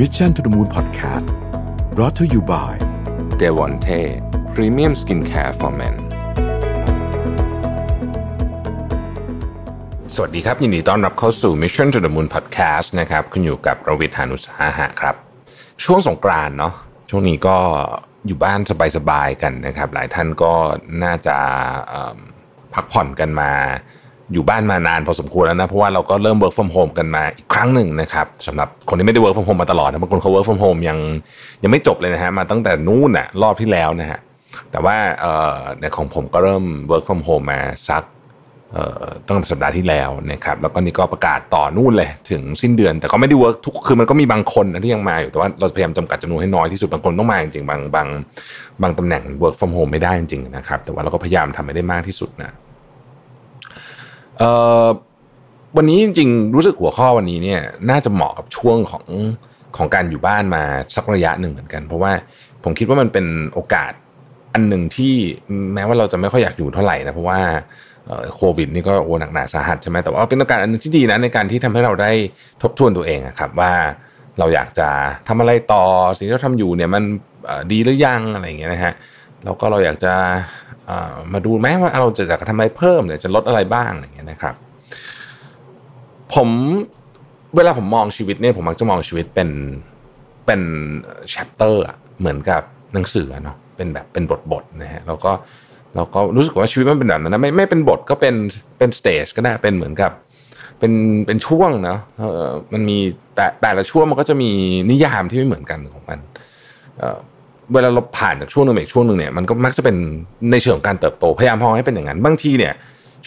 Mission to the Moon Podcast brought to you by เดวอนเท premium skincare for men สวัสดีครับ ยินดีต้อนรับเข้าสู่ Mission to the Moon Podcast นะครับคุณอยู่กับระวิทยานุสาหะครับ ช่วงสงกรานต์เนาะช่วงนี้ก็อยู่บ้านสบายๆกันนะครับ หลายท่านก็น่าจะพักผ่อนกันมา อยู่บ้านมานานพอสมควรแล้วนะ เพราะว่าเราก็เริ่ม work from home กันมาอีกครั้งหนึ่งนะครับสำหรับคนที่ไม่ได้ work from home มาตลอดนะบางคนเขา work from home ยังยังไม่จบเลยนะฮะมาตั้งแต่นู่นน่ะรอบที่แล้วนะฮะแต่ว่าเอ่อในของผมก็เริ่ม work from home มาสักตั้งแต่สัปดาห์ที่แล้วนะครับแล้วก็นี่ก็ประกาศต่อนู่นเลยถึงสิ้นเดือน แต่ก็ไม่ได้เวิร์กทุกคือมันก็มีบางคนนะที่ยังมาอยู่แต่ว่าเราพยายามจำกัดจำนวนให้น้อยที่สุดบางคนต้องมาจริงๆบางบางบางตำแหน่ง work from home ไม่ได้จริงๆนะครับแต่ว่าเราก็พยายามทำให้ได้มากที่สุดนะ เอ่อวันนี้จริงๆ รู้สึกหัวข้อวันนี้เนี่ยน่าจะเหมาะกับช่วงของของการอยู่บ้านมาสักระยะหนึ่งเหมือนกัน เพราะว่าผมคิดว่ามันเป็นโอกาสอันหนึ่งที่แม้ว่าเราจะไม่ค่อยอยากอยู่เท่าไหร่นะเพราะว่าโควิดนี่ก็โอ้หนักหนาสาหัสใช่ไหมแต่ว่าเป็นโอกาสอันหนึงที่ดีนะในการที่ทำให้เราได้ทบทวนตัวเองครับว่าเราอยากจะทำอะไรต่อสิ่งที่เราทำอยู่เนี่ยมันดีหรือยังอะไรอย่างเงี้ยนะฮะแล้วก็เราอยากจะ มาดูไหมว่าเราจะจะทำอะไรเพิ่มเนี่ยจะลดอะไรบ้างอย่างเงี้ยนะครับ ผมเวลาผมมองชีวิตเนี่ยผมมักจะมองชีวิตเป็นเป็น chapter เหมือนกับหนังสือเนาะเป็นแบบเป็นบทบทนะฮะแล้วก็เราก็รู้สึกว่าชีวิตมันเป็นแบบนั้นนะไม่ไม่เป็นบทก็เป็นเป็น stage ก็ได้เป็นเหมือนกับ เป็นเป็นช่วงเนาะเออมันมีแต่แต่ละช่วงมันก็จะมีนิยามที่ไม่เหมือนกันของมัน เวลาเราผ่านจากช่วงหนึ่งไปอีกช่วงหนึ่งเนี่ยมันก็มักจะเป็นในเชิงของการเติบโตพยายามมองให้เป็นอย่างนั้นบางทีเนี่ย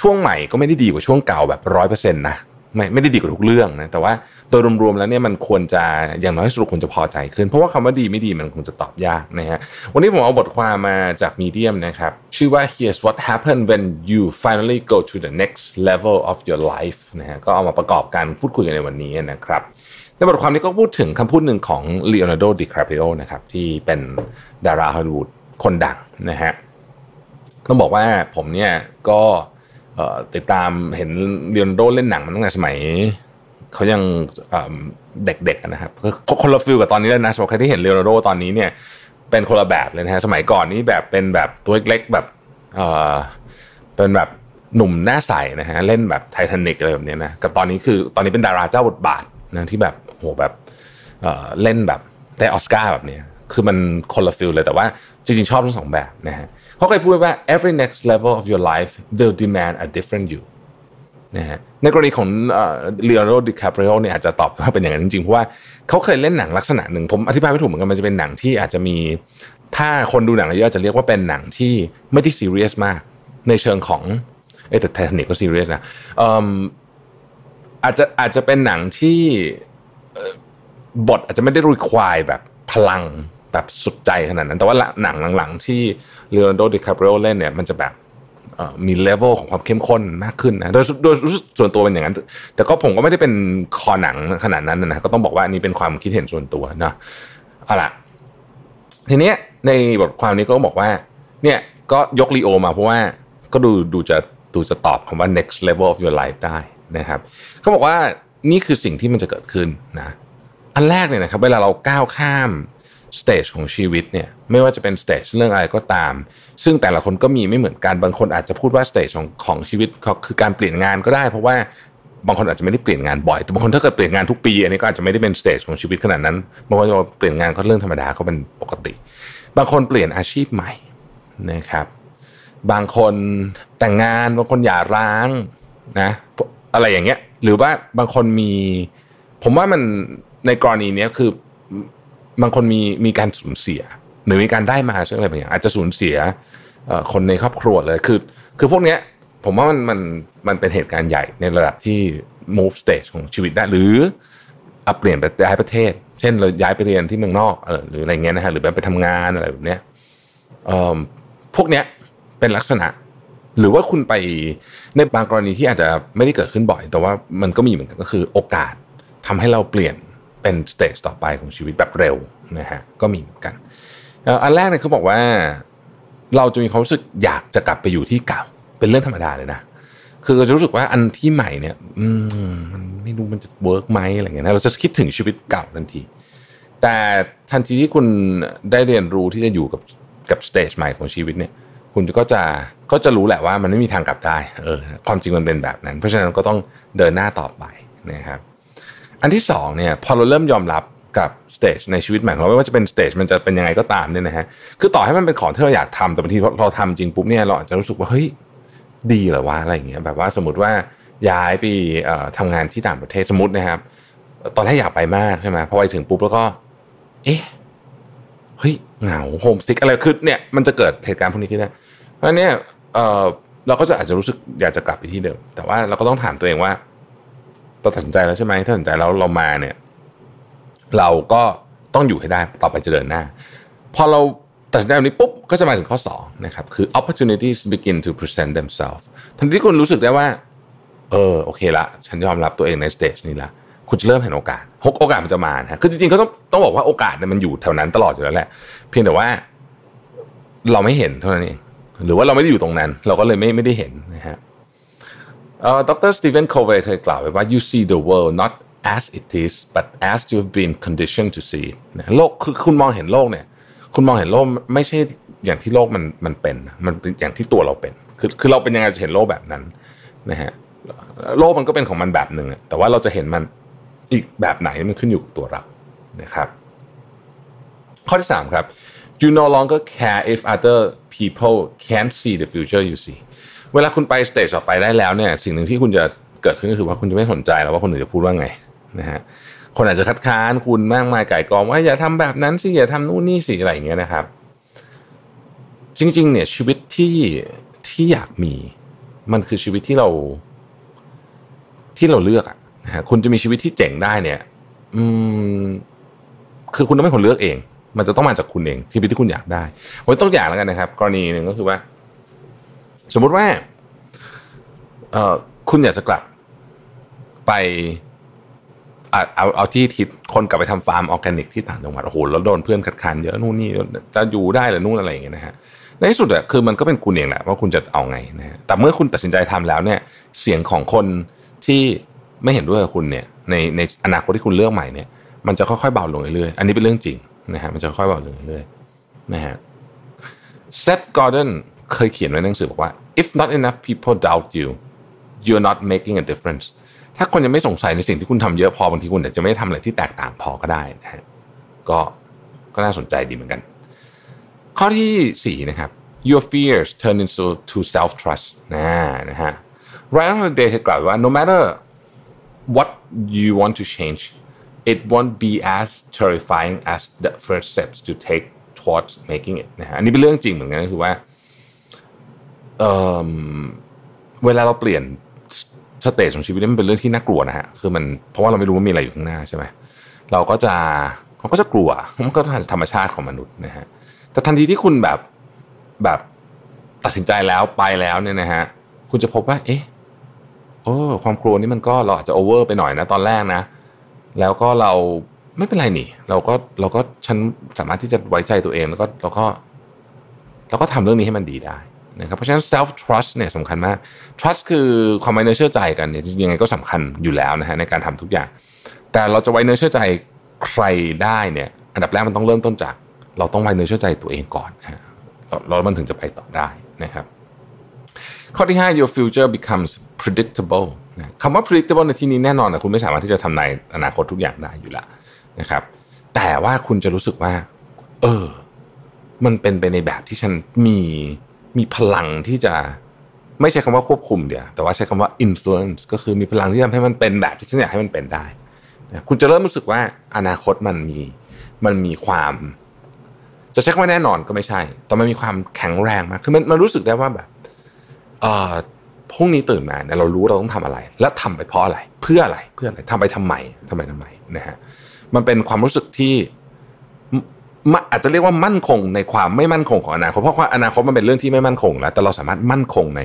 ช่วงใหม่ก็ไม่ได้ดีกว่าช่วงเก่าแบบร้อยเปอร์เซ็นต์นะไม่ไม่ได้ดีกว่าทุกเรื่องนะแต่ว่าโดยรวมๆแล้วเนี่ยมันควรจะอย่างน้อยสุดควรจะพอใจขึ้น เพราะว่าคำว่าดีไม่ดีมันคงจะตอบยากนะฮะวันนี้ผมเอาบทความมาจากมีเดียมนะครับ ชื่อว่า here's what happened when you finally go to the next level of your life นะฮะก็เอามาประกอบการพูดคุยกันในวันนี้นะครับ ในบทความนี้ก็พูดถึงคำพูดหนึ่งของ Leonardo DiCaprio นะครับที่เป็นดาราฮอลลีวูดคนดังนะฮะต้องบอกว่าผมเนี่ยก็ติดตามเห็นเรียนาร์โดเล่นหนังมาตั้งแต่สมัยเขายังเด็กๆอะนะครับคนละ feel กับตอนนี้เลยนะสำหรับใครที่เห็นลีโอนาร์โดตอนนี้เนี่ยเป็นคนละแบบเลยนะฮะสมัยก่อนนี่แบบเป็นแบบตัวเล็กๆแบบเออเป็นแบบหนุ่มหน้าใสนะฮะเล่นแบบไททานิกอะไรแบบเนี้ยนะกับตอนนี้คือตอนนี้เป็นดาราเจ้าบทบาทนะที่แบบ โหแบบเล่นแบบได้ออสการ์แบบนี้คือมันคนละ feel เลยแต่ว่าจริงๆชอบทั้งสองแบบนะฮะเขาเคยพูดไว้ว่า every next level of your life will demand a different you นะฮะในกรณีของเลโอนาร์โดดิคาปริโอเนี่ยอาจจะตอบว่าเป็นอย่างนั้นจริงๆ เพราะว่าเขาเคยเล่นหนังลักษณะหนึ่งผมอธิบายไม่ถูกเหมือนกันมันจะเป็นหนังที่อาจจะมี ถ้าคนดูหนังเยอะจะเรียกว่าเป็นหนังที่ไม่ได้ซีเรียสมาก ในเชิงของเอแต่ไททานิกก็ซีเรียสนะอืมอาจจะอาจจะเป็นหนังที่ บทอาจจะไม่ได้ require แบบพลังแบบสุดใจขนาดนั้น แต่ว่าหนังหลังๆ ที่เลโอนโดดิคาปริโอเล่นเนี่ยมันจะแบบมีเลเวลของความเข้มข้นมากขึ้นนะโดยโดยส่วนตัวเป็นอย่างนั้น แต่ก็ผมก็ไม่ได้เป็นคอหนังขนาดนั้นนะก็ต้องบอกว่าอันนี้เป็นความคิดเห็นส่วนตัวนะเอาล่ะทีเนี้ยในบทความนี้ก็บอกว่า เนี่ยก็ยกลีโอมาเพราะว่าก็ดูดูจะดูจะตอบคำว่า next level of your life ได้นะครับเขาบอกว่า นี่คือสิ่งที่มันจะเกิดขึ้นนะอันแรกเนี่ยนะครับเวลาเราก้าวข้าม stage ของชีวิตเนี่ยไม่ว่าจะเป็น stage เรื่องอะไรก็ตาม ซึ่งแต่ละคนก็มีไม่เหมือนกันบางคนอาจจะพูดว่า stage ของของชีวิตเขาคือการเปลี่ยนงานก็ได้ เพราะว่าบางคนอาจจะไม่ได้เปลี่ยนงานบ่อยแต่บางคนถ้าเกิดเปลี่ยนงานทุกปีอันนี้ก็อาจจะไม่ได้เป็น stage ของชีวิตขนาดนั้นบางคนจะเปลี่ยนงานก็เรื่องธรรมดาก็เป็นปกติ บางคนเปลี่ยนอาชีพใหม่นะครับ บางคนแต่งงานบางคนหย่าร้างนะ อะไรอย่างเงี้ย หรือว่าบางคนมี ผมว่ามันในกรณีเนี้ยคือบางคนมีมีการสูญเสีย หรือมีการได้มาซึ่งอะไรบางอย่างอาจจะสูญเสียคนในครอบครัวเลยคือ คือพวกเนี้ยผมว่ามันมันมันเป็นเหตุการณ์ใหญ่ในระดับที่ move stage ของชีวิตได้หรือเอเปลี่ยนไปย้ายประเทศ เช่นเราย้ายไปเรียนที่เมืองนอกเออหรืออะไรเงี้ยนะฮะหรือแบบไปทำงานอะไรแบบเนี้ยเอ่อพวกเนี้ยเป็นลักษณะ หรือว่าคุณไปในบางกรณีที่อาจจะไม่ได้เกิดขึ้นบ่อย แต่ว่ามันก็มีเหมือนกันก็คือโอกาสทำให้เราเปลี่ยนเป็นสเตจต่อไปของชีวิตแบบเร็วนะฮะก็มีเหมือนกันอันแรกเนี่ยเขาบอกว่า เราจะมีความรู้สึกอยากจะกลับไปอยู่ที่เก่า เป็นเรื่องธรรมดาเลยนะคือจะรู้สึกว่าอันที่ใหม่เนี่ยมันไม่รู้มันจะ work ไหมอะไรเงี้ยนะเราจะคิดถึงชีวิตเก่าทันที แต่ทันทีที่คุณได้เรียนรู้ที่จะอยู่กับกับ stage ใหม่ของชีวิตเนี่ย คุณก็จะก็จะรู้แหละว่ามันไม่มีทางกลับได้เออความจริงมันเป็นแบบนั้น เพราะฉะนั้นก็ต้องเดินหน้าต่อไปนะครับ อันที่สองเนี่ยพอเราเริ่มยอมรับกับ stage ในชีวิตใหม่ของเราไม่ว่าจะเป็น stage มันจะเป็นยังไงก็ตามเนี่ยนะฮะคือต่อให้มันเป็นของที่เราอยากทำแต่บางทีเราทำจริงปุ๊บเนี่ยเราอาจจะรู้สึกว่าเฮ้ยดีเหรอวะอะไรอย่างเงี้ยแบบว่าสมมติว่าย้ายไปทำงานที่ต่างประเทศสมมตินะครับ ตอนแรกอยากไปมากใช่ไหมพอไปถึงปุ๊บแล้วก็ เอ๊ะเฮ้ยเหงา homesick อะไรคือเนี่ยมันจะเกิดเหตุการณ์พวกนี้ขึ้นได้ เพราะเนี่ยเเราก็จะอาจจะรู้สึกอยากจะกลับไปที่เดิม แต่ว่าเราก็ต้องถามตัวเองว่าเราตัดสินใจแล้วใช่ไหมถ้าตัดสินใจแล้วเรามาเนี่ย เราก็ต้องอยู่ให้ได้ต่อไปจะเดินหน้า พอเราตัดสินใจแบบนี้ปุ๊บก็จะมาถึงข้อ2นะครับคือ opportunities begin to present themselves ทันทีที่คุณรู้สึกได้ว่า เออโอเคละ ฉันยอมรับตัวเองใน stage นี้ละคุณจะเริ่มเห็นโอกาสโอกาสมันจะมานะคือจริงๆก็ต้องต้องบอกว่าโอกาสเนี่ยมันอยู่แถวนั้นตลอดอยู่แล้วแหละ เพียงแต่ว่า เราไม่เห็นเท่านั้นเอง หรือว่าเราไม่ได้อยู่ตรงนั้น เราก็เลยไม่ไม่ได้เห็นนะฮะดรสตีเวนโคเวเคยกล่าวไว้ว่า you see the world not as it is but as you've been conditioned to see นะโลกคือคุณมองเห็นโลกเนี่ย คุณมองเห็นโลกไม่ใช่อย่างที่โลกมันมันเป็นมันเป็นอย่างที่ตัวเราเป็น คือคือเราเป็นยังไงจะเห็นโลกแบบนั้นนะฮะโลกมันก็เป็นของมันแบบหนึ่งแต่ว่าเราจะเห็นมันอีกแบบไหนมันขึ้นอยู่กับตัวเรานะครับ ข้อที่ 3 ครับ you no longer care if other people can't see the future you see เวลาคุณไปสเตจต่อไปได้แล้วเนี่ยสิ่งหนึ่งที่คุณจะเกิดขึ้นก็คือว่าคุณจะไม่สนใจแล้วว่าคนอื่นจะพูดว่าไงนะฮะคนอาจจะคัดค้านคุณมากมายไก่กองว่าอย่าทำแบบนั้นสิอย่าทำนู่นนี่สิอะไรอย่างเงี้ยนะครับ จริง ๆ เนี่ยชีวิตที่ที่อยากมีมันคือชีวิตที่เราที่เราเลือกอะนะคุณจะมีชีวิตที่เจ๋งได้เนี่ย อืมคือคุณต้องเป็นคนเลือกเอง มันจะต้องมาจากคุณเองชีวิที่คุณอยากได้ผมต้องอย่างแล้วกันนะครับ กรณีหนึ่งก็คือว่า สมมุติว่าเอ่อคุณอยากจะกลับไปเอาเอาที่ติดคนกลับไปทำฟาร์มออร์แกนิกที่ต่างจังหวัดโอ้โหแล้วโดนเพื่อนคัดค้านเยอะนู่นนี่จะอยู่ได้หรือนู่นอะไรอย่างเงี้ยนะฮะในที่สุดอะคือมันก็เป็นคุณเองแหละว่าคุณจะเอาไงนะฮะแต่เมื่อคุณตัดสินใจทำแล้วเนี่ย เสียงของคนที่ไม่เห็นด้วยกับคุณเนี่ย ในในอนาคตที่คุณเลือกใหม่เนี่ย มันจะค่อยๆเบาลงเรื่อยๆอันนี้เป็นเรื่องจริง นะฮะมันจะค่อยเบาลงเรื่อยๆนะฮะเซธกอร์ดอนเคยเขียนไว้ในหนังสือบอกว่า if not enough people doubt you you're not making a difference ถ้าคนยังไม่สงสัยในสิ่งที่คุณทำเยอะพอบางทีคุณอาจจะไม่ทำอะไรที่แตกต่างพอก็ได้นะฮะก็ก็น่าสนใจดีเหมือนกัน ข้อที่สี่นะครับ your fears turn into to self trust นะนะฮะ Ryan Holiday เคยกล่าวว่า no matter what you want to change it won't be as terrifying as the first steps to take towards making it นะฮะอันนี้เป็นเรื่องจริงเหมือนกันก็คือว่าเเวลาเราเปลี่ยนสเตจของชีวิตนี่มันเป็นเรื่องที่น่ากลัวนะฮะคือมันเพราะว่าเราไม่รู้ว่ามีอะไรอยู่ข้างหน้าใช่ไหมเราก็จะเราก็จะกลัวมันก็ธรรมชาติของมนุษย์นะฮะแต่ทันทีที่คุณแบบแบบตัดสินใจแล้วไปแล้วเนี่ยนะฮะคุณจะพบว่า เอ๊ะโอ้ความกลัวนี่มันก็เราอาจจะโอเวอร์ไปหน่อยนะตอนแรกนะ แล้วก็เราไม่เป็นไรนี่ เราก็เราก็ฉันสามารถที่จะไว้ใจตัวเองแล้วก็เราก็เราก็ทำเรื่องนี้ให้มันดีได้นะครับเพราะฉะนั้น self trust เนี่ยสำคัญมาก trust คือความไว้เนื้อเชื่อใจกันเนี่ยยังไงก็สำคัญอยู่แล้วนะฮะในการทำทุกอย่าง แต่เราจะไว้เนื้อเชื่อใจใครได้เนี่ย อันดับแรกมันต้องเริ่มต้นจาก เราต้องไว้เนื้อเชื่อใจตัวเองก่อนฮะเรามันถึงจะไปต่อได้นะครับ ข้อที่ 5 your future becomes predictable คำว่า predictable ในที่นี้แน่นอนนะคุณไม่สามารถที่จะทำนายอนาคตทุกอย่างได้อยู่แล้วนะครับ แต่ว่าคุณจะรู้สึกว่า เออ มันเป็นไปในแบบที่ฉันมีมีพลังที่จะไม่ใช่คำว่าควบคุมเดียวแต่ว่าใช้คำว่า influence ก็คือมีพลังที่ทำให้มันเป็นแบบที่ฉันอยากให้มันเป็นได้คุณจะเริ่มรู้สึกว่าอนาคตมันมีมันมีความ จะใช้คำว่าแน่นอนก็ไม่ใช่ แต่มันมีความแข็งแรงมากคือมันมันรู้สึกได้ว่าแบบเอ่อ พรุ่งนี้ตื่นมาเนี่ยเรารู้เราต้องทำอะไร และทำไปเพราะอะไร เพื่ออะไรเพื่ออะไรทำไปทำไมทำไมทำไมนะฮะมันเป็นความรู้สึกที่อาจจะเรียกว่ามั่นคงในความไม่มั่นคงของอนาคตเพราะว่าอนาคตมันเป็นเรื่องที่ไม่มั่นคงแล้วแต่เราสามารถมั่นคงใน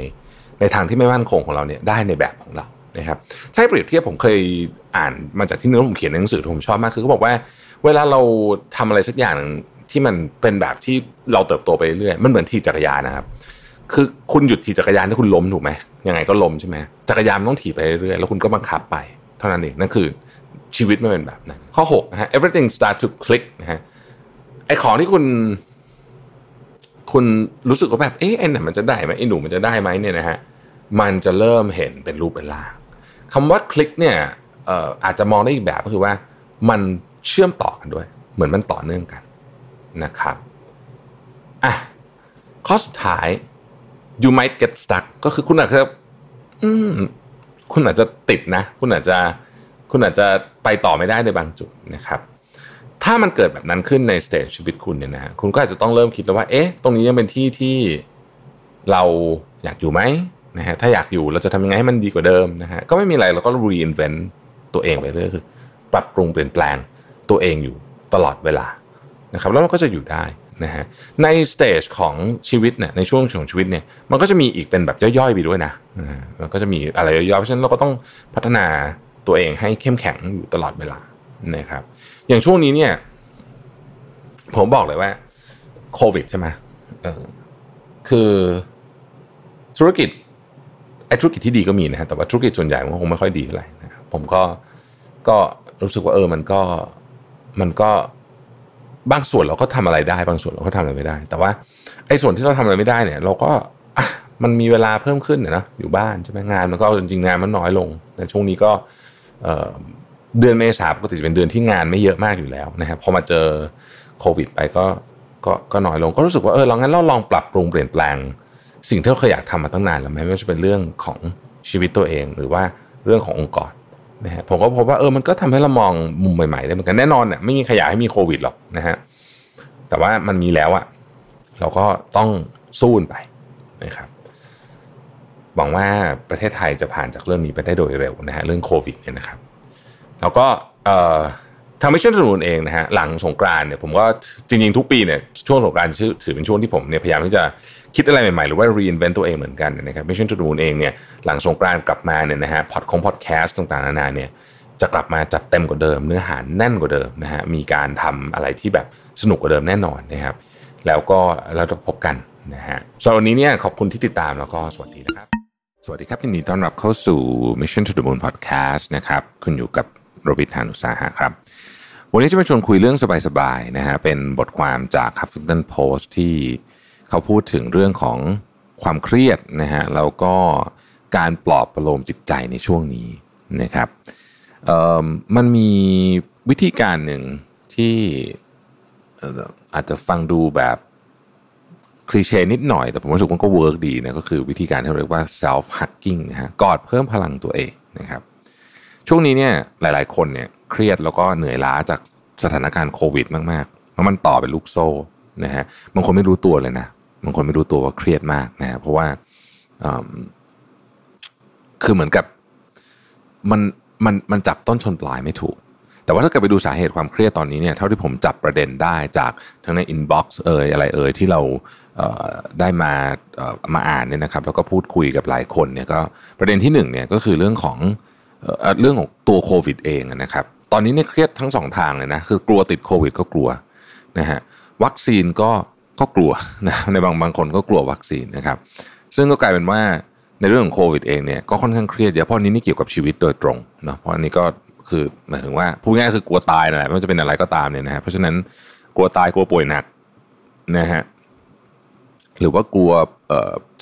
ในทางที่ไม่มั่นคงของเราเนี่ยได้ในแบบของเรานะครับถ้าเปรียบเทียบผมเคยอ่านมาจากที่นื้อผมเขียนในหนังสือที่ผมชอบมากคือเขาบอกว่า เวลาเราทำอะไรสักอย่างที่มันเป็นแบบที่เราเติบโตไปเรื่อยมันเหมือนทีจักรยานนะครับคือคุณหยุดทีจักรยานถ้าคุณล้มถูกไหม ยังไงก็ล้มใช่ไหมจักรยานต้องถีบไปเรื่อยแล้วคุณก็บังคับไป เท่านั้นเองนั่นคือชีวิตไม่เป็นแบบนั้นข้อ6นะฮะ everything start to click นะฮะไอของที่คุณ คุณรู้สึกว่าแบบเอ๊ะไอไหนมันจะได้ไหมไอหนูมันจะได้ไหมเนี่ยนะฮะมันจะเริ่มเห็นเป็นรูปเป็นร่างคำว่าคลิกเนี่ยเอ่ออาจจะมองได้อีกแบบก็คือว่ามันเชื่อมต่อกันด้วย เหมือนมันต่อเนื่องกันนะครับอะข้อสุดท้าย you might get stuck ก็คือคุณอาจจะคุณอาจจะติดนะ คุณอาจจะคุณอาจจะไปต่อไม่ได้ในบางจุดนะครับ ถ้ามันเกิดแบบนั้นขึ้นในสเตจชีวิตคุณเนี่ยนะคุณก็อาจจะต้องเริ่มคิดแล้วว่า เอ๊ะ ตรงนี้ยังเป็นที่ที่เราอยากอยู่ไหมนะฮะถ้าอยากอยู่เราจะทำยังไงให้มันดีกว่าเดิมนะฮะก็ไม่มีอะไรเราก็ reinvent ตัวเองไปเรื่อยคือ ปรับปรุงเปลี่ยนแปลงตัวเองอยู่ตลอดเวลานะครับ แล้วมันก็จะอยู่ได้ นะฮะในสเตจของชีวิตเนี่ยในช่วงของชีวิตเนี่ยมันก็จะมีอีกเป็นแบบย่อยๆไปด้วยนะมันก็จะมีอะไรย่อยๆเพราะฉะนั้นเราก็ต้องพัฒนาตัวเองให้เข้มแข็งอยู่ตลอดเวลานะครับอย่างช่วงนี้เนี่ยผมบอกเลยว่าโควิดใช่ไหมเออคือธุรกิจไอ้ธุรกิจที่ดีก็มีนะฮะแต่ว่าธุรกิจส่วนใหญ่มันคงไม่ค่อยดีเท่าไหร่นะครับผมก็ก็รู้สึกว่าเออมันก็มันก็ บางส่วนเราก็ทำอะไรได้ บางส่วนเราก็ทำอะไรไม่ได้ แต่ว่าไอ้ส่วนที่เราทำอะไรไม่ได้เนี่ย เราก็มันมีเวลาเพิ่มขึ้นนะอยู่บ้านใช่ไหมงานมันก็จริงๆงานมันน้อยลงในช่วงนี้ก็เดือนเมษาปกติจะเป็นเดือนที่งานไม่เยอะมากอยู่แล้วนะครับพอมาเจอโควิด ไปก็ก็ก็น้อยลงก็รู้สึกว่าเออเรางั้นเราลองปรับปรุงเปลี่ยนแปลง สิ่งที่เราเคยอยากทำมาตั้งนานแล้วไหมไม่ว่าจะเป็นเรื่องของชีวิตตัวเอง หรือว่าเรื่องขององค์กร นะฮะผมก็พบว่าเออมันก็ทำให้เรามองมุมใหม่ๆได้เหมือนกันแน่นอนเนี่ยไม่มีใครอยากให้มีโควิดหรอกนะฮะแต่ว่ามันมีแล้วอะเราก็ต้องสู้ไปนะครับหวังว่าประเทศไทยจะผ่านจากเรื่องนี้ไปได้โดยเร็วนะฮะเรื่องโควิดเนี่ยนะครับ แล้วก็ทาง Mission to the Moon เองนะฮะหลังสงกรานเนี่ยผมก็จริงๆทุกปีเนี่ยช่วงสงกรานถือเป็นช่วงที่ผมเนี่ยพยายามที่จะ คิดอะไรใหม่ๆ หรือว่า reinvent ตัวเองเหมือนกันนะครับ Mission to the Moon เองเนี่ยหลังสงกรานกลับมาเนี่ยนะฮะพอดคงพอดแคสต์ต่างๆนานาเนี่ยจะกลับมาจัดเต็มกว่าเดิม เนื้อหาแน่นกว่าเดิมนะฮะมีการทำอะไรที่แบบสนุกกว่าเดิมแน่นอนนะครับ แล้วก็เราจะพบกันนะฮะสำหรับวันนี้เนี่ยขอบคุณที่ติดตามแล้วก็สวัสดีนะครับ สวัสดีครับยินดีต้อนรับเข้าสู่ Mission to the Moon Podcast นะครับคุณอยู่กับโรบิทานุสาหะครับวันนี้จะมาชวนคุยเรื่องสบายๆนะฮะเป็นบทความจาก Huffington Post ที่ เขาพูดถึงเรื่องของความเครียดนะฮะแล้วก็การปลอบประโลมจิตใจในช่วงนี้นะครับมันมีวิธีการหนึ่งที่อาจจะฟังดูแบบคลีเช่นิดหน่อย แต่ผมรู้สึกมันก็เวิร์กดีนะก็คือวิธีการที่เรียกว่า self hugging นะฮะกอดเพิ่มพลังตัวเองนะครับช่วงนี้เนี่ยหลาย ๆ คนเนี่ยเครียดแล้วก็เหนื่อยล้าจากสถานการณ์โควิดมากๆเพราะมันต่อเป็นลูกโซ่นะฮะบางคนไม่รู้ตัวเลยนะ บางคนไม่รู้ตัวว่าเครียดมากนะเพราะว่าคือเหมือนกับมันมันมันจับต้นชนปลายไม่ถูก แต่ว่าถ้าเกิดไปดูสาเหตุความเครียดตอนนี้เนี่ยเท่าที่ผมจับประเด็นได้จากทั้งใน inbox เอ่ยอะไรเอ่ยที่เราได้มามาอ่านเนี่ยนะครับ แล้วก็พูดคุยกับหลายคนเนี่ยก็ประเด็นที่หนึ่งเนี่ยก็คือเรื่องของเรื่องของตัวโควิดเองนะครับ ตอนนี้เนี่ยเครียดทั้งสองทางเลยนะคือกลัวติดโควิดก็กลัวนะฮะวัคซีนก็ ก็กลัวนะในบางบางคนก็กลัววัคซีนนะครับ ซึ่งก็กลายเป็นว่าในเรื่องของโควิดเองเนี่ยก็ค่อนข้างเครียดเยอะเพราะนี้นี่เกี่ยวกับชีวิตโดยตรงเนาะเพราะอันนี้ก็คือหมายถึงว่าพูดง่ายคือกลัวตายนั่นแหละไม่ว่าจะเป็นอะไรก็ตามเนี่ยนะฮะเพราะฉะนั้นกลัวตายกลัวป่วยหนักนะฮะหรือว่ากลัว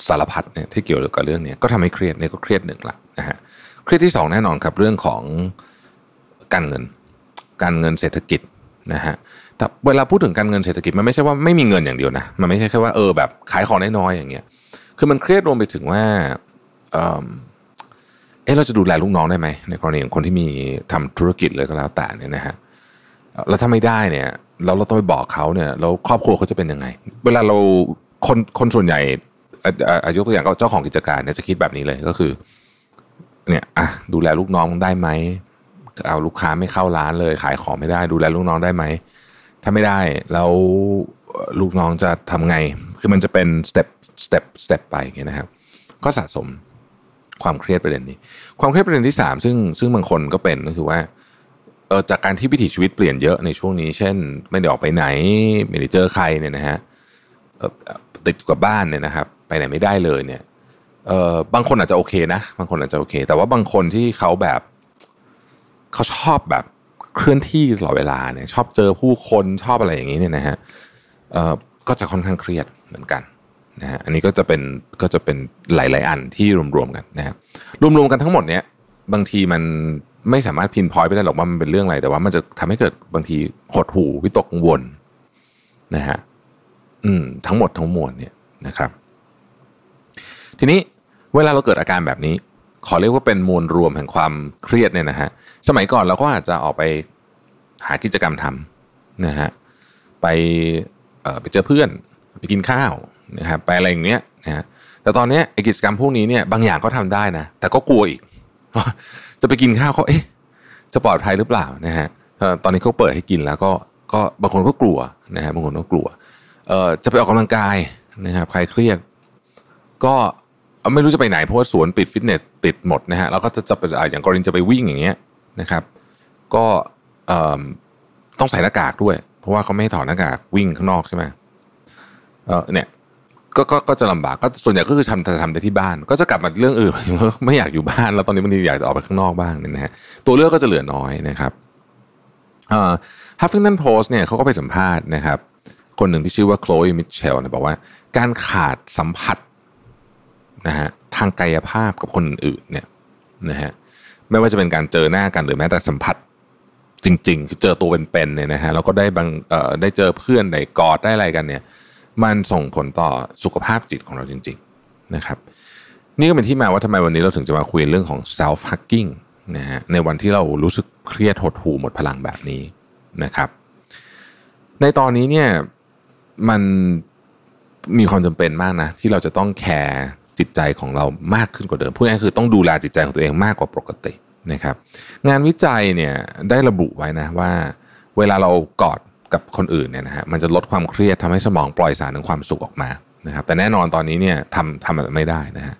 สารพัดเนี่ยที่เกี่ยวกับเรื่องนี้ก็ทำให้เครียดเนี่ยก็เครียดหนึ่งละนะฮะเครียดที่สองแน่นอนครับเรื่องของการเงิน การเงินเศรษฐกิจนะฮะ แต่เวลาพูดถึงการเงินเศรษฐกิจมันไม่ใช่ว่าไม่มีเงินอย่างเดียวนะมันไม่ใช่แค่ว่าเออแบบขายของน้อยๆอย่างเงี้ย คือมันเครียดรวมไปถึงว่าเอ๊ะเราจะดูแลลูกน้องได้ไหมในกรณีของคนที่มีทำธุรกิจเลยก็แล้วแต่เนี่ยนะฮะแล้วถ้าไม่ได้เนี่ยเราเราต้องไปบอกเขาเนี่ยแล้วครอบครัวเขาจะเป็นยังไง เวลาเราคนคนส่วนใหญ่อายุตัวอย่างก็เจ้าของกิจการเนี่ยจะคิดแบบนี้เลยก็คือเนี่ยอะดูแลลูกน้องได้ไหมเอาลูกค้าไม่เข้าร้านเลย ขายของไม่ได้ ดูแลลูกน้องได้ไหม ถ้าไม่ได้แล้วลูกน้องจะทำไง คือมันจะเป็น step step step ไปอย่างเงี้ยนะครับ ก็สะสมความเครียดประเด็นนี้ ความเครียดประเด็นที่สามซึ่งซึ่งบางคนก็เป็นก็คือว่าเออจากการที่วิถีชีวิตเปลี่ยนเยอะในช่วงนี้ เช่น ไม่ได้ออกไปไหน ไม่ได้เจอใครเนี่ยนะฮะติดกับบ้านเนี่ยนะครับ ไปไหนไม่ได้เลยเนี่ยเออบางคนอาจจะโอเคนะ บางคนอาจจะโอเค แต่ว่าบางคนที่เขาแบบเขาชอบแบบ เคลื่อนที่ตลอดเวลาเนี่ยชอบเจอผู้คนชอบอะไรอย่างนี้เนี่ยนะฮะก็จะค่อนข้างเครียดเหมือนกันนะฮะอันนี้ก็จะเป็นก็จะเป็นหลาย ๆ อันที่รวมๆกันนะครับรวมๆกันทั้งหมดเนี้ยบางทีมันไม่สามารถพินพอยไปได้หรอกว่ามันเป็นเรื่องอะไร แต่ว่ามันจะทำให้เกิดบางทีหดหูวิตกกังวลนะฮะอืมทั้งหมดทั้งมวลเนี่ยนะครับ ทีนี้เวลาเราเกิดอาการแบบนี้ ขอเรียกว่าเป็นมวลรวมแห่งความเครียดเนี่ยนะฮะสมัยก่อนเราก็อาจจะออกไปหากิจกรรมทำนะฮะไปไปเจอเพื่อนไปกินข้าวนะครับไปอะไรอย่างเนี้ยนะฮะแต่ตอนนี้ไอ้กิจกรรมพวกนี้เนี่ยบางอย่างก็ทำได้นะแต่ก็กลัวอีก จะไปกินข้าวเขาเอ๊ะจะปลอดภัยหรือเปล่านะฮะตอนนี้เขาเปิดให้กินแล้วก็ก็บางคนก็กลัวนะฮะบางคนก็กลัวเอ่อจะไปออกกำลังกายนะครับใครเครียด ก็ ไม่รู้จะไปไหนเพราะว่าสวนปิดฟิตเนสปิดหมดนะฮะแล้วก็จะจะไปอะอย่างกรณีจะไปวิ่งอย่างเงี้ยนะครับ ก็ต้องใส่หน้ากากด้วย เพราะว่าเขาไม่ให้ถอดหน้ากากวิ่งข้างนอกใช่ไหมเออเนี่ยก็ก็ก็จะลำบากก็ส่วนใหญ่ก็คือทำจะทำแต่ที่บ้าน ก็จะกลับมาเรื่องอื่นไม่อยากอยู่บ้าน แล้วตอนนี้บางทีอยากจะออกไปข้างนอกบ้างเนี่ยนะฮะตัวเลือกก็จะเหลือน้อยนะครับเอ่อ Huffington Post เนี่ยเขาก็ไปสัมภาษณ์นะครับ คนหนึ่งที่ชื่อว่าโคล e มิเชลเนี่ยบอกว่า การขาดสัมผัส นะฮะทางกายภาพกับคนอื่นเนี่ยนะฮะไม่ว่าจะเป็นการเจอหน้ากันหรือแม้แต่สัมผัสจริงๆคือเจอตัวเป็นๆเนี่ยนะฮะแล้วก็ได้บางเอ่อได้เจอเพื่อนได้กอดได้อะไรกันเนี่ย มันส่งผลต่อสุขภาพจิตของเราจริง ๆนะครับ นี่ก็เป็นที่มาว่าทำไมวันนี้เราถึงจะมาคุยเรื่องของ self hugging นะฮะในวันที่เรารู้สึกเครียดหดหู่หมดพลังแบบนี้นะครับ ในตอนนี้เนี่ยมันมีความจำเป็นมากนะที่เราจะต้องแคร์ จิตใจของเรามากขึ้นกว่าเดิมพูดง่ายคือต้องดูแลจิตใจของตัวเองมากกว่าปกตินะครับ งานวิจัยเนี่ยได้ระบุไว้นะว่า เวลาเรากอดกับคนอื่นเนี่ยนะฮะมันจะลดความเครียดทำให้สมองปล่อยสารถึงความสุขออกมานะครับ แต่แน่นอนตอนนี้เนี่ยทำทำไม่ได้นะฮะ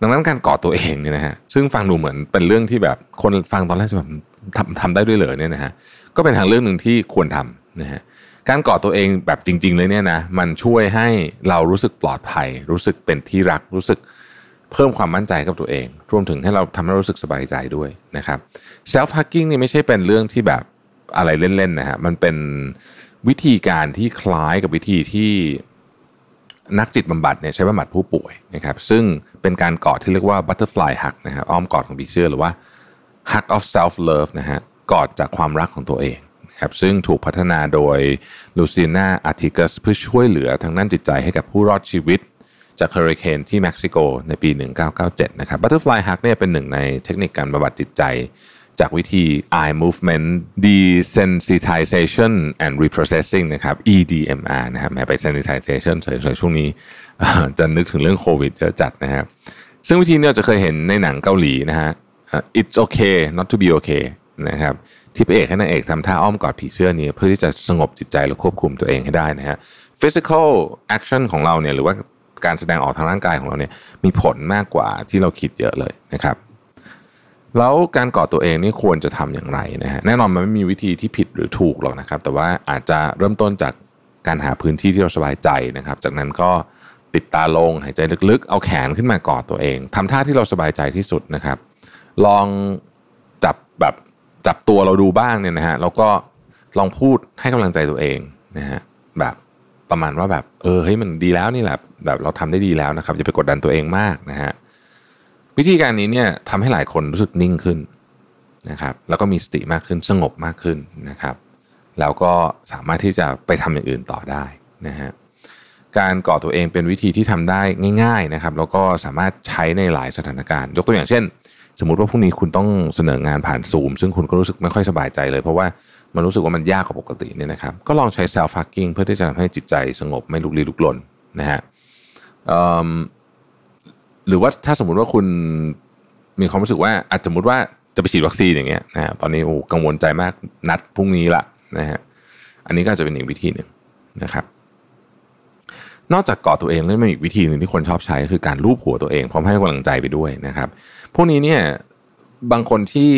ดังนั้นการกอดตัวเองเนี่ยนะฮะซึ่งฟังดูเหมือนเป็นเรื่องที่แบบคนฟังตอนแรกจะแบบทำทำได้ด้วยเหรอเนี่ยนะฮะก็เป็นทางเรื่องหนึ่งที่ควรทำนะฮะ การกอดตัวเองแบบจริง ๆ เลยเนี่ยนะมันช่วยให้เรารู้สึกปลอดภัย รู้สึกเป็นที่รักรู้สึกเพิ่มความมั่นใจกับตัวเอง รวมถึงให้เราทำให้เรารู้สึกสบายใจด้วยนะครับ self hugging นี่ไม่ใช่เป็นเรื่องที่แบบอะไรเล่นๆนะฮะมันเป็นวิธีการที่คล้ายกับวิธีที่นักจิตบำบัดเนี่ยใช้บำบัดผู้ป่วยนะครับ ซึ่งเป็นการกอดที่เรียกว่า butterfly hug นะครับอ้อมกอดของผีเสื้อหรือว่า hug of self love นะฮะกอดจากความรักของตัวเอง นะครับซึ่งถูกพัฒนาโดยลูซิน่าอาร์ติกัสเพื่อช่วยเหลือทางด้านจิตใจให้กับผู้รอดชีวิต จากเฮอริเคนที่เม็กซิโกในปี 1997 นะครับ Butterfly Hug เนี่ยเป็นหนึ่งในเทคนิคการบำบัดจิตใจ จากวิธี eye movement desensitization and reprocessing นะครับ EDMR นะครับแม้ไป sensitization เฉยๆช่วงนี้จะนึกถึงเรื่องโควิดเยอะจัดนะครับซึ่งวิธีนี้เราจะเคยเห็นในหนังเกาหลีนะฮะ it's okay not to be okay นะครับที่พระเอกให้นางเอกทำท่าอ้อมกอดผีเสื้อนี้ เพื่อที่จะสงบจิตใจและควบคุมตัวเองให้ได้นะฮะ physical action ของเราเนี่ยหรือว่าการแสดงออกทางร่างกายของเราเนี่ยมีผลมากกว่าที่เราคิดเยอะเลยนะครับ แล้วการกอดตัวเองนี่ควรจะทำอย่างไรนะฮะแน่นอนมันไม่มีวิธีที่ผิดหรือถูกหรอกนะครับ แต่ว่าอาจจะเริ่มต้นจากการหาพื้นที่ที่เราสบายใจนะครับ จากนั้นก็ปิดตาลงหายใจลึกๆ เอาแขนขึ้นมากอดตัวเองทำท่าที่เราสบายใจที่สุดนะครับ ลองจับแบบ จับตัวเราดูบ้างเนี่ยนะฮะแล้วก็ลองพูดให้กำลังใจตัวเองนะฮะแบบประมาณว่าแบบเออเฮ้ยมันดีแล้วนี่แหละแบบเราทำได้ดีแล้วนะครับอย่าไปกดดันตัวเองมากนะฮะวิธีการนี้เนี่ยทำให้หลายคนรู้สึกนิ่งขึ้นนะครับ แล้วก็มีสติมากขึ้นสงบมากขึ้นนะครับ แล้วก็สามารถที่จะไปทำอย่างอื่นต่อได้นะฮะการก่อตัวเองเป็นวิธีที่ทำได้ง่าย ๆนะครับ แล้วก็สามารถใช้ในหลายสถานการณ์ ยกตัวอย่างเช่น สมมติว่าพรุ่งนี้คุณต้องเสนองานผ่านซูม ซึ่งคุณก็รู้สึกไม่ค่อยสบายใจเลย เพราะว่ามันรู้สึกว่ามันยากกว่าปกติเนี่ยนะครับ ก็ลองใช้ self hugging เพื่อที่จะทำให้จิตใจสงบไม่ลุกลี้ลุกลนนะฮะหรือว่าถ้าสมมุติว่าคุณมีความรู้สึกว่าอาจสมมติว่าจะไปฉีดวัคซีนอย่างเงี้ยนะฮะตอนนี้โอ้กังวลใจมากนัดพรุ่งนี้ละนะฮะอันนี้ก็จะเป็นอีกวิธีหนึ่งนะครับ นอกจากกอดตัวเองแล้วมีอีกวิธีหนึ่งที่คนชอบใช้คือการลูบหัวตัวเองพร้อมให้กำลังใจไปด้วยนะครับ พวกนี้เนี่ยบางคนที่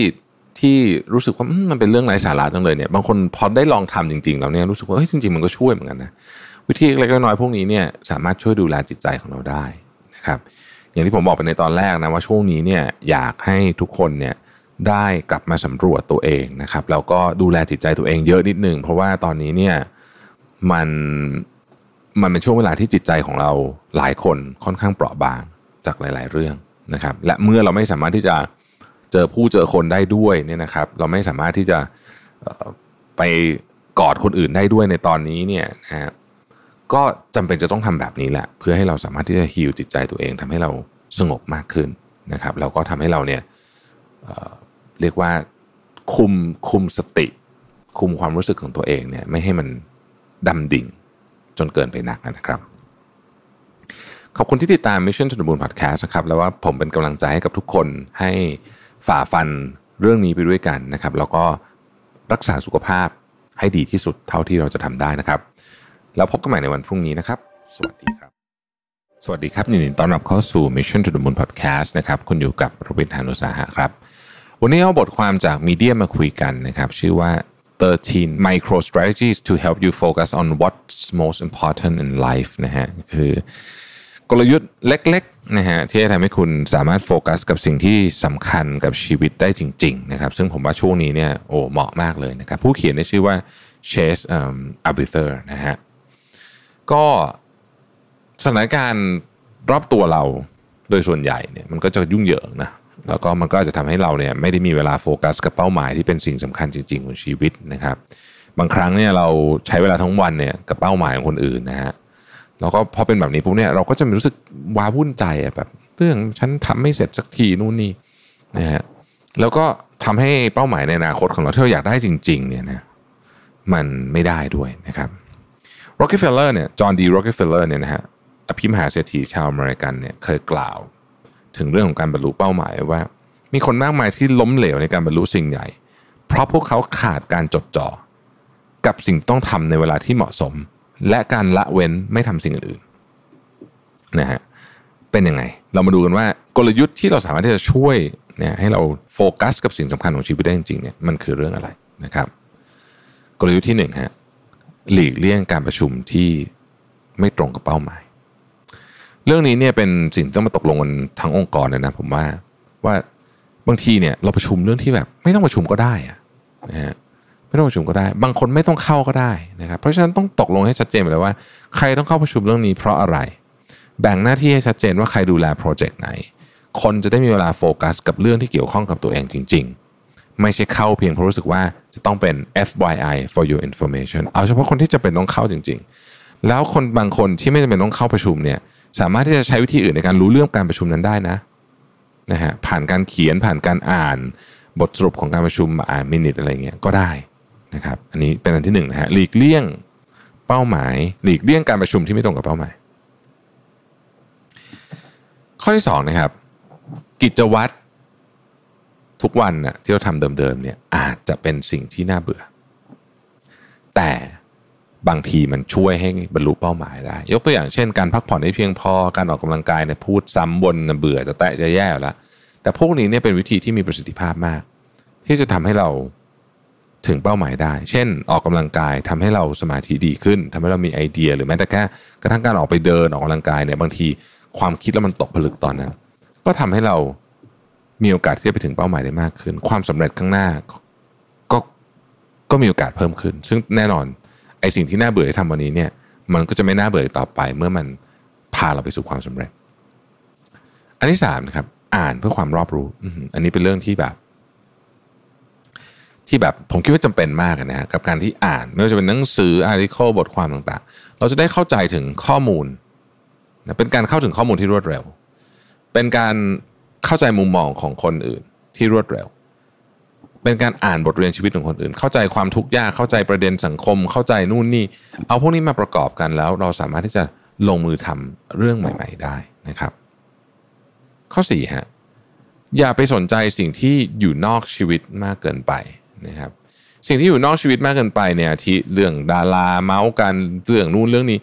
ที่รู้สึกว่ามันเป็นเรื่องไร้สาระจังเลยเนี่ยบางคนพอได้ลองทำจริงๆแล้วเนี่ยรู้สึกว่าเฮ้ยจริงๆมันก็ช่วยเหมือนกันนะวิธีเล็กน้อยพวกนี้เนี่ยสามารถช่วยดูแลจิตใจของเราได้นะครับ อย่างที่ผมบอกไปในตอนแรกนะว่าช่วงนี้เนี่ยอยากให้ทุกคนเนี่ยได้กลับมาสำรวจตัวเองนะครับแล้วก็ดูแลจิตใจตัวเองเยอะนิดนึงเพราะว่าตอนนี้เนี่ยมัน มันเป็นช่วงเวลาที่จิตใจของเราหลายคนค่อนข้างเปราะบางจากหลาย ๆ เรื่องนะครับ และเมื่อเราไม่สามารถที่จะเจอผู้เจอคนได้ด้วยเนี่ยนะครับ เราไม่สามารถที่จะไปกอดคนอื่นได้ด้วยในตอนนี้เนี่ยนะฮะก็จำเป็นจะต้องทำแบบนี้แหละ เพื่อให้เราสามารถที่จะฮิวจิตใจตัวเองทำให้เราสงบมากขึ้นนะครับแล้วก็ทำให้เราเนี่ยเเรียกว่าคุมคุมสติ คุมความรู้สึกของตัวเองเนี่ยไม่ให้มันดำดิ่ง จนเกินไปนักนะครับ ขอบคุณที่ติดตาม Mission to the Moon Podcast นะครับแล้วว่าผมเป็นกำลังใจให้กับทุกคนให้ฝ่าฟันเรื่องนี้ไปด้วยกันนะครับ แล้วก็รักษาสุขภาพให้ดีที่สุดเท่าที่เราจะทำได้นะครับ แล้วพบกันใหม่ในวันพรุ่งนี้นะครับ สวัสดีครับ สวัสดีครับยินดีต้อนรับเข้าสู่ Mission to the Moon Podcast นะครับคุณอยู่กับรวิทยานุสาหะครับ วันนี้เอาบทความจากมีเดียมาคุยกันนะครับ ชื่อว่า 13 micro strategies to help you focus on what's most important in life นะฮะคือกลยุทธ์เล็กๆนะฮะที่จะทำให้คุณสามารถโฟกัสกับสิ่งที่สำคัญกับชีวิตได้จริงๆนะครับซึ่งผมว่าช่วงนี้เนี่ยโอ้เหมาะมากเลยนะครับผู้เขียนได้ชื่อว่าเชสอับบิเทอร์นะฮะก็สถานการณ์รอบตัวเราโดยส่วนใหญ่เนี่ยมันก็จะยุ่งเหยิงนะ แล้วก็มันก็จะทำให้เราเนี่ยไม่ได้มีเวลาโฟกัสกับเป้าหมายที่เป็นสิ่งสำคัญจริง ๆ ของชีวิตนะครับ บางครั้งเนี่ยเราใช้เวลาทั้งวันเนี่ยกับเป้าหมายของคนอื่นนะฮะแล้วก็พอเป็นแบบนี้ปุ๊บเนี่ยเราก็จะมีรู้สึกว้าวุ่นใจอะแบบเรื่องฉันทำไม่เสร็จสักทีนู่นนี่นะฮะแล้วก็ทำให้เป้าหมายในอนาคตของเราที่เราอยากได้จริง ๆ เนี่ยนะมันไม่ได้ด้วยนะครับโร c ก e เฟลเลอร์เนี่ยจอห์นดีโร c ก e เฟลเลอร์เนี่ยนะฮะอภิมหาเศรษฐีชาวอเมริกันเนี่ยเคยกล่าว ถึงเรื่องของการบรรลุเป้าหมายว่า มีคนมากมายที่ล้มเหลวในการบรรลุสิ่งใหญ่ เพราะพวกเขาขาดการจดจ่อกับสิ่งต้องทำในเวลาที่เหมาะสม และการละเว้นไม่ทำสิ่งอื่นนะฮะเป็นยังไง เรามาดูกันว่ากลยุทธ์ที่เราสามารถที่จะช่วยเนี่ยให้เราโฟกัสกับสิ่งสำคัญของชีวิตได้จริงๆเนี่ยมันคือเรื่องอะไรนะครับ กลยุทธ์ที่หนึ่งฮะหลีกเลี่ยงการประชุมที่ไม่ตรงกับเป้าหมาย เรื่องนี้เนี่ยเป็นสิ่งต้องมาตกลงกันทั้งองค์กรเลยนะผมว่าว่าบางทีเนี่ยเราประชุมเรื่องที่แบบ ไม่ต้องประชุมก็ได้อะนะฮะไม่ต้องประชุมก็ได้ บางคนไม่ต้องเข้าก็ได้นะครับเพราะฉะนั้นต้องตกลงให้ชัดเจนไปเลยว่า ใครต้องเข้าประชุมเรื่องนี้เพราะอะไร แบ่งหน้าที่ให้ชัดเจนว่าใครดูแลโปรเจกต์ไหน คนจะได้มีเวลาโฟกัส กับเรื่องที่เกี่ยวข้องกับตัวเองจริง ๆ ไม่ใช่เข้าเพียงเพราะรู้สึกว่าจะต้องเป็น FYI for your information เอาเฉพาะคนที่จะเป็นต้องเข้าจริง ๆ แล้วคนบางคนที่ไม่จำเป็นต้องเข้าประชุมเนี่ย สามารถที่จะใช้วิธีอื่นในการรู้เรื่องการประชุมนั้นได้นะนะฮะผ่านการเขียนผ่านการอ่าน บทสรุปของการประชุมมาอ่านมินิทอะไรเงี้ยก็ได้นะครับ อันนี้เป็นอันที่หนึ่งนะฮะหลีกเลี่ยงเป้าหมาย หลีกเลี่ยงการประชุมที่ไม่ตรงกับเป้าหมาย ข้อที่สองนะครับ กิจวัตรทุกวันนะที่เราทำเดิมๆเนี่ยอาจจะเป็นสิ่งที่น่าเบื่อ แต่ บางทีมันช่วยให้บรรลุเป้าหมายได้ ยกตัวอย่างเช่นการพักผ่อนให้เพียงพอการออกกำลังกายเนี่ยพูดซ้ำบนเบื่อจะแตะจะแย่แล้วแต่พวกนี้เนี่ยเป็นวิธีที่มีประสิทธิภาพมาก ที่จะทำให้เราถึงเป้าหมายได้ เช่น ออกกำลังกายทำให้เราสมาธิดีขึ้นทำให้เรามีไอเดีย หรือแม้แต่แค่กระทั่งการออกไปเดินออกกำลังกายเนี่ยบางทีความคิดแล้วมันตกผลึกตอนนั้น ก็ทำให้เรามีโอกาสที่จะไปถึงเป้าหมายได้มากขึ้น ความสำเร็จข้างหน้าก็ก็มีโอกาสเพิ่มขึ้น ซึ่งแน่นอน ไอสิ่งที่น่าเบื่อที่ทำวันนี้เนี่ย มันก็จะไม่น่าเบื่อต่อไป เมื่อมันพาเราไปสู่ความสำเร็จ อันที่สามนะครับ อ่านเพื่อความรอบรู้อันนี้เป็นเรื่องที่แบบ ที่แบบผมคิดว่าจำเป็นมากนะฮะกับการที่อ่านไม่ว่าจะเป็นหนังสืออาร์ติเคิลบทความต่างๆ เราจะได้เข้าใจถึงข้อมูลนะเป็นการเข้าถึงข้อมูลที่รวดเร็ว เป็นการเข้าใจมุมมองของคนอื่นที่รวดเร็ว เป็นการอ่านบทเรียนชีวิตของคนอื่น เข้าใจความทุกข์ยากเข้าใจประเด็นสังคม เข้าใจนู่นนี่ เอาพวกนี้มาประกอบกันแล้ว เราสามารถที่จะลงมือทำเรื่องใหม่ ๆ ได้นะครับ ข้อ4ฮะอย่าไปสนใจสิ่งที่อยู่นอกชีวิตมากเกินไปนะครับ สิ่งที่อยู่นอกชีวิตมากเกินไปเนี่ยที่เรื่องดาราเมาส์กันเรื่องนู่นเรื่องนี้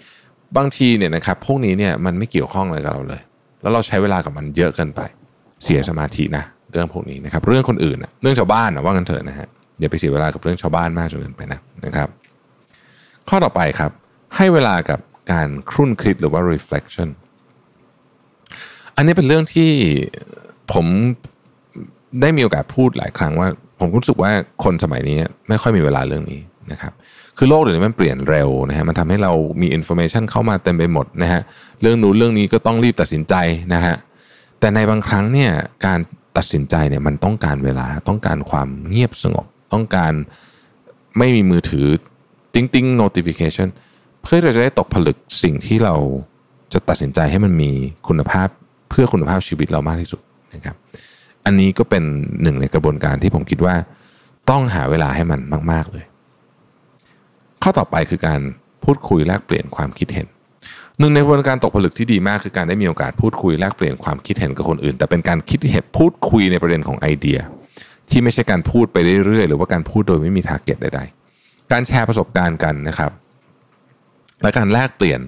บางทีเนี่ยนะครับพวกนี้เนี่ยมันไม่เกี่ยวข้องอะไรกับเราเลย แล้วเราใช้เวลากับมันเยอะเกินไป เสียสมาธินะ เรื่องพวกนี้นะครับ เรื่องคนอื่นเรื่องชาวบ้านนะว่ากันเถอะนะฮะอย่าไปเสียเวลากับเรื่องชาวบ้านมากจนเกินไปนะนะครับ ข้อต่อไปครับ ให้เวลากับการครุ่นคิดหรือว่า reflection อันนี้เป็นเรื่องที่ผมได้มีโอกาสพูดหลายครั้งว่า ผมรู้สึกว่าคนสมัยนี้ไม่ค่อยมีเวลาเรื่องนี้นะครับคือโลกเดี๋ยวนี้มันเปลี่ยนเร็วนะฮะมันทำให้เรามี information เข้ามาเต็มไปหมดนะฮะเรื่องนู้นเรื่องนี้ก็ต้องรีบตัดสินใจนะฮะแต่ในบางครั้งเนี่ยการ ตัดสินใจเนี่ยมันต้องการเวลาต้องการความเงียบสงบ ต้องการไม่มีมือถือติ้งติ้ง notification เพื่อเราจะได้ตกผลึกสิ่งที่เราจะตัดสินใจให้มันมีคุณภาพเพื่อคุณภาพชีวิตเรามากที่สุดนะครับ อันนี้ก็เป็นหนึ่งในกระบวนการที่ผมคิดว่าต้องหาเวลาให้มันมาก ๆเลย ข้อต่อไปคือการพูดคุยแลกเปลี่ยนความคิดเห็น หนึ่งในกระบวนการตกผลึกที่ดีมากคือการได้มีโอกาสพูดคุยแลกเปลี่ยนความคิดเห็นกับคนอื่น แต่เป็นการคิดเห็นพูดคุยในประเด็นของไอเดีย ที่ไม่ใช่การพูดไปเรื่อยๆ หรือว่าการพูดโดยไม่มีทาร์เก็ตใดๆ การแชร์ประสบการณ์กันนะครับและการแลกเปลี่ยน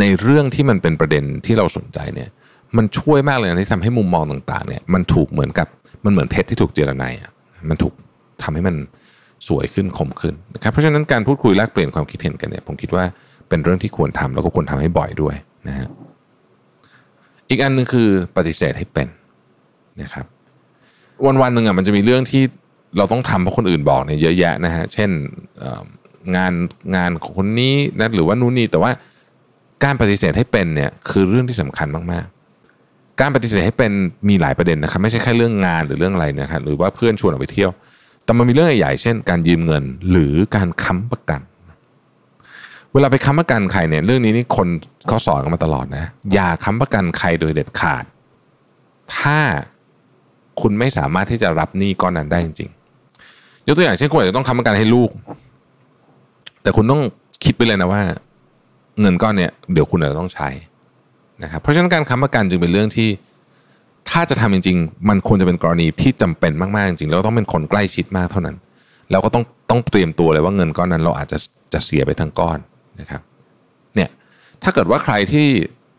ในเรื่องที่มันเป็นประเด็นที่เราสนใจเนี่ยมันช่วยมากเลยนะที่ทำให้มุมมองต่างๆเนี่ยมันถูกเหมือนกับมันเหมือนเพชรที่ถูกเจรไนอะมันถูกทำให้มันสวยขึ้นคมขึ้นนะครับเพราะฉะนั้นการพูดคุยแลกเปลี่ยนความคิดเห็นกันเนี่ยผมคิดว่า เป็นเรื่องที่ควรทำแล้วก็ควรทำให้บ่อยด้วยนะฮะอีกอันหนึ่งคือปฏิเสธให้เป็นนะครับ วันวันหนึ่งอะมันจะมีเรื่องที่เราต้องทำเพราะคนอื่นบอกเนี่ยเยอะแยะนะฮะเช่นงานงานของคนนี้นะหรือว่านู่นนี่แต่ว่าการปฏิเสธให้เป็นเนี่ยคือเรื่องที่สำคัญมากๆ การปฏิเสธให้เป็นมีหลายประเด็นนะครับไม่ใช่แค่เรื่องงานหรือเรื่องอะไรนะครับหรือว่าเพื่อนชวนออกไปเที่ยว แต่มันมีเรื่องใหญ่ๆเช่น การยืมเงินหรือการค้ำประกัน เวลาไปค้ำประกันใครเนี่ยเรื่องนี้นี่คนเขาสอนกันมาตลอดนะ อย่าค้ำประกันใครโดยเด็ดขาด ถ้าคุณไม่สามารถที่จะรับหนี้ก้อนนั้นได้จริงๆยกตัวอย่างเช่นคุณอาจจะต้องค้ำประกันให้ลูก แต่คุณต้องคิดไปเลยนะว่า เงินก้อนเนี่ยเดี๋ยวคุณอาจจะต้องใช้นะครับเพราะฉะนั้นการค้ำประกันจึงเป็นเรื่องที่ถ้าจะทำจริง ๆ มันควรจะเป็นกรณีที่จำเป็นมากๆจริงๆแล้วต้องเป็นคนใกล้ชิดมากเท่านั้น แล้วก็ต้องต้องเตรียมตัวเลยว่าเงินก้อนนั้นเราอาจจะจะเสียไปทั้งก้อน นะครับเนี่ยถ้าเกิดว่าใครที่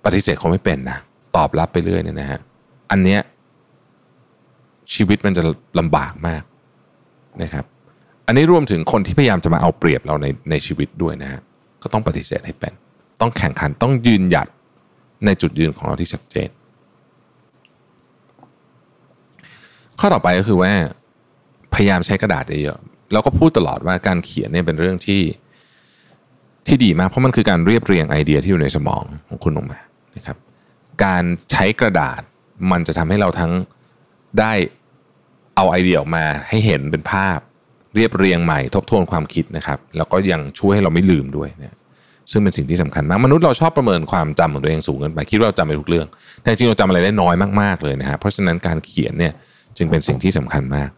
ปฏิเสธคนไม่เป็นนะตอบรับไปเรื่อยเนี่ยนะฮะอันเนี้ยชีวิตมันจะลำบากมากนะครับ อันนี้รวมถึงคนที่พยายามจะมาเอาเปรียบเราในในชีวิตด้วยนะฮะก็ต้องปฏิเสธให้เป็น ต้องแข่งขันต้องยืนหยัดในจุดยืนของเราที่ชัดเจน ข้อต่อไปก็คือว่า พยายามใช้กระดาษเยอะๆแล้วก็พูดตลอดว่าการเขียนเนี่ยเป็นเรื่องที่ ที่ดีมากเพราะมันคือการเรียบเรียงไอเดียที่อยู่ในสมองของคุณลงมานะครับ การใช้กระดาษมันจะทำให้เราทั้งได้เอาไอเดียออกมาให้เห็นเป็นภาพ เรียบเรียงใหม่ทบทวนความคิดนะครับ แล้วก็ยังช่วยให้เราไม่ลืมด้วยเนี่ยซึ่งเป็นสิ่งที่สำคัญมากมนุษย์เราชอบประเมินความจำของตัวเองสูงเกินไปคิดว่าเราจำไปทุกเรื่อง แต่จริงเราจำอะไรได้น้อยมากๆเลยนะครับเพราะฉะนั้นการเขียนเนี่ยจึงเป็นสิ่งที่สำคัญมาก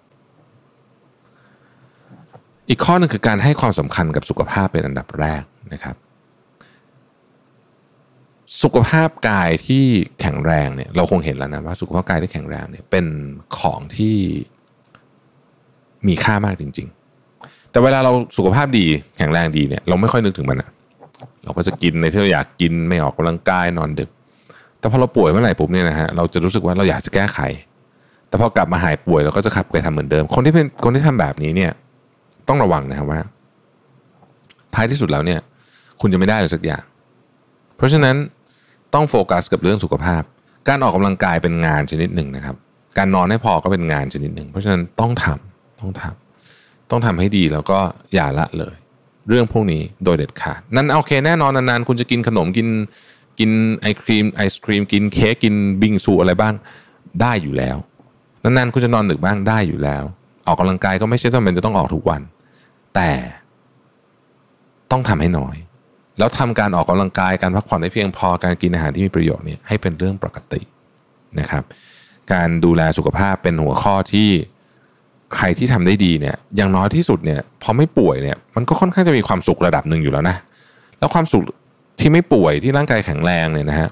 อีกข้อนึงคือการให้ความสำคัญกับสุขภาพเป็นอันดับแรก นะครับ สุขภาพกายที่แข็งแรงเนี่ยเราคงเห็นแล้วนะว่าสุขภาพกายที่แข็งแรงเนี่ยเป็นของที่มีค่ามากจริง ๆ แต่เวลาเราสุขภาพดีแข็งแรงดีเนี่ยเราไม่ค่อยนึกถึงมันอะเราก็จะกินในที่เราอยากกินไม่ออกกำลังกายนอนดึก แต่พอเราป่วยเมื่อไหร่ปุ๊บเนี่ยนะฮะเราจะรู้สึกว่าเราอยากจะแก้ไข แต่พอกลับมาหายป่วยเราก็จะขับไปทำเหมือนเดิม คนที่เป็นคนที่ทำแบบนี้เนี่ย ต้องระวังนะครับว่า ท้ายที่สุดแล้วเนี่ย คุณจะไม่ได้เลยสักอย่าง เพราะฉะนั้นต้องโฟกัสกับเรื่องสุขภาพ การออกกำลังกายเป็นงานชนิดหนึ่งนะครับ การนอนให้พอก็เป็นงานชนิดหนึ่ง เพราะฉะนั้นต้องทำต้องทำต้องทำให้ดีแล้วก็อย่าละเลย เรื่องพวกนี้โดยเด็ดขาด นั่นโอเคแน่นอนนานๆคุณจะกินขนมกินกินไอครีมไอศครีมกินเค้กกินบิงซูอะไรบ้างได้อยู่แล้วนานๆคุณจะนอนดึกบ้างได้อยู่แล้ว ออกกำลังกายก็ไม่ใช่จำเป็นจะต้องออกทุกวัน แต่ต้องทำให้น้อย แล้วทำการออกกำลังกายการพักผ่อนให้เพียงพอการกินอาหารที่มีประโยชน์เนี่ยให้เป็นเรื่องปกตินะครับ การดูแลสุขภาพเป็นหัวข้อที่ใครที่ทำได้ดีเนี่ยอย่างน้อยที่สุดเนี่ยพอไม่ป่วยเนี่ยมันก็ค่อนข้างจะมีความสุขระดับหนึ่งอยู่แล้วนะแล้วความสุขที่ไม่ป่วยที่ร่างกายแข็งแรงเนี่ยนะฮะ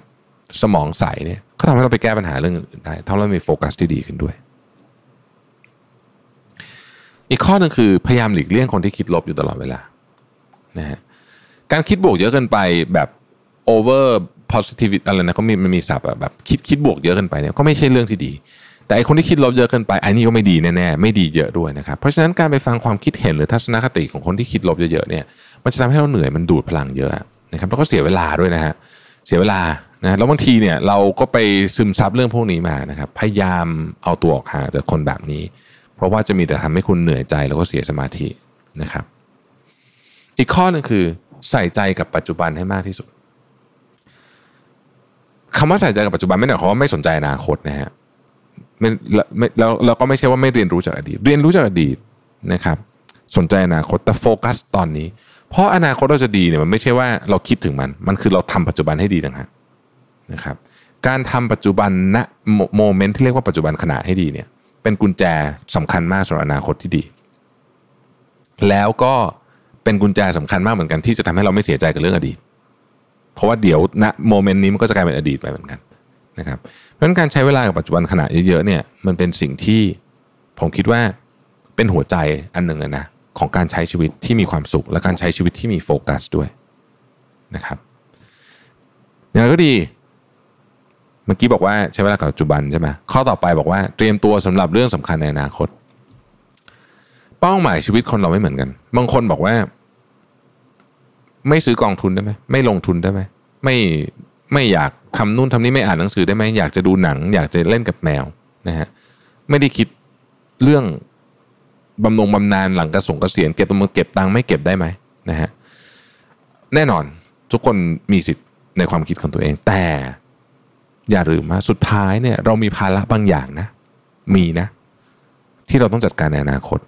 สมองใสเนี่ยก็ทำให้เราไปแก้ปัญหาเรื่องอื่นได้ถ้าเรามีโฟกัสที่ดีขึ้นด้วย อีกข้อหนึ่งคือพยายามหลีกเลี่ยงคนที่คิดลบอยู่ตลอดเวลานะฮะ การคิดบวกเยอะเกินไปแบบ over positivity อะไรนะก็มีมันมีศัพท์แบบคิดคิดบวกเยอะเกินไปเนี่ยก็ไม่ใช่เรื่องที่ดี แต่ไอคนที่คิดลบเยอะเกินไปอันนี้ก็ไม่ดีแน่ๆไม่ดีเยอะด้วยนะครับเพราะฉะนั้นการไปฟังความคิดเห็นหรือทัศนคติของคนที่คิดลบเยอะๆเนี่ย มันจะทำให้เราเหนื่อยมันดูดพลังเยอะนะครับแล้วก็เสียเวลาด้วยนะฮะเสียเวลานะแล้วบางทีเนี่ยเราก็ไปซึมซับเรื่องพวกนี้มานะครับพยายามเอาตัวออกห่างจากคนแบบนี้ เพราะว่าจะมีแต่ทำให้คุณเหนื่อยใจแล้วก็เสียสมาธินะครับ อีกข้อหนึ่งคือ ใส่ใจกับปัจจุบันให้มากที่สุดคำว่าใส่ใจกับปัจจุบันไม่ได้หมายความว่าไม่สนใจอนาคตนะฮะไม่แล้วเราก็ไม่ใช่ว่าไม่เรียนรู้จากอดีต เรียนรู้จากอดีตนะครับ สนใจอนาคตแต่โฟกัสตอนนี้ เพราะอนาคตเราจะดีเนี่ยมันไม่ใช่ว่าเราคิดถึงมัน มันคือเราทำปัจจุบันให้ดีต่างหากนะครับ การทำปัจจุบันณโมเมนต์ที่เรียกว่าปัจจุบันขณะให้ดีเนี่ย เป็นกุญแจสำคัญมากสำหรับอนาคตที่ดี แล้วก็ เป็นกุญแจสำคัญมากเหมือนกันที่จะทำให้เราไม่เสียใจกับเรื่องอดีต เพราะว่าเดี๋ยวณโมเมนต์นี้มันก็จะกลายเป็นอดีตไปเหมือนกันนะครับเพราะนั้นการใช้เวลากับปัจจุบันขณะเยอะๆเนี่ยมันเป็นสิ่งที่ผมคิดว่าเป็นหัวใจอันหนึ่งนะของการใช้ชีวิตที่มีความสุข และการใช้ชีวิตที่มีโฟกัสด้วยนะครับอย่างไรก็ดีเมื่อกี้บอกว่าใช้เวลากับปัจจุบันใช่ไหมข้อต่อไปบอกว่าเตรียมตัวสำหรับเรื่องสำคัญในอนาคต เป้าหมายชีวิตคนเราไม่เหมือนกัน บางคนบอกว่า ไม่ซื้อกองทุนได้ไหมไม่ลงทุนได้ไหมไม่ไม่อยากทำนู่นทำนี่ไม่อ่านหนังสือได้ไหมอยากจะดูหนัง อยากจะเล่นกับแมวนะฮะไม่ได้คิดเรื่องบำนงบำนาญหลังกระสงกเกษียณเก็บตัวเก็บตังค์ไม่เก็บได้ไหมนะฮะแน่นอนทุกคนมีสิทธิ์ในความคิดของตัวเอง แต่อย่าลืมว่าสุดท้ายเนี่ยเรามีภาระบางอย่างนะ มีนะ ที่เราต้องจัดการในอนาคต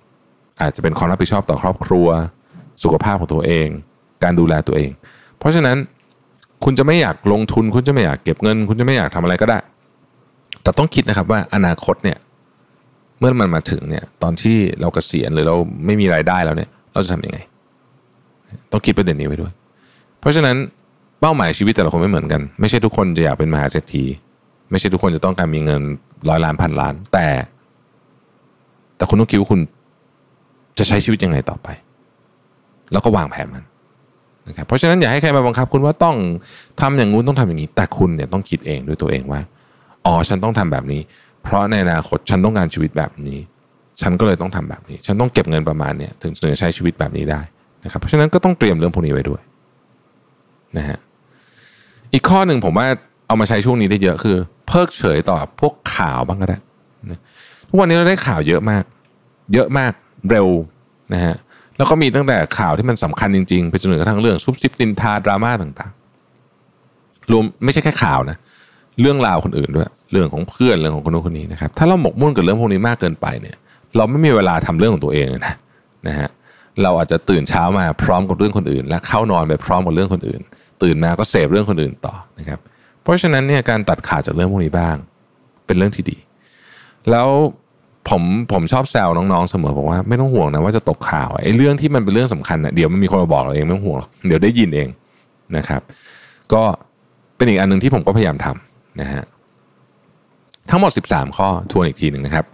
อาจจะเป็นความรับผิดชอบต่อครอบครัว สุขภาพของตัวเอง การดูแลตัวเอง เพราะฉะนั้นคุณจะไม่อยากลงทุน คุณจะไม่อยากเก็บเงิน คุณจะไม่อยากทำอะไรก็ได้ แต่ต้องคิดนะครับว่าอนาคตเนี่ยเมื่อมันมาถึงเนี่ยตอนที่เรากเกษียณหรือเราไม่มีรายได้แล้วเนี่ย เราจะทำยังไง ต้องคิดประเด็นนี้ไว้ด้วย เพราะฉะนั้นเป้าหมายชีวิตแต่ละคนไม่เหมือนกัน ไม่ใช่ทุกคนจะอยากเป็นมหาเศรษฐี ไม่ใช่ทุกคนจะต้องการมีเงินร้อยล้านพันล้าน แต่ แต่คุณต้องคิดว่าคุณ จะใช้ชีวิตยังไงต่อไป แล้วก็วางแผนมันนะครับเพราะฉะนั้นอย่าให้ใครมาบังคับ คุณว่าต้องทำอย่างงู้นต้องทำอย่างนี้ แต่คุณเนี่ยต้องคิดเองด้วยตัวเองว่าอ๋อฉันต้องทำแบบนี้ เพราะในอนาคตฉันต้องการชีวิตแบบนี้ ฉันก็เลยต้องทำแบบนี้ ฉันต้องเก็บเงินประมาณเนี้ยถึงจะใช้ชีวิตแบบนี้ได้นะครับเพราะฉะนั้นก็ต้องเตรียมเรื่องพวกนี้ไว้ด้วยนะฮะอีกข้อหนึ่งผมว่าเอามาใช้ช่วงนี้ได้เยอะคือ เพิกเฉยต่อพวกข่าวบ้างก็ได้ทุกวันนี้เราได้ข่าวเยอะมาก เยอะมาก เร็วนะฮะแล้วก็มีตั้งแต่ข่าวที่มันสำคัญจริงๆ ไปจนถึงกระทั่งเรื่องซุบซิบนินทาดราม่าต่างๆ รวมไม่ใช่แค่ข่าวนะ เรื่องราวคนอื่นด้วย เรื่องของเพื่อนเรื่องของคนนู้นคนนี้นะครับ ถ้าเราหมกมุ่นกับเรื่องพวกนี้มากเกินไปเนี่ย เราไม่มีเวลาทำเรื่องของตัวเองนะนะฮะเราอาจจะตื่นเช้ามาพร้อมกับเรื่องคนอื่น และเข้านอนไปพร้อมกับเรื่องคนอื่น ตื่นมาก็เสพเรื่องคนอื่นต่อนะครับ เพราะฉะนั้นเนี่ยการตัดขาดจากเรื่องพวกนี้บ้าง เป็นเรื่องที่ดี แล้ว ผมผมชอบแซวน้องๆเสมอบอกว่าไม่ต้องห่วงนะว่าจะตกข่าวไอ้เรื่องที่มันเป็นเรื่องสำคัญนะเดี๋ยวมันมีคนมาบอกเราเองไม่ต้องห่วงเดี๋ยวได้ยินเองนะครับ ก็เป็นอีกอันหนึ่งที่ผมก็พยายามทำนะฮะทั้งหมด 13 ข้อทวนอีกทีหนึ่งนะครับ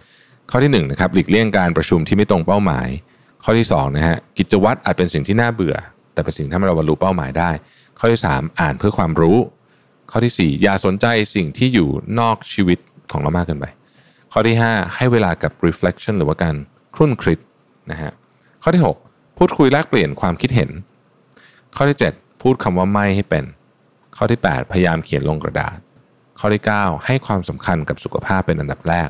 ข้อที่1นะครับหลีกเลี่ยงการประชุมที่ไม่ตรงเป้าหมาย ข้อที่2นะฮะกิจวัตรอาจเป็นสิ่งที่น่าเบื่อ แต่เป็นสิ่งที่ทำให้เราบรรลุเป้าหมายได้ ข้อที่ 3 อ่านเพื่อความรู้ ข้อที่ 4 อย่าสนใจสิ่งที่อยู่นอกชีวิตของเรามากเกินไป ข้อที่ 5 ให้เวลากับ reflection หรือว่าการครุ่นคิดนะฮะข้อที่ 6 พูดคุยแลกเปลี่ยนความคิดเห็น ข้อที่ 7 พูดคำว่าไม่ให้เป็น ข้อที่ 8 พยายามเขียนลงกระดาษ ข้อที่ 9 ให้ความสำคัญกับสุขภาพเป็นอันดับแรก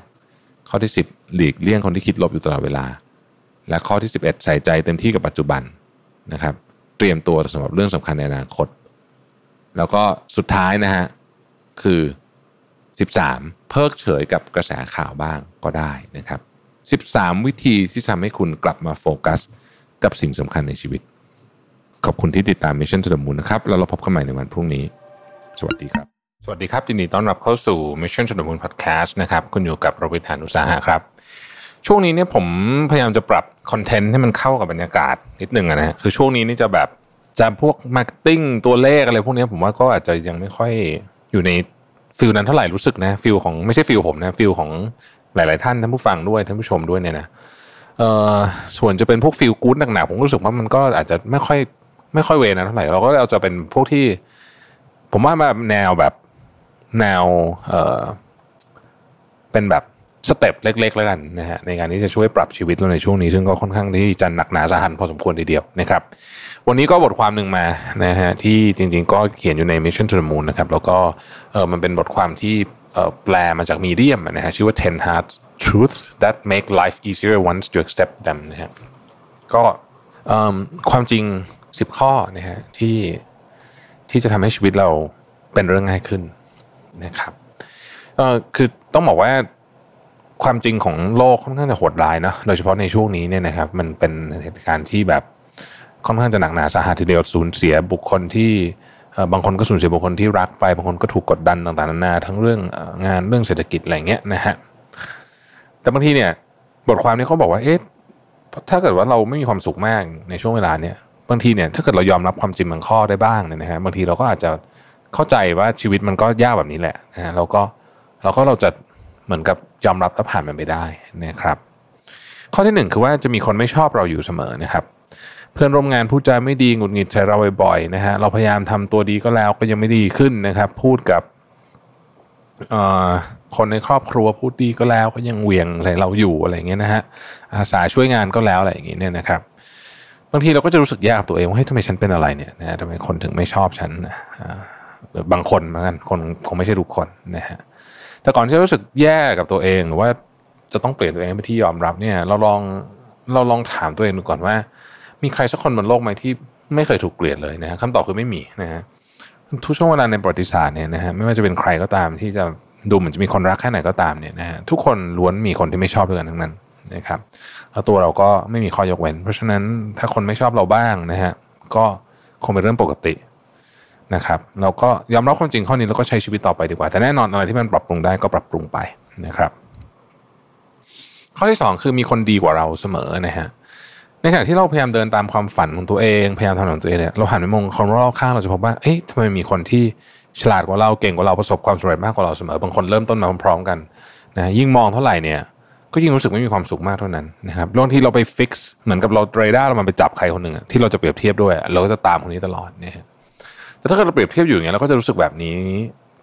ข้อที่ 10 หลีกเลี่ยงคนที่คิดลบอยู่ตลอดเวลา และข้อที่ 11 ใส่ใจเต็มที่กับปัจจุบันนะครับ เตรียมตัวสำหรับเรื่องสำคัญในอนาคต แล้วก็สุดท้ายนะฮะคือ 13 เพิกเฉยกับกระแสข่าวบ้างก็ได้นะครับ 13 วิธีที่ทำให้คุณกลับมาโฟกัส กับสิ่งสำคัญในชีวิต ขอบคุณที่ติดตาม Mission to the Moon นะครับ แล้วเราพบกันใหม่ในวันพรุ่งนี้ สวัสดีครับ สวัสดีครับ ยินดีต้อนรับเข้าสู่ Mission to the Moon Podcast นะครับ คุณอยู่กับรวิศหาญอุตสาหะครับ ช่วงนี้เนี่ยผมพยายามจะปรับ content ให้มันเข้ากับบรรยากาศนิดนึงนะฮะคือช่วงนี้นี่จะแบบจะพวก marketingตัวเลขอะไรพวกนี้ผมว่าก็อาจจะยังไม่ค่อยอยู่ใน feel นั้นเท่าไหร่รู้สึกนะ feel ของไม่ใช่ feel ผมนะ feel ของหลาย ๆ ท่านท่านผู้ฟังด้วยท่านผู้ชมด้วยเนี่ยนะเอ่อส่วนจะเป็นพวก feel good หนักๆผมรู้สึกว่ามันก็อาจจะไม่ค่อยไม่ค่อย way นะเท่าไหร่เราก็เราจะเป็นพวกที่ ผมว่าแบบแนวแบบแนวเอ่อเป็นแบบ step เล็กๆแล้วกันนะฮะในการที่จะช่วยปรับชีวิตเราในช่วงนี้ ซึ่งก็ค่อนข้างที่จะหนักหนาสาหัสพอสมควรทีเดียวนะครับ วันนี้ก็บทความหนึ่งมานะฮะที่จริงๆ ก็เขียนอยู่ใน Mission to the Moon นะครับแล้วก็เออมันเป็นบทความที่เออแปลมาจากมีเดียมนะฮะชื่อว่า 10 hard truths that make life easier once you accept them นะฮะก็ความจริง 10 ข้อนะฮะที่ที่จะทำให้ชีวิตเราเป็นเรื่องง่ายขึ้นนะครับเออคือต้องบอกว่าความจริงของโลกค่อนข้างจะโหดร้ายเนาะโดยเฉพาะในช่วงนี้เนี่ยนะครับ มันเป็นเหตุการณ์ที่แบบ ค่อนข้างจะหนักหนาสาหัสทีเดียวสูญเสียบุคคลที่บางคนก็สูญเสียบุคคลที่รักไป บางคนก็ถูกกดดันต่างๆนานาทั้งเรื่องงานเรื่องเศรษฐกิจอะไรเงี้ยนะฮะแต่บางทีเนี่ยบทความนี้เขาบอกว่าเอ๊ะถ้าเกิดว่าเราไม่มีความสุขมากในช่วงเวลาเนี่ยบางทีเนี่ยถ้าเกิดเรายอมรับความจริงบางข้อได้บ้างเนี่ยนะฮะบางทีเราก็อาจจะเข้าใจว่าชีวิตมันก็ยากแบบนี้แหละนะฮะเราก็เราก็เราจะเหมือนกับยอมรับและผ่านมันไปได้นะครับ ข้อที่หนึ่งคือว่าจะมีคนไม่ชอบเราอยู่เสมอนะครับ เพื่อนร่วมงานพูดจาไม่ดีหงุดหงิดใส่เราบ่อยๆนะฮะเราพยายามทำตัวดีก็แล้วก็ยังไม่ดีขึ้นนะครับ พูดกับคนในครอบครัวพูดดีก็แล้วก็ยังเหวี่ยงอะไรเราอยู่อะไรอย่างเงี้ยนะฮะอาสาช่วยงานก็แล้วอะไรอย่างเงี้ยเนี่ยนะครับบางทีเราก็จะรู้สึกยากตัวเองว่าเฮ้ยทำไมฉันเป็นอะไรเนี่ยนะทำไมคนถึงไม่ชอบฉันนะบางคนเหมือนกันคนคงไม่ใช่ทุกคนนะฮะแต่ก่อนที่จะรู้สึกแย่กับตัวเองหรือว่าจะต้องเปลี่ยนตัวเองไปที่ยอมรับเนี่ย เราลองเราลองถามตัวเองดูก่อนว่า มีใครสักคนบนโลกไหมที่ไม่เคยถูกเกลียดเลยนะฮะคำตอบคือไม่มีนะฮะทุกช่วงเวลาในประวัติศาสตร์เนี่ยนะฮะไม่ว่าจะเป็นใครก็ตามที่จะดูเหมือนจะมีคนรักแค่ไหนก็ตามเนี่ยนะฮะทุกคนล้วนมีคนที่ไม่ชอบด้วยกันทั้งนั้นนะครับแล้วตัวเราก็ไม่มีข้อยกเว้น เพราะฉะนั้นถ้าคนไม่ชอบเราบ้างนะฮะก็คงเป็นเรื่องปกตินะครับเราก็ยอมรับความจริงข้อนี้แล้วก็ใช้ชีวิตต่อไปดีกว่า แต่แน่นอนอะไรที่มันปรับปรุงได้ก็ปรับปรุงไปนะครับ ข้อที่ 2 คือมีคนดีกว่าเราเสมอนะฮะ ในขณะที่เราพยายามเดินตามความฝันของตัวเองพยายามทำของตัวเองเนี่ยเราหันไปมองคนรอบข้างเราจะพบว่าเอ๊ะทำไมมีคนที่ฉลาดกว่าเราเก่งกว่าเราประสบความสำเร็จมากกว่าเราเสมอบางคนเริ่มต้นมาพร้อมๆกันนะยิ่งมองเท่าไหร่เนี่ยก็ยิ่งรู้สึกไม่มีความสุขมากเท่านั้นนะครับบางทีเราไป fix เหมือนกับเราเรดาร์เรามันไปจับใครคนหนึ่งที่เราจะเปรียบเทียบด้วย เราก็จะตามคนนี้ตลอดเนี่ยแต่ถ้าเราเปรียบเทียบอยู่อย่างเงี้ยเราก็จะรู้สึกแบบนี้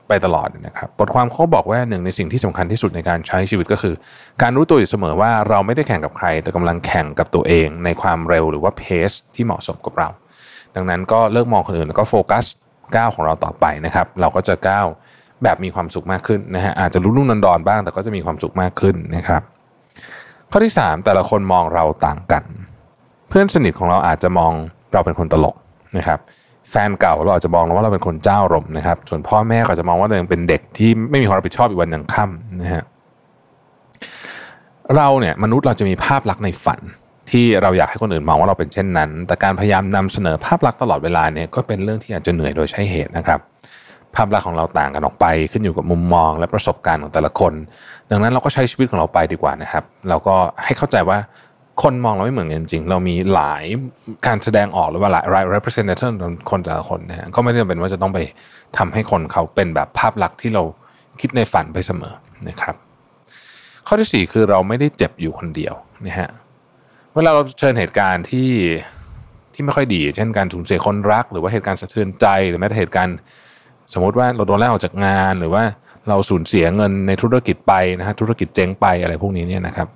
ไปตลอดนะครับบทความเขาบอกว่าหนึ่งในสิ่งที่สำคัญที่สุดในการใช้ชีวิตก็คือ การรู้ตัวอยู่เสมอว่าเราไม่ได้แข่งกับใคร แต่กำลังแข่งกับตัวเองในความเร็วหรือว่าเพสที่เหมาะสมกับเรา ดังนั้นก็เลิกมองคนอื่นแล้วก็โฟกัสก้าวของเราต่อไปนะครับ เราก็จะก้าวแบบมีความสุขมากขึ้นนะฮะอาจจะรุ่นนดอนบ้าง แต่ก็จะมีความสุขมากขึ้นนะครับ ข้อที่ 3 แต่ละคนมองเราต่างกัน เพื่อนสนิทของเราอาจจะมองเราเป็นคนตลกนะครับ แฟนเก่าเราอาจจะมองว่าเราเป็นคนเจ้ารมนะครับ ส่วนพ่อแม่ก็จะมองว่าเราเป็นเด็กที่ไม่มีความรับผิดชอบอีกวันยังค่ำนะฮะเราเนี่ยมนุษย์เราจะมีภาพลักษณ์ในฝัน ที่เราอยากให้คนอื่นมองว่าเราเป็นเช่นนั้น แต่การพยายามนำเสนอภาพลักษณ์ตลอดเวลาเนี่ยก็เป็นเรื่องที่อาจจะเหนื่อยโดยใช้เหตุนะครับ ภาพลักษณ์ของเราต่างกันออกไป ขึ้นอยู่กับมุมมองและประสบการณ์ของแต่ละคน ดังนั้นเราก็ใช้ชีวิตของเราไปดีกว่านะครับ เราก็ให้เข้าใจว่า คนมองเราไม่เหมือนกันจริง เรามีหลายการแสดงออกหรือว่าหลาย representation คนแต่ละคนนะฮะก็ไม่ได้เป็นว่าจะต้องไปทำให้คนเขาเป็นแบบภาพลักษณ์ที่เราคิดในฝันไปเสมอนะครับ ข้อที่ 4 คือเราไม่ได้เจ็บอยู่คนเดียวนะฮะเวลาเราเชิญเหตุการณ์ที่ที่ไม่ค่อยดี เช่นการสูญเสียคนรัก หรือว่าเหตุการณ์สะเทือนใจหรือแม้แต่เหตุการณ์ สมมติว่าเราโดนไล่ออกจากงาน หรือว่าเราสูญเสียเงินในธุรกิจไปนะฮะธุรกิจเจ๊งไปอะไรพวกนี้เนี่ยนะครับ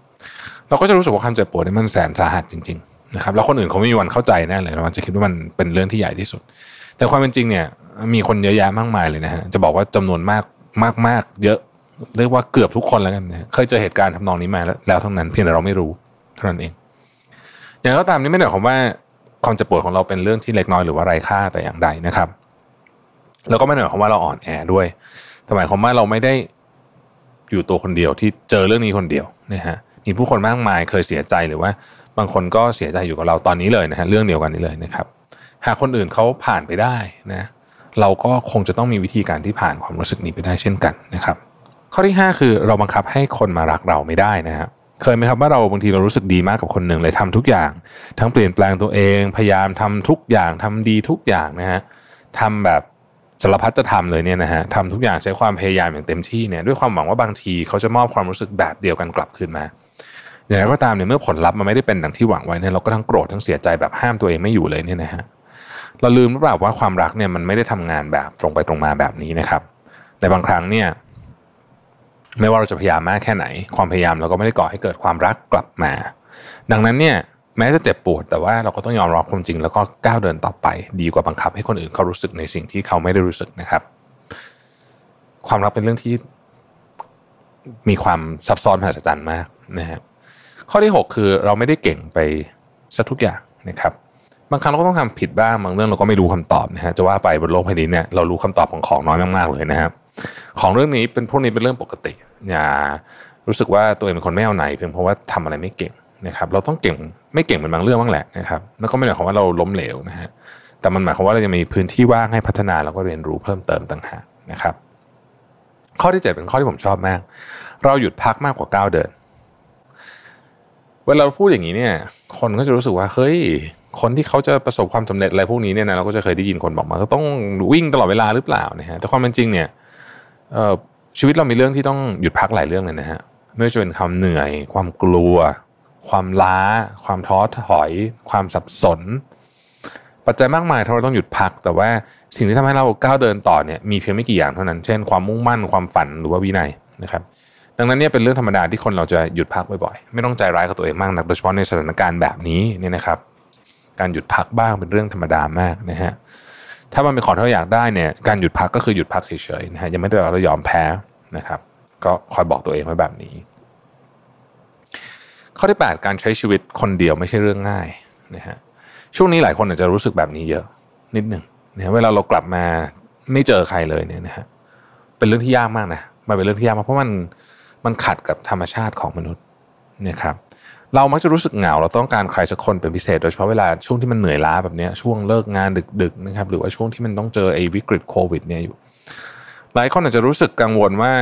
เราก็จะรู้สึกว่าความเจ็บปวดนี่มันแสนสาหัสจริงๆนะครับแล้วคนอื่นเขาไม่มีวันเข้าใจแน่เลยเราจะคิดว่ามันเป็นเรื่องที่ใหญ่ที่สุด แต่ความเป็นจริงเนี่ย มีคนเยอะแยะมากมายเลยนะฮะจะบอกว่าจำนวนมากมากมากเยอะเรียกว่าเกือบทุกคนแล้วกันนะเคยเจอเหตุการณ์ทำนองนี้มาแล้วทั้งนั้นเพียงแต่เราไม่รู้เท่านั้นเอง อย่างก็ตามนี่ไม่ได้หมายความว่าความเจ็บปวดของเราเป็นเรื่องที่เล็กน้อยหรือว่าไร้ค่าแต่อย่างใดนะครับ แล้วก็ไม่ได้หมายความว่าเราอ่อนแอด้วยแต่หมายความว่าเราไม่ได้อยู่ตัวคนเดียวที่เจอเรื่องนี้คนเดียวนะฮะ มีผู้คนมากมายเคยเสียใจหรือว่า บางคนก็เสียใจอยู่กับเราตอนนี้เลยนะฮะเรื่องเดียวกันนี้เลยนะครับ หากคนอื่นเขาผ่านไปได้นะเราก็คงจะต้องมีวิธีการที่ผ่านความรู้สึกนี้ไปได้เช่นกันนะครับ ข้อที่ 5 คือเราบังคับให้คนมารักเราไม่ได้นะฮะเคยไหมครับว่าเราบางทีเรารู้สึกดีมากกับคนหนึ่งเลยทำทุกอย่าง ทั้งเปลี่ยนแปลงตัวเอง พยายามทำทุกอย่างทำดีทุกอย่างนะฮะทำแบบ สารพัดจะทำเลยเนี่ยนะฮะทำทุกอย่างใช้ความพยายามอย่างเต็มที่เนี่ยด้วยความหวังว่าบางทีเขาจะมอบความรู้สึกแบบเดียวกันกลับคืนมาอย่างไรก็ตามเนี่ยเมื่อผลลัพธ์มันไม่ได้เป็นดังที่หวังไว้เนี่ยเราก็ทั้งโกรธทั้งเสียใจแบบห้ามตัวเองไม่อยู่เลยเนี่ยนะฮะเราลืมหรือเปล่าว่าความรักเนี่ยมันไม่ได้ทำงานแบบตรงไปตรงมาแบบนี้นะครับ แต่บางครั้งเนี่ยไม่ว่าเราจะพยายามมากแค่ไหน ความพยายามเราก็ไม่ได้ก่อให้เกิดความรักกลับมา ดังนั้นเนี่ย แม้จะเจ็บปวด แต่ว่าเราก็ต้องยอมรับความจริง แล้วก็ก้าวเดินต่อไป ดีกว่าบังคับให้คนอื่นเขารู้สึกในสิ่งที่เขาไม่ได้รู้สึกนะครับ ความรักเป็นเรื่องที่มีความซับซ้อนมหัศจรรย์มากนะฮะข้อที่ 6 คือเราไม่ได้เก่งไปซะทุกอย่างนะครับบางครั้งเราก็ต้องทำผิดบ้างบางเรื่องเราก็ไม่รู้คำตอบนะฮะจะว่าไปบนโลกใบนี้เนี่ยเรารู้คำตอบของของน้อยมากๆเลยนะครับ ของเรื่องนี้เป็นพวกนี้เป็นเรื่องปกติอย่ารู้สึกว่าตัวเองเป็นคนไม่เอาไหนเพียงเพราะว่าทำอะไรไม่เก่ง นะครับเราต้องเก่งไม่เก่งเป็นบางเรื่องบ้างแหละนะครับแล้วก็ไม่ได้หมายความว่าเราล้มเหลวนะฮะแต่มันหมายความว่าเราจะมีพื้นที่ว่างให้พัฒนาแล้วก็เรียนรู้เพิ่มเติมต่างหากนะครับ ข้อที่เจ็ดเป็นข้อที่ผมชอบมาก เราหยุดพักมากกว่าก้าวเดิน เวลาเราพูดอย่างนี้เนี่ยคนก็จะรู้สึกว่าเฮ้ยคนที่เขาจะประสบความสำเร็จอะไรพวกนี้เนี่ยนะเราก็จะเคยได้ยินคนบอกมาก็ต้องวิ่งตลอดเวลาหรือเปล่านะฮะแต่ความเป็นจริงเนี่ยชีวิตเรามีเรื่องที่ต้องหยุดพักหลายเรื่องเลยนะฮะไม่ว่าจะเป็นความเหนื่อย ความกลัว ความล้า ความท้อถอย ความสับสน ปัจจัยมากมายที่เราต้องหยุดพัก แต่ว่าสิ่งที่ทำให้เราก้าวเดินต่อเนี่ยมีเพียงไม่กี่อย่างเท่านั้น เช่นความมุ่งมั่นความฝันหรือว่าวินัยนะครับดังนั้นเนี่ยเป็นเรื่องธรรมดาที่คนเราจะหยุดพักบ่อยๆ ไม่ต้องใจร้ายกับตัวเองมากนัก โดยเฉพาะในสถานการณ์แบบนี้เนี่ยนะครับ การหยุดพักบ้างเป็นเรื่องธรรมดามากนะฮะ ถ้ามันเป็นของที่เราอยากได้เนี่ย การหยุดพักก็คือหยุดพักเฉยๆนะฮะ ยังไม่ได้เรายอมแพ้นะครับ ก็คอยบอกตัวเองไว้แบบนี้ ข้อที่ 8 การใช้ชีวิตคนเดียวไม่ใช่เรื่องง่ายนะฮะช่วงนี้หลายคนอาจจะรู้สึกแบบนี้เยอะนิดหนึ่งนะเวลาเรากลับมาไม่เจอใครเลยเนี่ยนะฮะเป็นเรื่องที่ยากมากนะมันเป็นเรื่องที่ยากมากเพราะมันมันขัดกับธรรมชาติของมนุษย์นะครับเรามักจะรู้สึกเหงาเราต้องการใครสักคนเป็นพิเศษ โดยเฉพาะเวลาช่วงที่มันเหนื่อยล้าแบบนี้ช่วงเลิกงานดึกๆนะครับหรือว่าช่วงที่มันต้องเจอไอ้วิกฤตโควิดเนี่ยอยู่ หลายคนอาจจะรู้สึกกังวลว่า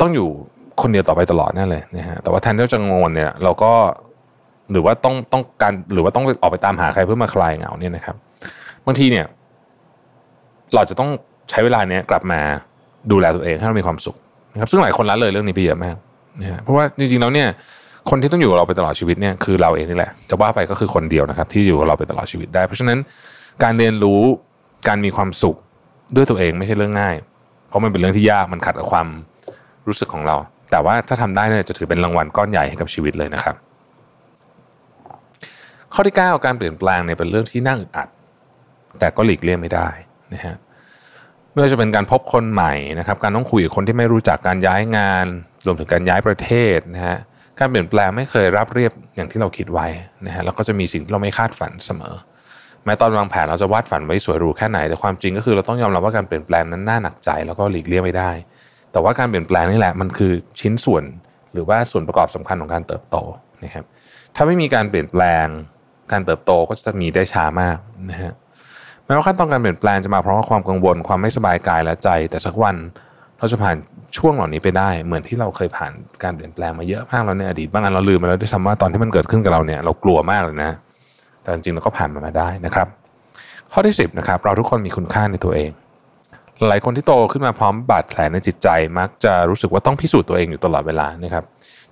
ต้องอยู่ คนเดียวต่อไปตลอดนั่นเลยนะฮะแต่ว่าแทนที่จะกังเนี่ย เราก็หรือว่าต้องต้องการหรือว่าต้องออกไปตามหาใครเพื่อมาคลายเหงาเนี่ยนะครับ บางทีเนี่ย เราจะต้องใช้เวลาเนี้ยกลับมาดูแลตัวเองให้เรามีความสุขนะครับ ซึ่งหลายคนละเลยเรื่องนี้ไปเยอะมากนะฮะเพราะว่าจริงๆแล้วเนี่ย คนที่ต้องอยู่กับเราไปตลอดชีวิตเนี่ยคือเราเองนี่แหละจะว่าไปก็คือคนเดียวนะครับ ที่อยู่กับเราไปตลอดชีวิตได้ เพราะฉะนั้นการเรียนรู้การมีความสุขด้วยตัวเองไม่ใช่เรื่องง่าย เพราะมันเป็นเรื่องที่ยากมันขัดกับความรู้สึกของเรา แต่ว่าถ้าทำได้เนี่ยจะถือเป็นรางวัลก้อนใหญ่ให้กับชีวิตเลยนะครับ ข้อที่ 9 การเปลี่ยนแปลงเนี่ยเป็นเรื่องที่น่าอึดอัด แต่ก็หลีกเลี่ยงไม่ได้นะฮะไม่ว่าจะเป็นการพบคนใหม่นะครับ การต้องคุยกับคนที่ไม่รู้จักการย้ายงาน รวมถึงการย้ายประเทศนะฮะการเปลี่ยนแปลงไม่เคยรับเรียบอย่างที่เราคิดไว้นะฮะแล้วก็จะมีสิ่งที่เราไม่คาดฝันเสมอ แม้ตอนวางแผนเราจะวาดฝันไว้สวยหรูแค่ไหนแต่ความจริงก็คือเราต้องยอมรับว่าการเปลี่ยนแปลงนั้นน่าหนักใจ แล้วก็หลีกเลี่ยงไม่ได้ แต่ว่าการเปลี่ยนแปลงนี่แหละมันคือชิ้นส่วนหรือว่าส่วนประกอบสำคัญของการเติบโตนะครับ ถ้าไม่มีการเปลี่ยนแปลงการเติบโตก็จะมีได้ช้ามากนะฮะแม้ว่าขั้นตอนการเปลี่ยนแปลงจะมาเพราะว่าความกังวล ความไม่สบายกายและใจ แต่สักวันเราจะผ่านช่วงเหล่านี้ไปได้ เหมือนที่เราเคยผ่านการเปลี่ยนแปลงมาเยอะมากแล้วในอดีตบางอันเราลืมไปแล้วด้วยซ้ำว่าตอนที่มันเกิดขึ้นกับเราเนี่ยเรากลัวมากเลยนะ แต่จริงๆเราก็ผ่านมันมาได้นะครับ ข้อที่ 10นะครับเราทุกคนมีคุณค่าในตัวเอง หลายคนที่โตขึ้นมาพร้อมบาดแผลในจิตใจมักจะรู้สึกว่าต้องพิสูจน์ตัวเองอยู่ตลอดเวลานะครับ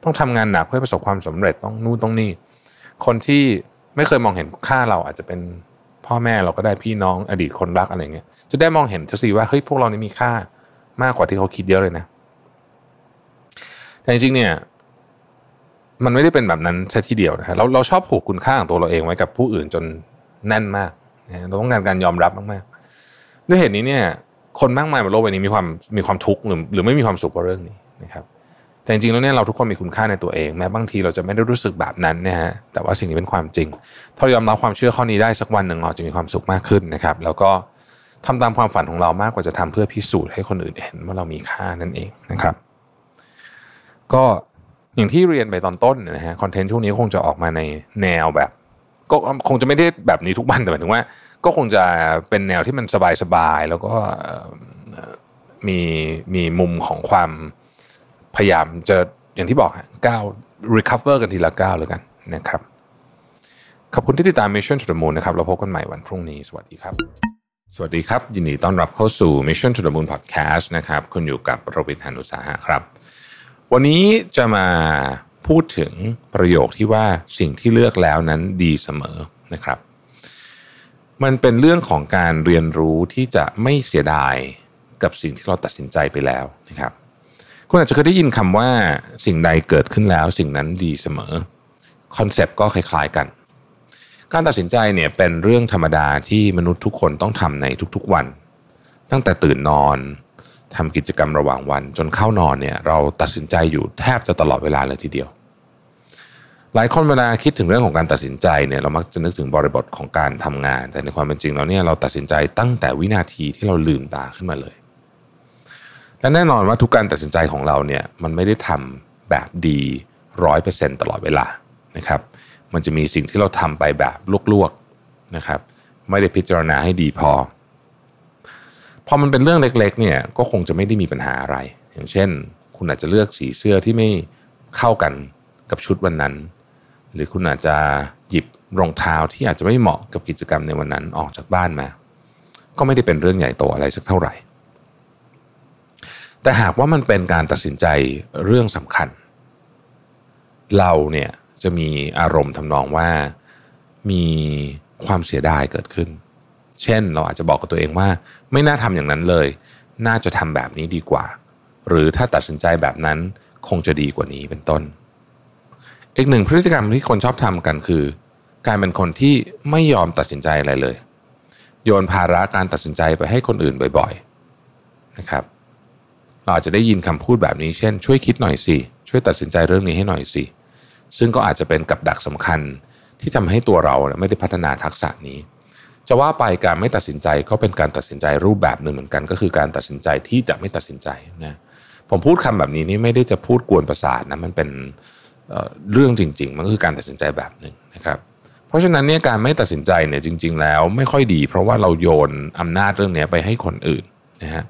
ต้องทำงานหนักเพื่อประสบความสำเร็จต้องนู่นต้องนี่ คนที่ไม่เคยมองเห็นค่าเราอาจจะเป็นพ่อแม่เราก็ได้พี่น้องอดีตคนรักอะไรเงี้ย จะได้มองเห็นจะสิว่าเฮ้ยพวกเรานี่มีค่ามากกว่าที่เขาคิดเยอะเลยนะ แต่จริงๆเนี่ย มันไม่ได้เป็นแบบนั้นแค่ที่เดียวนะฮะเราเราชอบผูกคุณค่าของตัวเราเองไว้กับผู้อื่นจนแน่นมาก เราต้องการการยอมรับมากๆ ด้วยเหตุนี้เนี่ย คนมากมายบนโลกใบนี้มีความมีความทุกข์หรือหรือไม่มีความสุขกับเรื่องนี้นะครับแต่จริงๆแล้วเนี่ยเราทุกคนมีคุณค่าในตัวเอง แม้บางทีเราจะไม่ได้รู้สึกแบบนั้นนะฮะแต่ว่าสิ่งนี้เป็นความจริง ถ้าเรายอมรับความเชื่อข้อนี้ได้สักวันหนึ่งเราจะมีความสุขมากขึ้นนะครับ แล้วก็ทำตามความฝันของเรามากกว่าจะทำเพื่อพิสูจน์ให้คนอื่นเห็นว่าเรามีค่านั่นเองนะครับ ก็อย่างที่เรียนไปตอนต้นนะฮะคอนเทนต์ช่วงนี้คงจะออกมาในแนวแบบ ก็คงจะไม่ได้แบบนี้ทุกวันแต่หมายถึงว่า ก็คงจะเป็นแนวที่มันสบายๆแล้วก็มีมีมุมของความพยายามจะอย่างที่บอกก้าว recover กันทีละก้าวเลยกันนะครับ ขอบคุณที่ติดตาม Mission to the Moon นะครับเราพบกันใหม่วันพรุ่งนี้ สวัสดีครับ สวัสดีครับ ยินดีต้อนรับเข้าสู่ Mission to the Moon Podcast นะครับคุณอยู่กับโรบินฮานุสาหะครับ วันนี้จะมาพูดถึงประโยคที่ว่าสิ่งที่เลือกแล้วนั้นดีเสมอนะครับ มันเป็นเรื่องของการเรียนรู้ที่จะไม่เสียดายกับสิ่งที่เราตัดสินใจไปแล้วนะครับ คุณอาจจะเคยได้ยินคำว่าสิ่งใดเกิดขึ้นแล้ว สิ่งนั้นดีเสมอคอนเซปต์ก็คล้ายๆกัน การตัดสินใจเนี่ยเป็นเรื่องธรรมดาที่มนุษย์ทุกคนต้องทำในทุกๆวัน ตั้งแต่ตื่นนอนทำกิจกรรมระหว่างวันจนเข้านอนเนี่ยเราตัดสินใจอยู่แทบจะตลอดเวลาเลยทีเดียว ลายคนเวลาคิดถึงเรื่องของการตัดสินใจเนี่ยเรามักจะนึกถึงบริบทของการทำงาน แต่ในความเป็นจริงแล้วเนี่ยเราตัดสินใจตั้งแต่วินาทีที่เราลืมตาขึ้นมาเลย และแน่นอนว่าทุกการตัดสินใจของเราเนี่ยมันไม่ได้ทำแบบดีร้อยเปอร์เซ็นตลอดเวลานะครับ มันจะมีสิ่งที่เราทำไปแบบลวกๆนะครับ ไม่ได้พิจารณาให้ดีพอ พอมันเป็นเรื่องเล็กๆเนี่ยก็คงจะไม่ได้มีปัญหาอะไร อย่างเช่น คุณอาจจะเลือกสีเสื้อที่ไม่เข้ากันกับชุดวันนั้น รือคุณอาจจะหยิบรองเท้าที่อาจจะไม่เหมาะกับกิจกรรมในวันนั้นออกจากบ้านมา ก็ไม่ได้เป็นเรื่องใหญ่โตอะไรสักเท่าไหร่ แต่หากว่ามันเป็นการตัดสินใจเรื่องสำคัญ เราเนี่ยจะมีอารมณ์ทำนองว่ามีความเสียดายเกิดขึ้น เช่นเราอาจจะบอกกับตัวเองว่า ไม่น่าทำอย่างนั้นเลย น่าจะทำแบบนี้ดีกว่า หรือถ้าตัดสินใจแบบนั้นคงจะดีกว่านี้เป็นต้น อีกหนึ่งพฤติกรรมที่คนชอบทำกันคือ การเป็นคนที่ไม่ยอมตัดสินใจอะไรเลย โยนภาระการตัดสินใจไปให้คนอื่นบ่อย ๆนะครับ เราอาจจะได้ยินคำพูดแบบนี้เช่น ช่วยคิดหน่อยสิช่วยตัดสินใจเรื่องนี้ให้หน่อยสิซึ่งก็อาจจะเป็นกับดักสำคัญที่ทำให้ตัวเราไม่ได้พัฒนาทักษะนี้ จะว่าไปการไม่ตัดสินใจก็เป็นการตัดสินใจรูปแบบหนึ่งเหมือนกัน ก็คือการตัดสินใจที่จะไม่ตัดสินใจนะผมพูดคำแบบนี้นี่ไม่ได้จะพูดกวนประสาทนะมันเป็น เรื่องจริง ๆ มันก็คือการตัดสินใจแบบหนึ่งนะครับเพราะฉะนั้นเนี่ยการไม่ตัดสินใจเนี่ยจริง ๆ แล้วไม่ค่อยดี เพราะว่าเราโยนอำนาจเรื่องนี้ไปให้คนอื่นนะฮะ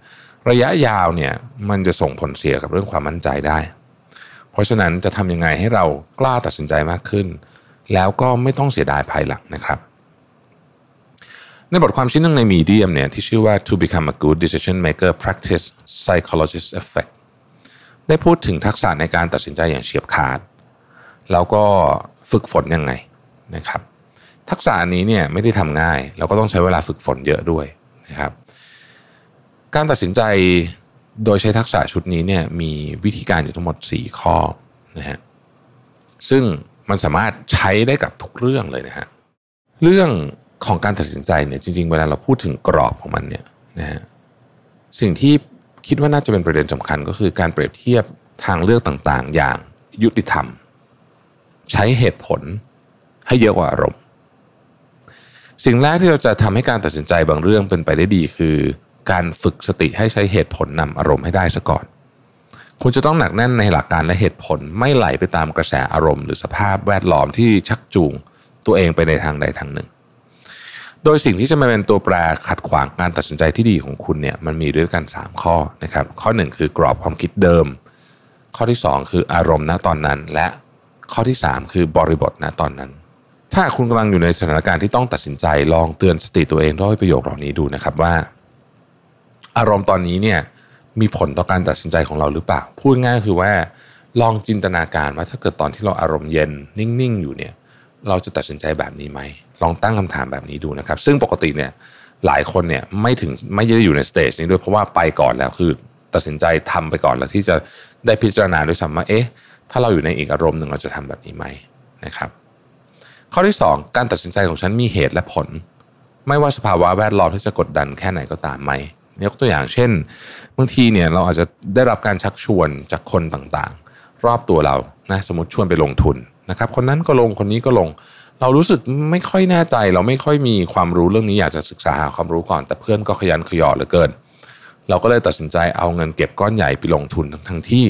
ระยะยาวเนี่ยมันจะส่งผลเสียกับเรื่องความมั่นใจได้ เพราะฉะนั้นจะทำยังไงให้เรากล้าตัดสินใจมากขึ้น แล้วก็ไม่ต้องเสียดายภายหลังนะครับ ในบทความชิ้นหนึ่งในมีเดียมเนี่ยที่ชื่อว่า to become a good decision maker practice psychologist effect ได้พูดถึงทักษะในการตัดสินใจอย่างเฉียบขาด แล้วก็ฝึกฝนยังไงนะครับ ทักษะนี้เนี่ยไม่ได้ทำง่าย เราก็ต้องใช้เวลาฝึกฝนเยอะด้วยนะครับ การตัดสินใจโดยใช้ทักษะชุดนี้เนี่ยมีวิธีการอยู่ทั้งหมด 4 ข้อนะฮะซึ่งมันสามารถใช้ได้กับทุกเรื่องเลยนะฮะเรื่องของการตัดสินใจเนี่ยจริงๆ เวลาเราพูดถึงกรอบของมันเนี่ยนะฮะสิ่งที่คิดว่าน่าจะเป็นประเด็นสำคัญก็คือการเปรียบเทียบทางเลือกต่างๆ อย่างยุติธรรม ใช้เหตุผลให้เยอะกว่าอารมณ์ สิ่งแรกที่เราจะทำให้การตัดสินใจบางเรื่องเป็นไปได้ดีคือ การฝึกสติให้ใช้เหตุผลนำอารมณ์ให้ได้ซะก่อน คุณจะต้องหนักแน่นในหลักการและเหตุผลไม่ไหลไปตามกระแสอารมณ์ หรือสภาพแวดล้อมที่ชักจูงตัวเองไปในทางใดทางหนึ่ง โดยสิ่งที่จะมาเป็นตัวแปรขัดขวางการตัดสินใจที่ดีของคุณเนี่ยมันมีด้วยกัน 3 ข้อนะครับ ข้อ 1 คือกรอบความคิดเดิม ข้อที่ 2 คืออารมณ์ณตอนนั้นและ ข้อที่ 3 คือบริบทณตอนนั้น ถ้าคุณกำลังอยู่ในสถานการณ์ที่ต้องตัดสินใจลองเตือนสติตัวเองด้วยประโยคเหล่านี้ดูนะครับว่า อารมณ์ตอนนี้เนี่ยมีผลต่อการตัดสินใจของเราหรือเปล่า พูดง่ายคือว่าลองจินตนาการว่าถ้าเกิดตอนที่เราอารมณ์เย็นนิ่งๆอยู่เนี่ยเราจะตัดสินใจแบบนี้ไหมลองตั้งคำถามแบบนี้ดูนะครับ ซึ่งปกติเนี่ยหลายคนเนี่ยไม่ถึงไม่ได้อยู่ในสเตจนี้ด้วยเพราะว่าไปก่อนแล้วคือ ตัดสินใจทำไปก่อนแล้วที่จะได้พิจารณาด้วยซ้ำว่าเอ๊ะ ถ้าเราอยู่ในอีกอารมณ์หนึ่งเราจะทำแบบนี้ไหมนะครับ ข้อที่ 2 การตัดสินใจของฉันมีเหตุและผล ไม่ว่าสภาวะแวดล้อมที่จะกดดันแค่ไหนก็ตามไหมยกตัวอย่างเช่นบางทีเนี่ยเราอาจจะได้รับการชักชวนจากคนต่างๆ รอบตัวเรานะสมมติชวนไปลงทุนนะครับคนนั้นก็ลงคนนี้ก็ลง เรารู้สึกไม่ค่อยแน่ใจ เราไม่ค่อยมีความรู้เรื่องนี้อยากจะศึกษาหาความรู้ก่อน แต่เพื่อนก็ขยันขยอเหลือเกิน เราก็เลยตัดสินใจเอาเงินเก็บก้อนใหญ่ไปลงทุนทั้งทั้งที่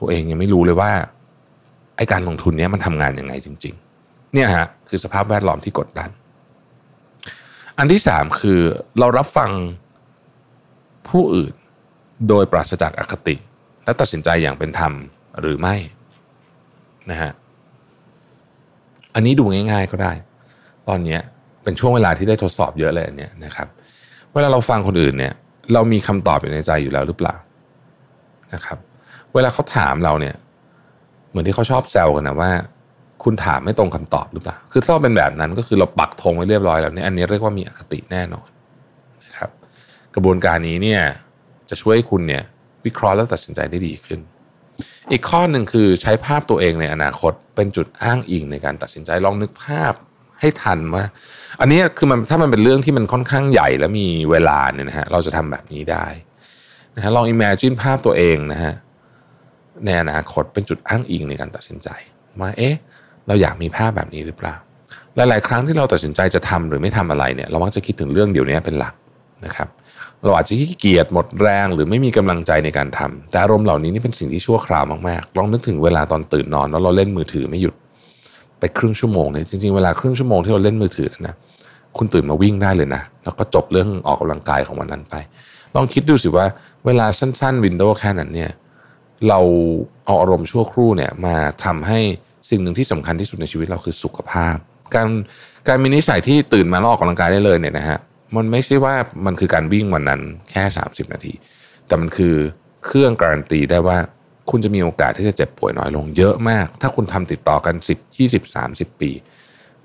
ตัวเองยังไม่รู้เลยว่าไอการลงทุนนี้มันทำงานยังไงจริง ๆ เนี่ยฮะคือสภาพแวดล้อมที่กดดัน อันที่สามคือเรารับฟังผู้อื่นโดยปราศจากอคติ และตัดสินใจอย่างเป็นธรรมหรือไม่นะฮะอันนี้ดูง่าย ๆก็ได้ ตอนนี้เป็นช่วงเวลาที่ได้ทดสอบเยอะเลยเนี่ยนะครับ เวลาเราฟังคนอื่นเนี่ย เรามีคำตอบอยู่ในใจอยู่แล้วหรือเปล่านะครับ เวลาเขาถามเราเนี่ย เหมือนที่เขาชอบแซวกันนะว่า คุณถามไม่ตรงคำตอบหรือเปล่า คือถ้าเราเป็นแบบนั้นก็คือเราปักธงไว้เรียบร้อยแล้วเนี่ยอันนี้เรียกว่ามีอคติแน่นอนนะครับ กระบวนการนี้เนี่ยจะช่วยให้คุณเนี่ยวิเคราะห์และตัดสินใจได้ดีขึ้น อีกข้อหนึ่งคือใช้ภาพตัวเองในอนาคตเป็นจุดอ้างอิงในการตัดสินใจลองนึกภาพให้ทันว่า อันนี้คือมันถ้ามันเป็นเรื่องที่มันค่อนข้างใหญ่แล้วมีเวลาเนี่ยนะฮะเราจะทำแบบนี้ได้นะฮะลอง imagine ภาพตัวเองนะฮะ ในอนาคตเป็นจุดอ้างอิงในการตัดสินใจว่าเอ๊ะเราอยากมีภาพแบบนี้หรือเปล่า หลาย ๆ ครั้งที่เราตัดสินใจจะทำหรือไม่ทำอะไรเนี่ยเรามักจะคิดถึงเรื่องเดี๋ยวนี้เป็นหลักนะครับ เราอาจจะขี้เกียจหมดแรงหรือไม่มีกำลังใจในการทำแต่อารมณ์เหล่านี้นี่เป็นสิ่งที่ชั่วคราวมากๆ ลองนึกถึงเวลาตอนตื่นนอนแล้วเราเล่นมือถือไม่หยุดไปครึ่งชั่วโมงเนี่ยจริง ๆ เวลาครึ่งชั่วโมงที่เราเล่นมือถือนะคุณตื่นมาวิ่งได้เลยนะ แล้วก็จบเรื่องออกกำลังกายของวันนั้นไป ลองคิดดูสิว่าเวลาสั้น ๆ วินโดว์แค่นั้นเนี่ย เราเอาอารมณ์ชั่วครู่เนี่ยมาทำให้สิ่งหนึ่งที่สำคัญที่สุดในชีวิตเราคือสุขภาพ การการมีนิสัยที่ตื่นมาลออกกำลังกายได้เลยเนี่ยนะฮะมันไม่ใช่ว่ามันคือการวิ่งวันนั้นแค่ 30 นาที แต่มันคือเครื่องการันตีได้ว่าคุณจะมีโอกาสที่จะเจ็บป่วยน้อยลงเยอะมาก ถ้าคุณทำติดต่อกัน 10 20 30 ปี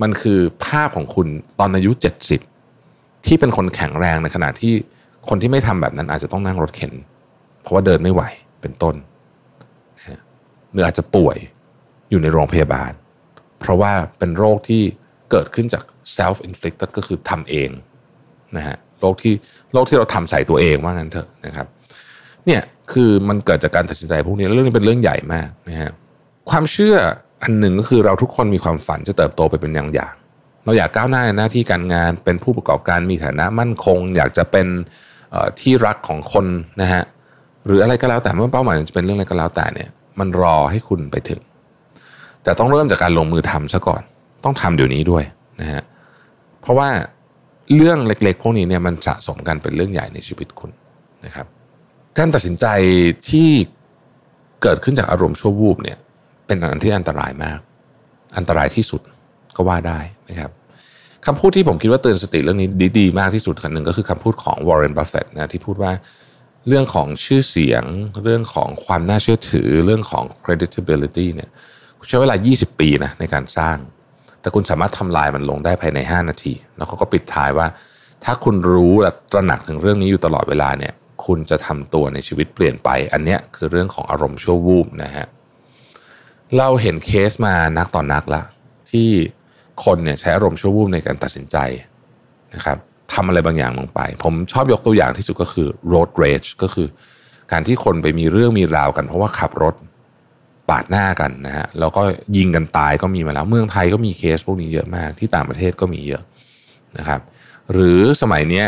มันคือภาพของคุณตอนอายุ 70 ที่เป็นคนแข็งแรงในขณะที่คนที่ไม่ทำแบบนั้นอาจจะต้องนั่งรถเข็น เพราะว่าเดินไม่ไหวเป็นต้น หรืออาจจะป่วยอยู่ในโรงพยาบาล เพราะว่าเป็นโรคที่เกิดขึ้นจาก self inflicted ก็คือทำเองนะฮะโรคที่โรคที่เราทำใส่ตัวเองว่างั้นเถอะนะครับเนี่ยคือมันเกิดจากการตัดสินใจพวกนี้เรื่องนี้เป็นเรื่องใหญ่มากนะฮะความเชื่ออันหนึ่งก็คือเราทุกคนมีความฝันจะเติบโตไปเป็นอย่างอย่างเราอยากก้าวหน้าในหน้าที่การงานเป็นผู้ประกอบการมีฐานะมั่นคง อยากจะเป็นที่รักของคนนะฮะหรืออะไรก็แล้วแต่เมื่อเป้าหมายจะเป็นเรื่องอะไรก็แล้วแต่เนี่ย มันรอให้คุณไปถึง แต่ต้องเริ่มจากการลงมือทำซะก่อน ต้องทำเดี๋ยวนี้ด้วยนะฮะเพราะว่าเรื่องเล็ก ๆ พวกนี้เนี่ยมันสะสมกันเป็นเรื่องใหญ่ในชีวิตคุณนะครับการตัดสินใจที่เกิดขึ้นจากอารมณ์ชั่ววูบเนี่ยเป็นอันที่อันตรายมาก อันตรายที่สุดก็ว่าได้นะครับคำพูดที่ผมคิดว่าเตือนสติเรื่องนี้ดี ๆ มากที่สุดอันหนึ่งก็คือคำพูดของวอร์เรนบัฟเฟตต์นะที่พูดว่า เรื่องของชื่อเสียง เรื่องของความน่าเชื่อถือ เรื่องของ creditability เนี่ยใช้เวลา 20 ปีนะในการสร้าง แต่คุณสามารถทำลายมันลงได้ภายใน 5 นาที แล้วเขาก็ปิดท้ายว่า ถ้าคุณรู้และตระหนักถึงเรื่องนี้อยู่ตลอดเวลาเนี่ย คุณจะทำตัวในชีวิตเปลี่ยนไป อันเนี้ยคือเรื่องของอารมณ์ชั่ววูบนะฮะ เราเห็นเคสมานักต่อนนักละที่คนเนี่ยใช้อารมณ์ชั่ววูบในการตัดสินใจนะครับ ทำอะไรบางอย่างลงไป ผมชอบยกตัวอย่างที่สุดก็คือ road rage ก็คือ การที่คนไปมีเรื่องมีราวกัน เพราะว่าขับรถปาดหน้ากันนะฮะแล้วก็ยิงกันตายก็มีมาแล้ว เมืองไทยก็มีเคสพวกนี้เยอะมาก ที่ต่างประเทศก็มีเยอะนะครับ หรือสมัยเนี้ย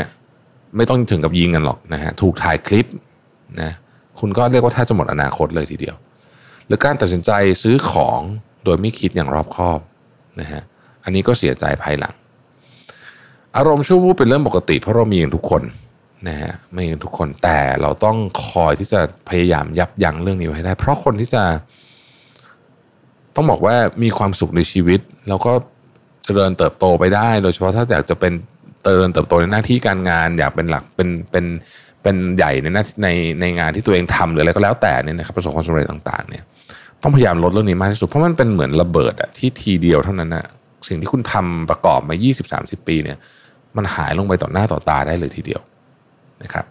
ไม่ต้องถึงกับยิงกันหรอกนะฮะถูกถ่ายคลิปนะคุณก็เรียกว่าถ้าจะหมดอนาคตเลยทีเดียว หรือการตัดสินใจซื้อของโดยไม่คิดอย่างรอบคอบนะฮะอันนี้ก็เสียใจภายหลัง อารมณ์ชั่ววูบเป็นเรื่องปกติ เพราะเรามีกันทุกคนนะฮะไม่กันทุกคนแต่เราต้องคอยที่จะพยายามยับยั้งเรื่องนี้ไว้ให้ได้ เพราะคนที่จะ ต้องบอกว่ามีความสุขในชีวิต แล้วก็เจริญเติบโตไปได้ โดยเฉพาะถ้าอยากจะเป็นเจริญเติบโตในหน้าที่การงาน อยากเป็นหลักเป็นเป็นเป็นใหญ่ในหน้าในในงานที่ตัวเองทำหรืออะไรก็แล้วแต่เนี่ยนะครับประสบความสำเร็จต่าง ๆ เนี่ย ต้องพยายามลดเรื่องนี้มากที่สุดเพราะมันเป็นเหมือนระเบิดอะที่ทีเดียวเท่านั้นอะสิ่งที่คุณทำประกอบมา 20-30 ปีเนี่ย มันหายลงไปต่อหน้าต่อตาได้เลยทีเดียวนะครับ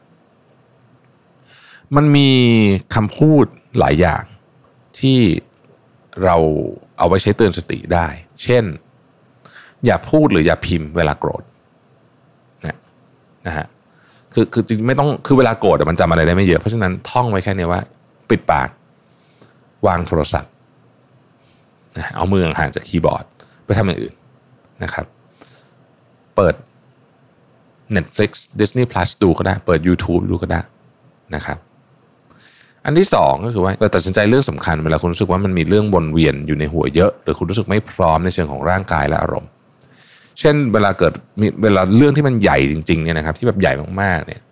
มันมีคำพูดหลายอย่างที่เราเอาไว้ใช้เตือนสติได้ เช่น อย่าพูดหรืออย่าพิมพ์เวลาโกรธนะนะฮะคือคือจริงไม่ต้องคือเวลาโกรธมันจำอะไรได้ไม่เยอะ เพราะฉะนั้นท่องไว้แค่นี้ว่า ปิดปาก วางโทรศัพท์เอามือห่างจากคีย์บอร์ด ไปทำอย่างอื่นนะครับ เปิด Netflix Disney Plus ดูก็ได้ เปิด YouTube ดูก็ได้นะครับอันที่สองก็คือว่าเราตัดสินใจเรื่องสำคัญเวลาคุณรู้สึกว่ามันมีเรื่องวนเวียนอยู่ในหัวเยอะ หรือคุณรู้สึกไม่พร้อมในเชิงของร่างกายและอารมณ์ เช่นเวลาเกิดมีเวลาเรื่องที่มันใหญ่จริงๆเนี่ยนะครับ ที่แบบใหญ่มากๆเนี่ย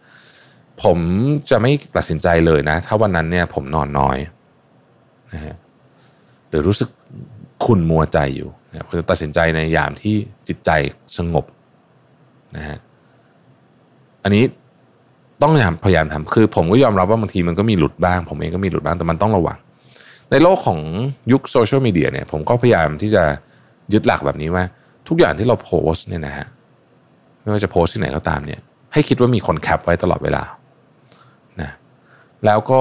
ผมจะไม่ตัดสินใจเลยนะ ถ้าวันนั้นเนี่ยผมนอนน้อยนะฮะหรือรู้สึกขุ่นมัวใจอยู่นะผมจะตัดสินใจในยามที่จิตใจสงบนะฮะ อันนี้ต้องพยายามทำคือ ผมก็ยอมรับว่าบางทีมันก็มีหลุดบ้าง ผมเองก็มีหลุดบ้างแต่มันต้องระวัง ในโลกของยุคโซเชียลมีเดียเนี่ยผมก็พยายามที่จะยึดหลักแบบนี้ว่า ทุกอย่างที่เราโพสเนี่ยนะฮะไม่ว่าจะโพสที่ไหนก็ตามเนี่ย ให้คิดว่ามีคนแคปไว้ตลอดเวลานะแล้วก็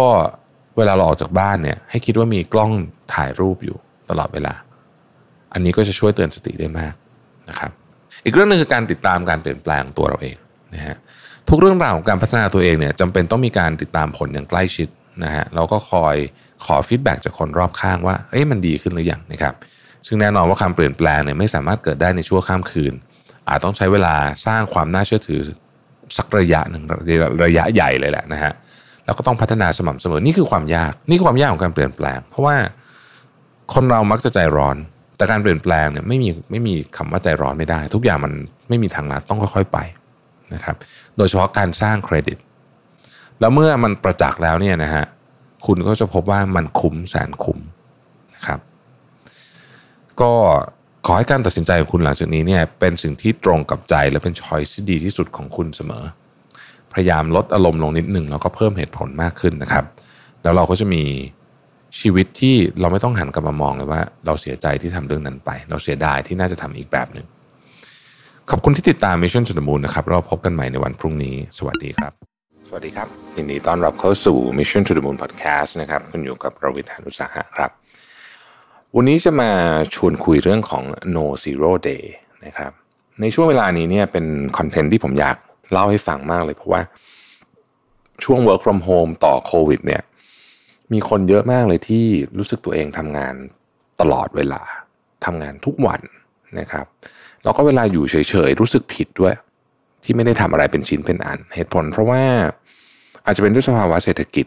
เวลาเราออกจากบ้านเนี่ย ให้คิดว่ามีกล้องถ่ายรูปอยู่ตลอดเวลา อันนี้ก็จะช่วยเตือนสติได้มากนะครับ อีกเรื่องนึงคือการติดตามการเปลี่ยนแปลงตัวเราเองนะฮะ ทุกเรื่องราวของการพัฒนาตัวเองเนี่ยจำเป็นต้องมีการติดตามผลอย่างใกล้ชิดนะฮะเราก็คอยขอฟีดแบ็จากคนรอบข้างว่าเอ้ยมันดีขึ้นหรือยังนะครับซึ่งแน่นอนว่าการเปลี่ยนแปลงเนี่ยไม่สามารถเกิดได้ในชั่วข้ามคืน อาจต้องใช้เวลาสร้างความน่าเชื่อถือสักระยะหนึ่งระยะใหญ่เลยแหละนะฮะแล้วก็ต้องพัฒนาสม่ำเสมอนี่คือความยากนี่คือความยากของการเปลี่ยนแปลง เพราะว่าคนเรามักจะใจร้อน แต่การเปลี่ยนแปลงเนี่ยไม่มีไม่มีคำว่าใจร้อนไม่ได้ ทุกอย่างมันไม่มีทางลัดต้องค่อยๆไป นะครับ โดยเฉพาะการสร้างเครดิต แล้วเมื่อมันประจักษ์แล้วเนี่ยนะฮะคุณก็จะพบว่ามันคุ้มแสนคุ้มนะครับ ก็ขอให้การตัดสินใจของคุณหลังจากนี้เนี่ยเป็นสิ่งที่ตรงกับใจและเป็นช้อยที่ดีที่สุดของคุณเสมอ พยายามลดอารมณ์ลงนิดหนึ่งแล้วก็เพิ่มเหตุผลมากขึ้นนะครับ แล้วเราก็จะมีชีวิตที่เราไม่ต้องหันกลับมามองเลยว่า เราเสียใจที่ทำเรื่องนั้นไป เราเสียดายที่น่าจะทำอีกแบบหนึ่ง ขอบคุณที่ติดตาม Mission to the Moon นะครับเราพบกันใหม่ในวันพรุ่งนี้ สวัสดีครับ สวัสดีครับยินดีต้อนรับเข้าสู่ Mission to the Moon Podcast นะครับคุณอยู่กับประวิทยานุสาหะครับ วันนี้จะมาชวนคุยเรื่องของ No Zero Day นะครับ ในช่วงเวลานี้เนี่ยเป็นคอนเทนต์ที่ผมอยากเล่าให้ฟังมากเลย เพราะว่าช่วง work from home ต่อโควิดเนี่ยมีคนเยอะมากเลยที่รู้สึกตัวเองทำงานตลอดเวลาทำงานทุกวันนะครับ แล้วก็เวลาอยู่เฉยๆรู้สึกผิดด้วย ที่ไม่ได้ทำอะไรเป็นชิ้นเป็นอัน เหตุผลเพราะว่าอาจจะเป็นด้วยสภาวะเศรษฐกิจ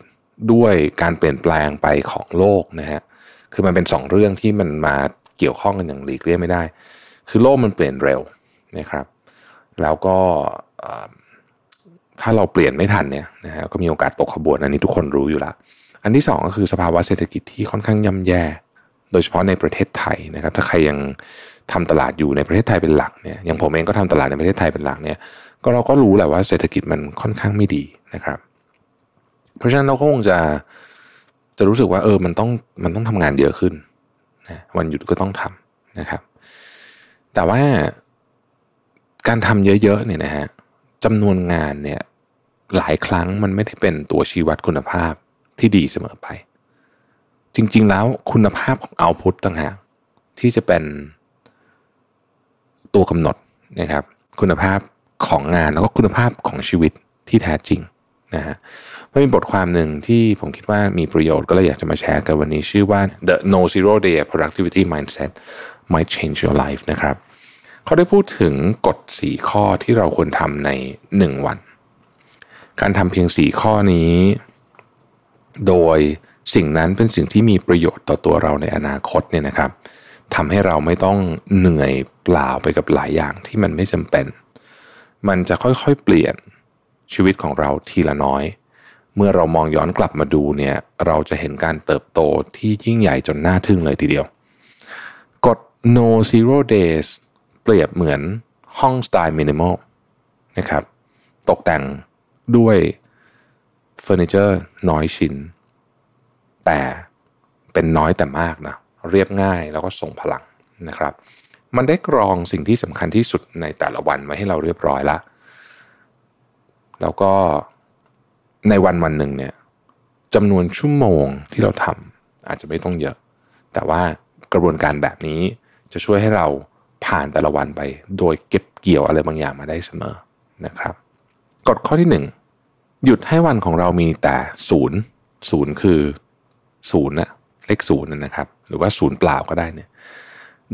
ด้วยการเปลี่ยนแปลงไปของโลกนะฮะคือมันเป็นสองเรื่องที่มันมาเกี่ยวข้องกันอย่างหลีกเลี่ยงไม่ได้ คือโลกมันเปลี่ยนเร็วนะครับ แล้วก็ถ้าเราเปลี่ยนไม่ทันเนี่ยนะฮะก็มีโอกาสตกขบวนอันนี้ทุกคนรู้อยู่แล้วอันที่สองก็คือสภาวะเศรษฐกิจที่ค่อนข้างย่ำแย่ โดยเฉพาะในประเทศไทยนะครับ ถ้าใครยัง ทำตลาดอยู่ในประเทศไทยเป็นหลักเนี่ยอย่างผมเองก็ทำตลาดในประเทศไทยเป็นหลักเนี่ยก็เราก็รู้แหละว่าเศรษฐกิจมันค่อนข้างไม่ดีนะครับ เพราะฉะนั้นเราก็คงจะจะรู้สึกว่าเออมันต้องมันต้องทำงานเยอะขึ้นนะวันหยุดก็ต้องทำนะครับ แต่ว่าการทำเยอะๆเนี่ยนะฮะจำนวนงานเนี่ยหลายครั้งมันไม่ได้เป็นตัวชี้วัดคุณภาพที่ดีเสมอไป จริงๆแล้วคุณภาพของเอาพุตต่างหากที่จะเป็น ตัวกำหนดนะครับ คุณภาพของงานแล้วก็คุณภาพของชีวิตที่แท้จริงนะฮะมันมีบทความหนึ่งที่ผมคิดว่ามีประโยชน์ก็เลยอยากจะมาแชร์กันวันนี้ชื่อว่า The No Zero Day Productivity Mindset Might Change Your Life นะครับ เขาได้พูดถึงกฎ 4 ข้อที่เราควรทำใน 1 วัน การทำเพียง 4 ข้อนี้ โดยสิ่งนั้นเป็นสิ่งที่มีประโยชน์ต่อตัวเราในอนาคตเนี่ยนะครับ ทำให้เราไม่ต้องเหนื่อยเปล่าไปกับหลายอย่างที่มันไม่จำเป็น มันจะค่อยๆเปลี่ยนชีวิตของเราทีละน้อย เมื่อเรามองย้อนกลับมาดูเนี่ยเราจะเห็นการเติบโตที่ยิ่งใหญ่จนน่าทึ่งเลยทีเดียว กฎ no zero days เปรียบเหมือนห้องสไตล์มินิมอลนะครับ ตกแต่งด้วยเฟอร์นิเจอร์น้อยชิ้น แต่เป็นน้อยแต่มากนะ เรียบง่ายแล้วก็ส่งพลังนะครับ มันได้กรองสิ่งที่สำคัญที่สุดในแต่ละวันไว้ให้เราเรียบร้อยละแล้วก็ในวันวันหนึ่งเนี่ยจำนวนชั่วโมงที่เราทำอาจจะไม่ต้องเยอะ แต่ว่ากระบวนการแบบนี้จะช่วยให้เราผ่านแต่ละวันไป โดยเก็บเกี่ยวอะไรบางอย่างมาได้เสมอนะครับกฎข้อที่หนึ่งหยุดให้วันของเรามีแต่ศูนย์ศูนย์คือศูนย์นะ เลขศูนย์นะครับ หรือว่าศูนย์เปล่าก็ได้เนี่ย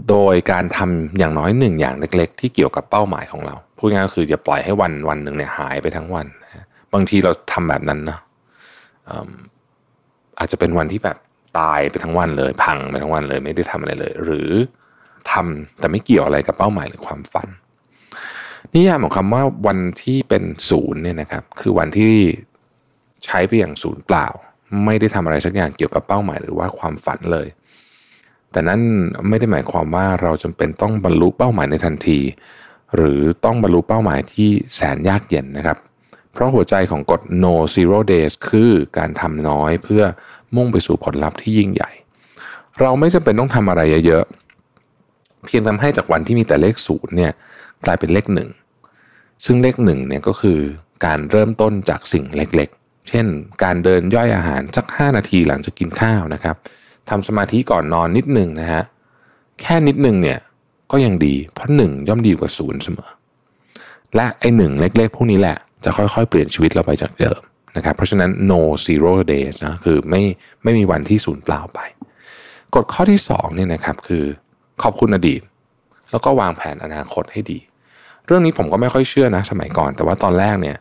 โดยการทำอย่างน้อยหนึ่งอย่างเล็ก ๆ ที่เกี่ยวกับเป้าหมายของเราพูดง่ายก็คืออย่าปล่อยให้วันวันหนึ่งเนี่ยหายไปทั้งวัน บางทีเราทำแบบนั้นเนาะอาจจะเป็นวันที่แบบตายไปทั้งวันเลย พังไปทั้งวันเลย ไม่ได้ทำอะไรเลย หรือทำแต่ไม่เกี่ยวอะไรกับเป้าหมายหรือความฝัน นิยามของคำว่าวันที่เป็นศูนย์เนี่ยนะครับ คือวันที่ใช้ไปอย่างศูนย์เปล่า ไม่ได้ทำอะไรสักอย่างเกี่ยวกับเป้าหมายหรือว่าความฝันเลย แต่นั้นไม่ได้หมายความว่าเราจำเป็นต้องบรรลุเป้าหมายในทันที หรือต้องบรรลุเป้าหมายที่แสนยากเย็นนะครับ เพราะหัวใจของกฎ no zero days คือการทำน้อยเพื่อมุ่งไปสู่ผลลัพธ์ที่ยิ่งใหญ่ เราไม่จำเป็นต้องทำอะไรเยอะๆ เพียงทำให้จากวันที่มีแต่เลขศูนย์เนี่ยกลายเป็นเลขหนึ่งซึ่งเลขหนึ่งเนี่ยก็คือการเริ่มต้นจากสิ่งเล็กๆ เช่น การเดินย่อยอาหารสัก 5 นาทีหลังจากกินข้าวนะครับทำสมาธิก่อนนอนนิดหนึ่งนะฮะแค่นิดหนึ่งเนี่ยก็ยังดีเพราะหนึ่งย่อมดีกว่าศูนย์เสมอ และไอ้หนึ่งเล็กๆพวกนี้แหละจะค่อยๆ เปลี่ยนชีวิตเราไปจากเดิมนะครับเพราะฉะนั้น no zero days นะคือไม่ไม่มีวันที่ศูนย์เปล่าไปกฎข้อที่2เนี่ยนะครับคือขอบคุณอดีต แล้วก็วางแผนอนาคตให้ดี เรื่องนี้ผมก็ไม่ค่อยเชื่อนะสมัยก่อน แต่ว่าตอนแรกเนี่ย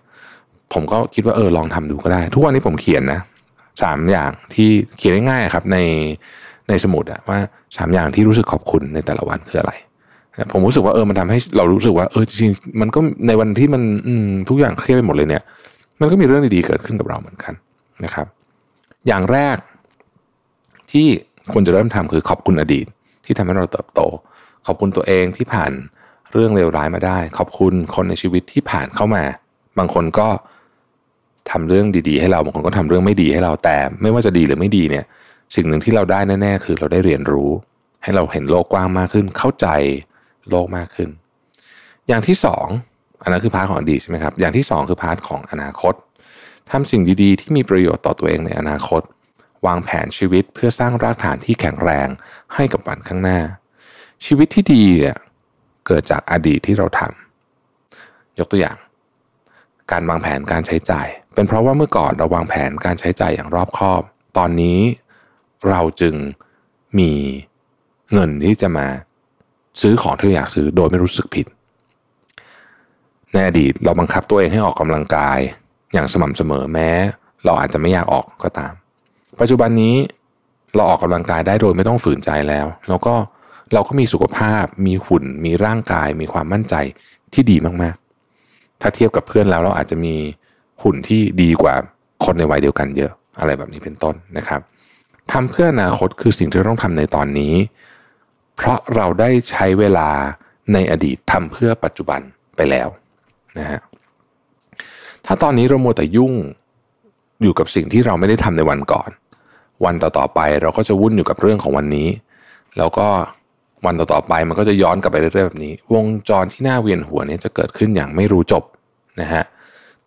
ผมก็คิดว่าเออลองทำดูก็ได้ ทุกวันนี้ผมเขียนนะสามอย่างที่เขียนง่ายๆครับในในสมุดอะว่าสามอย่างที่รู้สึกขอบคุณในแต่ละวันคืออะไรผมรู้สึกว่าเออมันทำให้เรารู้สึกว่าเออจริงๆมันก็ในวันที่มันทุกอย่างเครียดไปหมดเลยเนี่ย มันก็มีเรื่องดีๆเกิดขึ้นกับเราเหมือนกันนะครับ อย่างแรกที่ควรจะเริ่มทำคือขอบคุณอดีต ที่ทำให้เราเติบโต ขอบคุณตัวเองที่ผ่านเรื่องเลวร้ายมาได้ ขอบคุณคนในชีวิตที่ผ่านเข้ามา บางคนก็ ทำเรื่องดีๆ ให้เราบางคนก็ทำเรื่องไม่ดีให้เราแต่ ไม่ว่าจะดีหรือไม่ดีเนี่ย สิ่งหนึ่งที่เราได้แน่ๆ คือเราได้เรียนรู้ ให้เราเห็นโลกกว้างมากขึ้น เข้าใจโลกมากขึ้น อย่างที่สองอันนั้นคือ part ของอดีตใช่ไหมครับอย่างที่2คือ part ของอนาคตทำสิ่งดีๆ ที่มีประโยชน์ต่อตัวเองในอนาคต วางแผนชีวิตเพื่อสร้างรากฐานที่แข็งแรงให้กับวันข้างหน้า ชีวิตที่ดีเนี่ยเกิดจากอดีตที่เราทำยกตัวอย่าง การวางแผนการใช้จ่าย เป็นเพราะว่าเมื่อก่อนเราวางแผนการใช้จ่ายอย่างรอบคอบ ตอนนี้เราจึงมีเงินที่จะมาซื้อของที่อยากซื้อโดยไม่รู้สึกผิด ในอดีตเราบังคับตัวเองให้ออกกำลังกายอย่างสม่ำเสมอแม้ เราอาจจะไม่อยากออกก็ตาม ปัจจุบันนี้เราออกกำลังกายได้โดยไม่ต้องฝืนใจแล้ว แล้วก็เราก็มีสุขภาพ มีหุ่น มีร่างกาย มีความมั่นใจที่ดีมาก ถ้าเทียบกับเพื่อนแล้วเราอาจจะมีหุ่นที่ดีกว่าคนในวัยเดียวกันเยอะอะไรแบบนี้เป็นต้นนะครับทำเพื่ออนาคตคือสิ่งที่เราต้องทำในตอนนี้ เพราะเราได้ใช้เวลาในอดีตทำเพื่อปัจจุบันไปแล้วนะฮะถ้าตอนนี้เราโมแต่ยุ่งอยู่กับสิ่งที่เราไม่ได้ทำในวันก่อน วันต่อๆไปเราก็จะวุ่นอยู่กับเรื่องของวันนี้ แล้วก็ วันต่อๆไปมันก็จะย้อนกลับไปเรื่อยๆแบบนี้ วงจรที่น่าเวียนหัวนี้จะเกิดขึ้นอย่างไม่รู้จบนะฮะ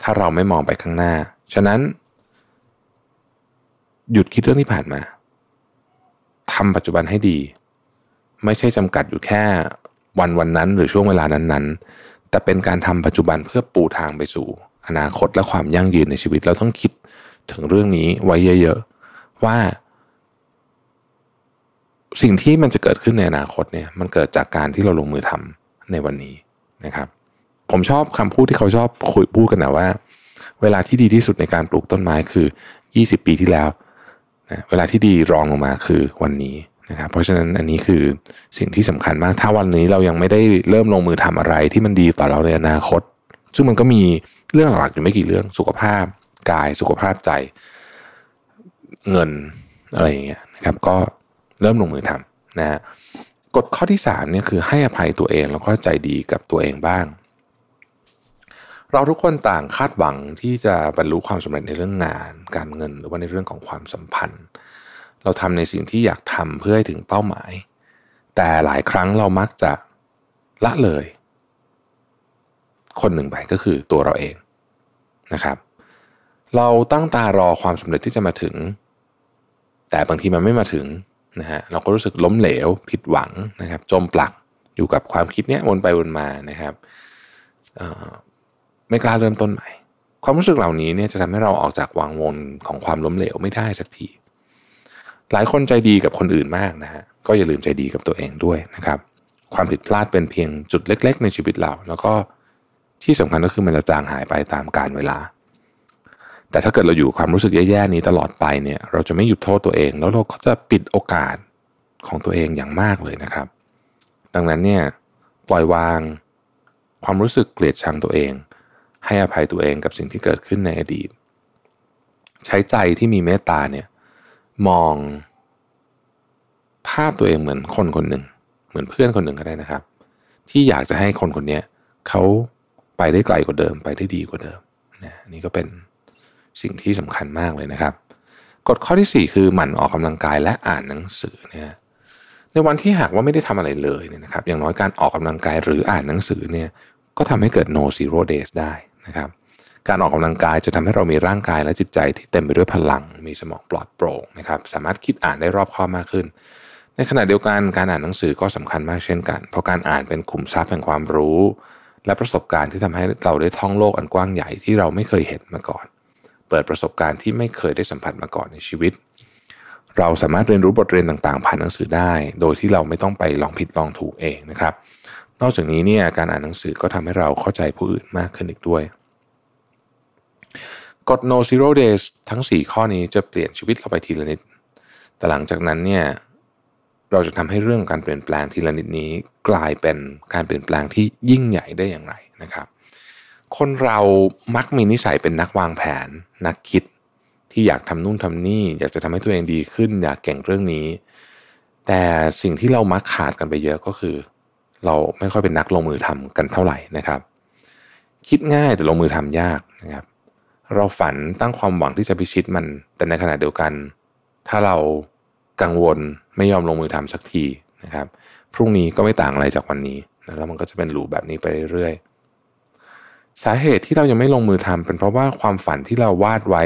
ถ้าเราไม่มองไปข้างหน้า ฉะนั้น หยุดคิดเรื่องที่ผ่านมาทำปัจจุบันให้ดี ไม่ใช่จำกัดอยู่แค่วันวันนั้น หรือช่วงเวลานั้นๆ แต่เป็นการทำปัจจุบันเพื่อปูทางไปสู่ อนาคตและความยั่งยืนในชีวิต เราต้องคิดถึงเรื่องนี้ไว้เยอะ ๆ ว่า สิ่งที่มันจะเกิดขึ้นในอนาคตเนี่ยมันเกิดจากการที่เราลงมือทำในวันนี้นะครับ ผมชอบคำพูดที่เขาชอบคุยพูดกันนะว่า เวลาที่ดีที่สุดในการปลูกต้นไม้คือ 20 ปีที่แล้วนะเวลาที่ดีรองลงมาคือวันนี้นะครับ เพราะฉะนั้นอันนี้คือสิ่งที่สำคัญมาก ถ้าวันนี้เรายังไม่ได้เริ่มลงมือทำอะไรที่มันดีต่อเราในอนาคต ซึ่งมันก็มีเรื่องหลักอยู่ไม่กี่เรื่องสุขภาพกายสุขภาพใจ เงินอะไรอย่างเงี้ยนะครับ ก็ เริ่มลงมือทำนะฮะกฎข้อที่สามเนี่ยคือให้อภัยตัวเองแล้วก็ใจดีกับตัวเองบ้าง เราทุกคนต่างคาดหวังที่จะบรรลุความสำเร็จในเรื่องงาน การเงิน หรือว่าในเรื่องของความสัมพันธ์ เราทำในสิ่งที่อยากทำเพื่อให้ถึงเป้าหมาย แต่หลายครั้งเรามักจะละเลย คนหนึ่งไปก็คือตัวเราเองนะครับ เราตั้งตารอความสำเร็จที่จะมาถึง แต่บางทีมันไม่มาถึง นะฮะเราก็รู้สึกล้มเหลวผิดหวังนะครับ จมปลักอยู่กับความคิดเนี้ยวนไปวนมานะครับไม่กล้าเริ่มต้นใหม่ ความรู้สึกเหล่านี้เนี่ยจะทำให้เราออกจากวังวนของความล้มเหลวไม่ได้สักที หลายคนใจดีกับคนอื่นมากนะฮะก็อย่าลืมใจดีกับตัวเองด้วยนะครับ ความผิดพลาดเป็นเพียงจุดเล็ก ๆ ในชีวิตเรา แล้วก็ที่สำคัญก็คือมันจะจางหายไปตามกาลเวลา แต่ถ้าเกิดเราอยู่ความรู้สึกแย่ๆนี้ตลอดไปเนี่ย เราจะไม่หยุดโทษตัวเอง แล้วเราก็จะปิดโอกาสของตัวเองอย่างมากเลยนะครับ ดังนั้นเนี่ยปล่อยวาง ความรู้สึกเกลียดชังตัวเอง ให้อภัยตัวเองกับสิ่งที่เกิดขึ้นในอดีต ใช้ใจที่มีเมตตาเนี่ยมองภาพตัวเองเหมือนคนคนหนึ่ง เหมือนเพื่อนคนหนึ่งก็ได้นะครับ ที่อยากจะให้คนคนนี้เขาไปได้ไกลกว่าเดิม ไปได้ดีกว่าเดิมนะนี่ก็เป็น สิ่งที่สำคัญมากเลยนะครับกฎข้อที่ 4 คือหมั่นออกกำลังกายและอ่านหนังสือเนี่ยในวันที่หากว่าไม่ได้ทำอะไรเลยเนี่ยนะครับ อย่างน้อยการออกกำลังกายหรืออ่านหนังสือเนี่ยก็ทำให้เกิด no zero days ได้นะครับ การออกกำลังกายจะทำให้เรามีร่างกายและจิตใจที่เต็มไปด้วยพลัง มีสมองปลอดโปร่งนะครับ สามารถคิดอ่านได้รอบคอบมากขึ้น ในขณะเดียวกันการอ่านหนังสือก็สำคัญมากเช่นกัน เพราะการอ่านเป็นขุมทรัพย์แห่งความรู้ และประสบการณ์ที่ทำให้เราได้ท่องโลกอันกว้างใหญ่ที่เราไม่เคยเห็นมาก่อน เปิดประสบการณ์ที่ไม่เคยได้สัมผัสมาก่อนในชีวิต เราสามารถเรียนรู้บทเรียนต่างๆ ผ่านหนังสือได้ โดยที่เราไม่ต้องไปลองผิดลองถูกเองนะครับ นอกจากนี้เนี่ยการอ่านหนังสือก็ทำให้เราเข้าใจผู้อื่นมากขึ้นอีกด้วยกฎ no zero days ทั้ง 4 ข้อนี้จะเปลี่ยนชีวิตเราไปทีละนิด แต่หลังจากนั้นเนี่ยเราจะทำให้เรื่องการเปลี่ยนแปลงทีละนิดนี้ กลายเป็นการเปลี่ยนแปลงที่ยิ่งใหญ่ได้อย่างไรนะครับ คนเรามักมีนิสัยเป็นนักวางแผน นักคิดที่อยากทำนู่นทำนี่ อยากจะทำให้ตัวเองดีขึ้น อยากเก่งเรื่องนี้ แต่สิ่งที่เรามักขาดกันไปเยอะก็คือ เราไม่ค่อยเป็นนักลงมือทำกันเท่าไหร่นะครับ คิดง่ายแต่ลงมือทำยากนะครับ เราฝันตั้งความหวังที่จะพิชิตมัน แต่ในขณะเดียวกัน ถ้าเรากังวลไม่ยอมลงมือทำสักทีนะครับ พรุ่งนี้ก็ไม่ต่างอะไรจากวันนี้แล้วมันก็จะเป็นหลูแบบนี้ไปเรื่อยๆ สาเหตุที่เรายังไม่ลงมือทำเป็นเพราะว่าความฝันที่เราวาดไว้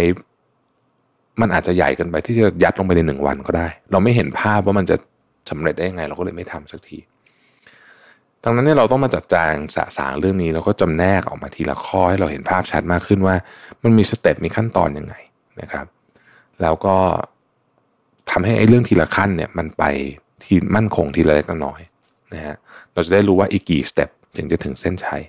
มันอาจจะใหญ่เกินไปที่จะยัดลงไปในหนึ่งวันก็ได้ เราไม่เห็นภาพว่ามันจะสำเร็จได้ยังไง เราก็เลยไม่ทำสักทีดังนั้นเนี่ยเราต้องมาจัดแจงสะสางเรื่องนี้แล้วก็จำแนกออกมาทีละข้อให้เราเห็นภาพชัดมากขึ้นว่า มันมีสเต็ปมีขั้นตอนยังไงนะครับ แล้วก็ทำให้ไอ้เรื่องทีละขั้นเนี่ยมันไปที่มั่นคงทีละเล็กน้อยนะฮะเราจะได้รู้ว่าอีกกี่สเต็ปถึงจะถึงเส้นชัย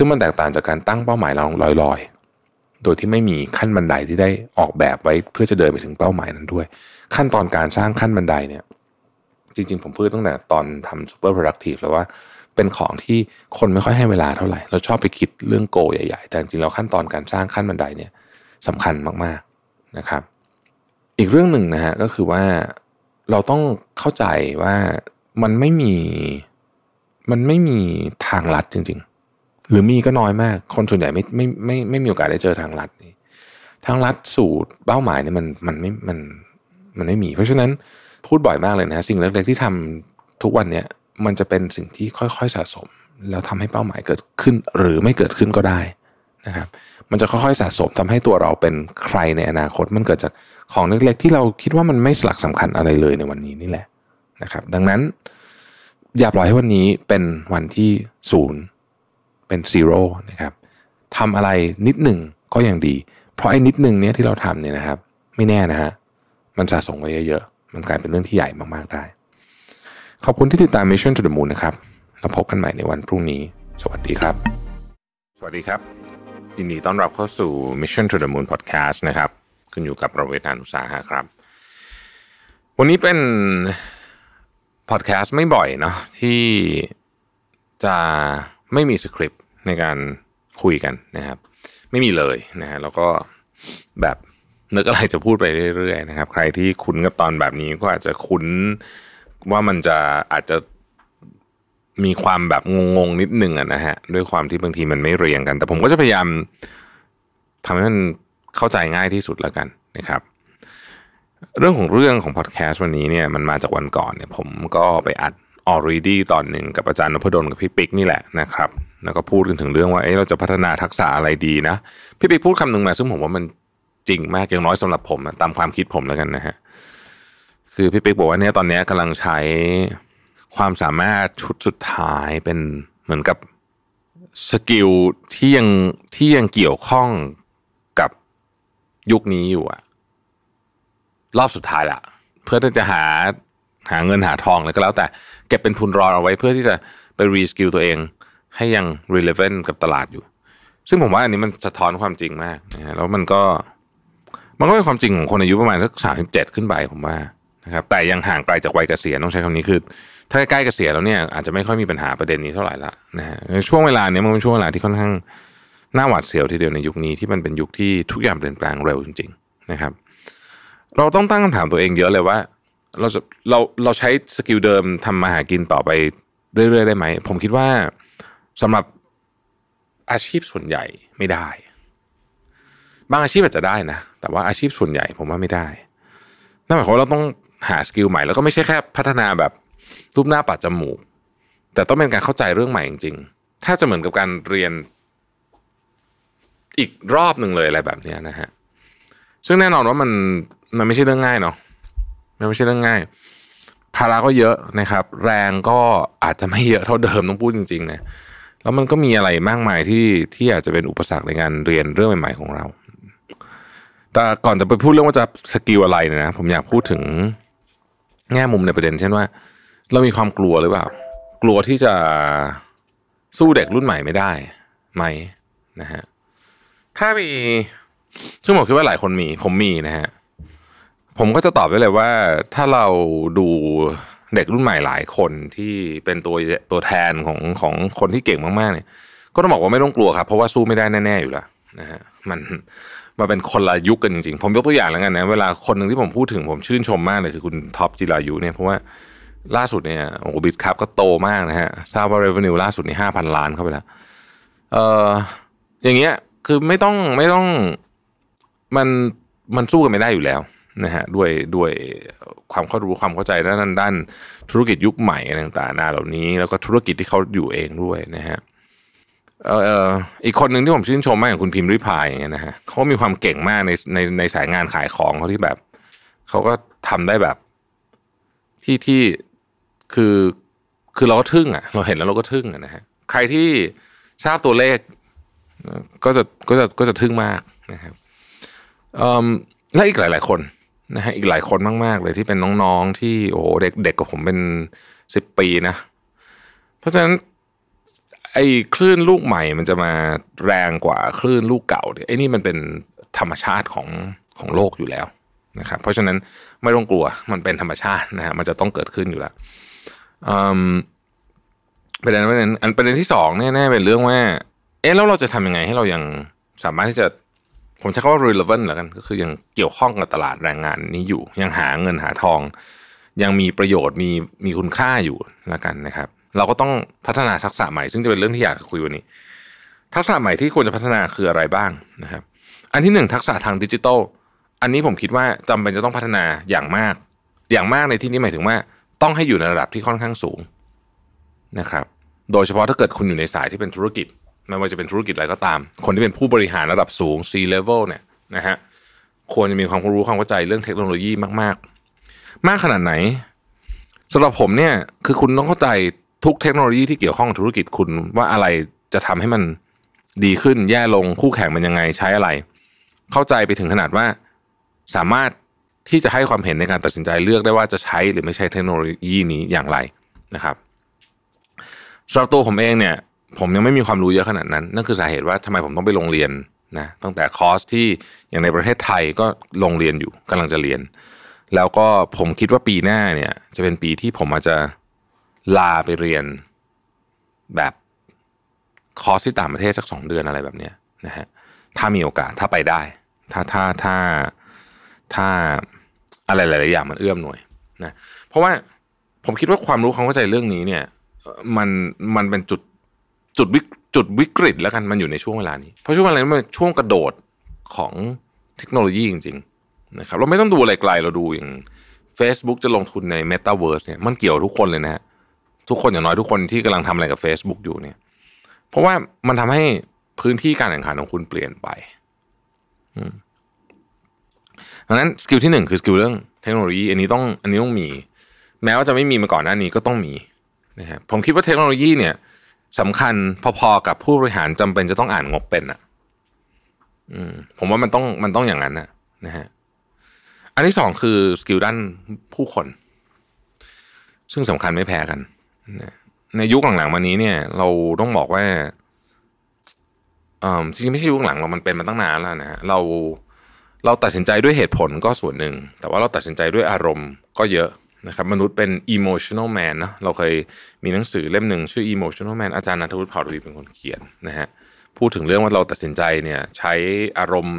ซึ่งมันแตกต่างจากการตั้งเป้าหมายเราลอยๆ โดยที่ไม่มีขั้นบันไดที่ได้ออกแบบไว้เพื่อจะเดินไปถึงเป้าหมายนั้นด้วย ขั้นตอนการสร้างขั้นบันไดเนี่ย จริงๆ ผมพูดตั้งแต่ตอนทำ super productive แล้วว่าเป็นของที่คนไม่ค่อยให้เวลาเท่าไหร่ เราชอบไปคิดเรื่องโก ใหญ่ๆ แต่จริงๆแล้วขั้นตอนการสร้างขั้นบันไดเนี่ยสำคัญมากๆนะครับ อีกเรื่องหนึ่งนะฮะก็คือว่าเราต้องเข้าใจว่ามันไม่มีมันไม่มีทางลัดจริงๆ หรือมีก็น้อยมาก คนส่วนใหญ่ไม่ไม่ไม่ไม่มีโอกาสได้เจอทางลัดนี่ทางลัดสู่เป้าหมายเนี่ยมันมันไม่มันมันไม่มี เพราะฉะนั้นพูดบ่อยมากเลยนะสิ่งเล็กๆที่ทำทุกวันเนี้ยมันจะเป็นสิ่งที่ค่อยๆสะสม แล้วทำให้เป้าหมายเกิดขึ้น หรือไม่เกิดขึ้นก็ได้นะครับ มันจะค่อยๆสะสมทำให้ตัวเราเป็นใครในอนาคต มันเกิดจากของเล็กๆ ที่เราคิดว่ามันไม่สลักสำคัญอะไรเลยในวันนี้นี่แหละนะครับ ดังนั้น อย่าปล่อยให้วันนี้เป็นวันที่ศูนย์ เป็นซีโร่นะครับทำอะไรนิดหนึ่งก็ยังดี เพราะไอ้นิดหนึ่งเนี้ยที่เราทำเนี่ยนะครับ ไม่แน่นะฮะมันสะสมไว้เยอะๆ มันกลายเป็นเรื่องที่ใหญ่มากๆได้ ขอบคุณที่ติดตาม Mission to the Moon นะครับแล้วพบกันใหม่ในวันพรุ่งนี้ สวัสดีครับ สวัสดีครับยินดีต้อนรับเข้าสู่ Mission to the Moon Podcast นะครับคุณอยู่กับประเวทานุสาหะครับ วันนี้เป็นพอดแคสต์ไม่บ่อยเนาะที่จะ ไม่มีสคริปต์ในการคุยกันนะครับ ไม่มีเลยนะฮะแล้วก็แบบนึกอะไรจะพูดไปเรื่อยๆนะครับ ใครที่คุ้นกับตอนแบบนี้ก็อาจจะคุ้นว่ามันจะอาจจะมีความแบบงงๆนิดหนึ่งอะนะฮะด้วยความที่บางทีมันไม่เรียงกัน แต่ผมก็จะพยายามทำให้มันเข้าใจง่ายที่สุดแล้วกันนะครับ เรื่องของเรื่องของพอดแคสต์วันนี้เนี่ยมันมาจากวันก่อนเนี่ย ผมก็ไปอัด already ตอนหนึ่งกับอาจารย์นพดลกับพี่ปิ๊กนี่แหละนะครับแล้วก็พูดกันถึงเรื่องว่าเอ๊ะเราจะพัฒนาทักษะอะไรดีนะพี่ปิ๊กพูดคำหนึ่งมาซึ่งผมว่ามันจริงมากอย่างน้อยสำหรับผมตามความคิดผมแล้วกันนะฮะคือพี่ปิ๊กบอกว่าเนี่ยตอนนี้กำลังใช้ความสามารถชุดสุดท้ายเป็นเหมือนกับ skill ที่ยังที่ยังเกี่ยวข้องกับยุคนี้อยู่อะรอบสุดท้ายละเพื่อที่จะหา หาเงินหาทองอะไรก็แล้ว แต่เก็บเป็นทุนรอเอาไว้เพื่อที่จะไป reskill ตัวเอง ให้ยัง relevant กับตลาดอยู่ ซึ่งผมว่าอันนี้มันสะท้อนความจริงมากนะแล้วมันก็มันก็เป็นความจริงของคนอายุประมาณสักสามสิบเจ็ดขึ้นไปผมว่านะครับแต่ยังห่างไกลจากวัยเกษียณต้องใช้คำนี้คือ ถ้าใกล้เกษียณแล้วเนี่ยอาจจะไม่ค่อยมีปัญหาประเด็นนี้เท่าไหร่ละนะฮะช่วงเวลาเนี้ยมันเป็นช่วงเวลาที่ค่อนข้างน่าหวาดเสียวทีเดียวในยุคนี้ที่มันเป็นยุคที่ทุกอย่างเปลี่ยนแปลงเร็วจริง ๆ นะครับ เราต้องตั้งคำถามตัวเองเยอะเลยว่า เราจะเราเราใช้สกิลเดิมทำมาหากินต่อไปเรื่อยๆได้ไหม ผมคิดว่าสำหรับอาชีพส่วนใหญ่ไม่ได้ บางอาชีพอาจจะได้นะ แต่ว่าอาชีพส่วนใหญ่ผมว่าไม่ได้นั่นหมายความว่าเราต้องหา skill ใหม่แล้วก็ไม่ใช่แค่พัฒนาแบบลูบหน้าปะจมูก แต่ต้องเป็นการเข้าใจเรื่องใหม่จริงๆถ้าจะเหมือนกับการเรียนอีกรอบหนึ่งเลยอะไรแบบนี้นะฮะซึ่งแน่นอนว่ามันมันไม่ใช่เรื่องง่ายเนาะ มันไม่ใช่เรื่องง่ายภาระก็เยอะนะครับ แรงก็อาจจะไม่เยอะเท่าเดิมต้องพูดจริงๆนะแล้วมันก็มีอะไรมากมายที่ที่อาจจะเป็นอุปสรรคในการเรียนเรื่องใหม่ ๆ ของเรา แต่ก่อนจะไปพูดเรื่องว่าจะสกิลอะไรเนี่ยนะผมอยากพูดถึงแง่มุมในประเด็น เช่นว่า เรามีความกลัวหรือเปล่า กลัวที่จะสู้เด็กรุ่นใหม่ไม่ได้ไหมนะฮะถ้ามีซึ่งผมคิดว่าหลายคนมี ผมมีนะฮะ ผมก็จะตอบได้เลยว่า ถ้าเราดูเด็กรุ่นใหม่หลายคนที่เป็นตัวตัวแทนของของคนที่เก่งมากๆเนี่ย ก็ต้องบอกว่าไม่ต้องกลัวครับ เพราะว่าสู้ไม่ได้แน่ๆอยู่แล้วนะฮะมันมาเป็นคนละยุคกันจริงๆ ผมยกตัวอย่างแล้วกันนะเวลาคนหนึ่งที่ผมพูดถึงผมชื่นชมมากเลยคือคุณท็อปจิรายุเนี่ยเพราะว่าล่าสุดเนี่ยโอ้โหบิตครับก็โตมากนะฮะทราบว่า revenue ล่าสุดนี่ห้าพันล้านเข้าไปแล้วเอออย่างเงี้ยคือไม่ต้องไม่ต้องมันมันสู้กันไม่ได้อยู่แล้ว นะฮะด้วยด้วยความเข้ารู้ความเข้าใจด้านด้าน ธุรกิจยุคใหม่ต่างๆนาเหล่านี้ แล้วก็ธุรกิจที่เขาอยู่เองด้วยนะฮะเอ่ออีกคนหนึ่งที่ผมชื่นชมมากอย่างคุณพิมพ์ริพายอย่างเงี้ยนะฮะเขามีความเก่งมากในในในสายงานขายของเขาที่แบบเขาก็ทำได้แบบ ที่ที่คือคือเราก็ทึ่งอะ เราเห็นแล้วเราก็ทึ่งอะนะฮะใครที่ทราบตัวเลข ก็จะก็จะก็จะทึ่งมากนะครับและอีกหลาย ๆ คน นะฮะอีกหลายคนมาก ๆ เลยที่เป็นน้องๆที่โอ้โหเด็กเด็กกับผมเป็นสิบปีนะ เพราะฉะนั้นไอ้คลื่นลูกใหม่มันจะมาแรงกว่าคลื่นลูกเก่าเนี่ยไอ้นี่มันเป็นธรรมชาติของของโลกอยู่แล้วนะครับเพราะฉะนั้นไม่ต้องกลัวมันเป็นธรรมชาตินะฮะมันจะต้องเกิดขึ้นอยู่แล้วประเด็นประเด็นอันประเด็นที่สองแน่ๆเป็นเรื่องว่า เอ๊ะแล้วเราจะทำยังไงให้เรายังสามารถที่จะ ผมใช้คำว่า relevant แล้วกันก็คือยังเกี่ยวข้องกับตลาดแรงงานนี้อยู่ ยังหาเงินหาทอง ยังมีประโยชน์มีมีคุณค่าอยู่แล้วกันนะครับ เราก็ต้องพัฒนาทักษะใหม่ ซึ่งจะเป็นเรื่องที่อยากคุยวันนี้ ทักษะใหม่ที่ควรจะพัฒนาคืออะไรบ้างนะครับ อันที่หนึ่งทักษะทางดิจิทัลอันนี้ผมคิดว่าจำเป็นจะต้องพัฒนาอย่างมาก อย่างมากในที่นี้หมายถึงว่า ต้องให้อยู่ในระดับที่ค่อนข้างสูงนะครับ โดยเฉพาะถ้าเกิดคุณอยู่ในสายที่เป็นธุรกิจ ไม่ว่าจะเป็นธุรกิจอะไรก็ตาม คนที่เป็นผู้บริหารระดับสูง C level เนี่ยนะฮะควรจะมีความรู้ความเข้าใจเรื่องเทคโนโลยีมาก ๆ มากขนาดไหนสำหรับผมเนี่ยคือคุณต้องเข้าใจทุกเทคโนโลยีที่เกี่ยวข้องกับธุรกิจคุณว่าอะไรจะทำให้มันดีขึ้นแย่ลงคู่แข่งมันยังไงใช้อะไร เข้าใจไปถึงขนาดว่าสามารถที่จะให้ความเห็นในการตัดสินใจเลือกได้ว่าจะใช้หรือไม่ใช้เทคโนโลยีนี้อย่างไรนะครับสำหรับตัวผมเองเนี่ย ผมยังไม่มีความรู้เยอะขนาดนั้น นั่นคือสาเหตุว่าทำไมผมต้องไปโรงเรียนนะตั้งแต่คอร์สที่อย่างในประเทศไทยก็ลงเรียนอยู่กำลังจะเรียน แล้วก็ผมคิดว่าปีหน้าเนี่ย จะเป็นปีที่ผมอาจจะลาไปเรียนแบบคอร์สที่ต่างประเทศสักสองเดือนอะไรแบบเนี้ยนะฮะถ้ามีโอกาสถ้าไปได้ ถ้าถ้าถ้าถ้าอะไรหลายๆอย่างมันเอื้อมหน่วยนะเพราะว่าผมคิดว่าความรู้ความเข้าใจเรื่องนี้เนี่ย มันมันเป็นจุด จุดวิจุดวิกฤตแล้วกันมันอยู่ในช่วงเวลานี้ เพราะช่วงเวลานี้มันช่วงกระโดดของเทคโนโลยีจริงๆนะครับเราไม่ต้องดูอะไรไกลเราดูอย่าง Facebook จะลงทุนใน Metaverse เนี่ยมันเกี่ยวทุกคนเลยนะฮะทุกคนอย่างน้อยทุกคนที่กำลังทำอะไรกับ Facebook อยู่เนี่ย เพราะว่ามันทำให้พื้นที่การแข่งขันของคุณเปลี่ยนไปดังนั้น skill ที่หนึ่งคือ skill เรื่องเทคโนโลยี อันนี้ต้องอันนี้ต้องมี แม้ว่าจะไม่มีมาก่อนหน้านี้ก็ต้องมีนะครับผมคิดว่าเทคโนโลยีเนี่ย สำคัญพอๆกับผู้บริหารจำเป็นจะต้องอ่านงบเป็นอะผมว่ามันต้องมันต้องอย่างนั้นนะนะฮะอันที่สองคือ skill ด้านผู้คน ซึ่งสำคัญไม่แพ้กันในยุคหลังๆมานี้เนี่ย เราต้องบอกว่าจริงๆไม่ใช่ยุคหลังเรามันเป็นมาตั้งนานแล้วนะฮะเราเราตัดสินใจด้วยเหตุผลก็ส่วนหนึ่ง แต่ว่าเราตัดสินใจด้วยอารมณ์ก็เยอะ นะครับมนุษย์เป็น emotional man นะเราเคยมีหนังสือเล่มหนึ่งชื่อ emotional man อาจารย์นัทวุฒิเผ่าทวีเป็นคนเขียนนะฮะพูดถึงเรื่องว่าเราตัดสินใจเนี่ยใช้อารมณ์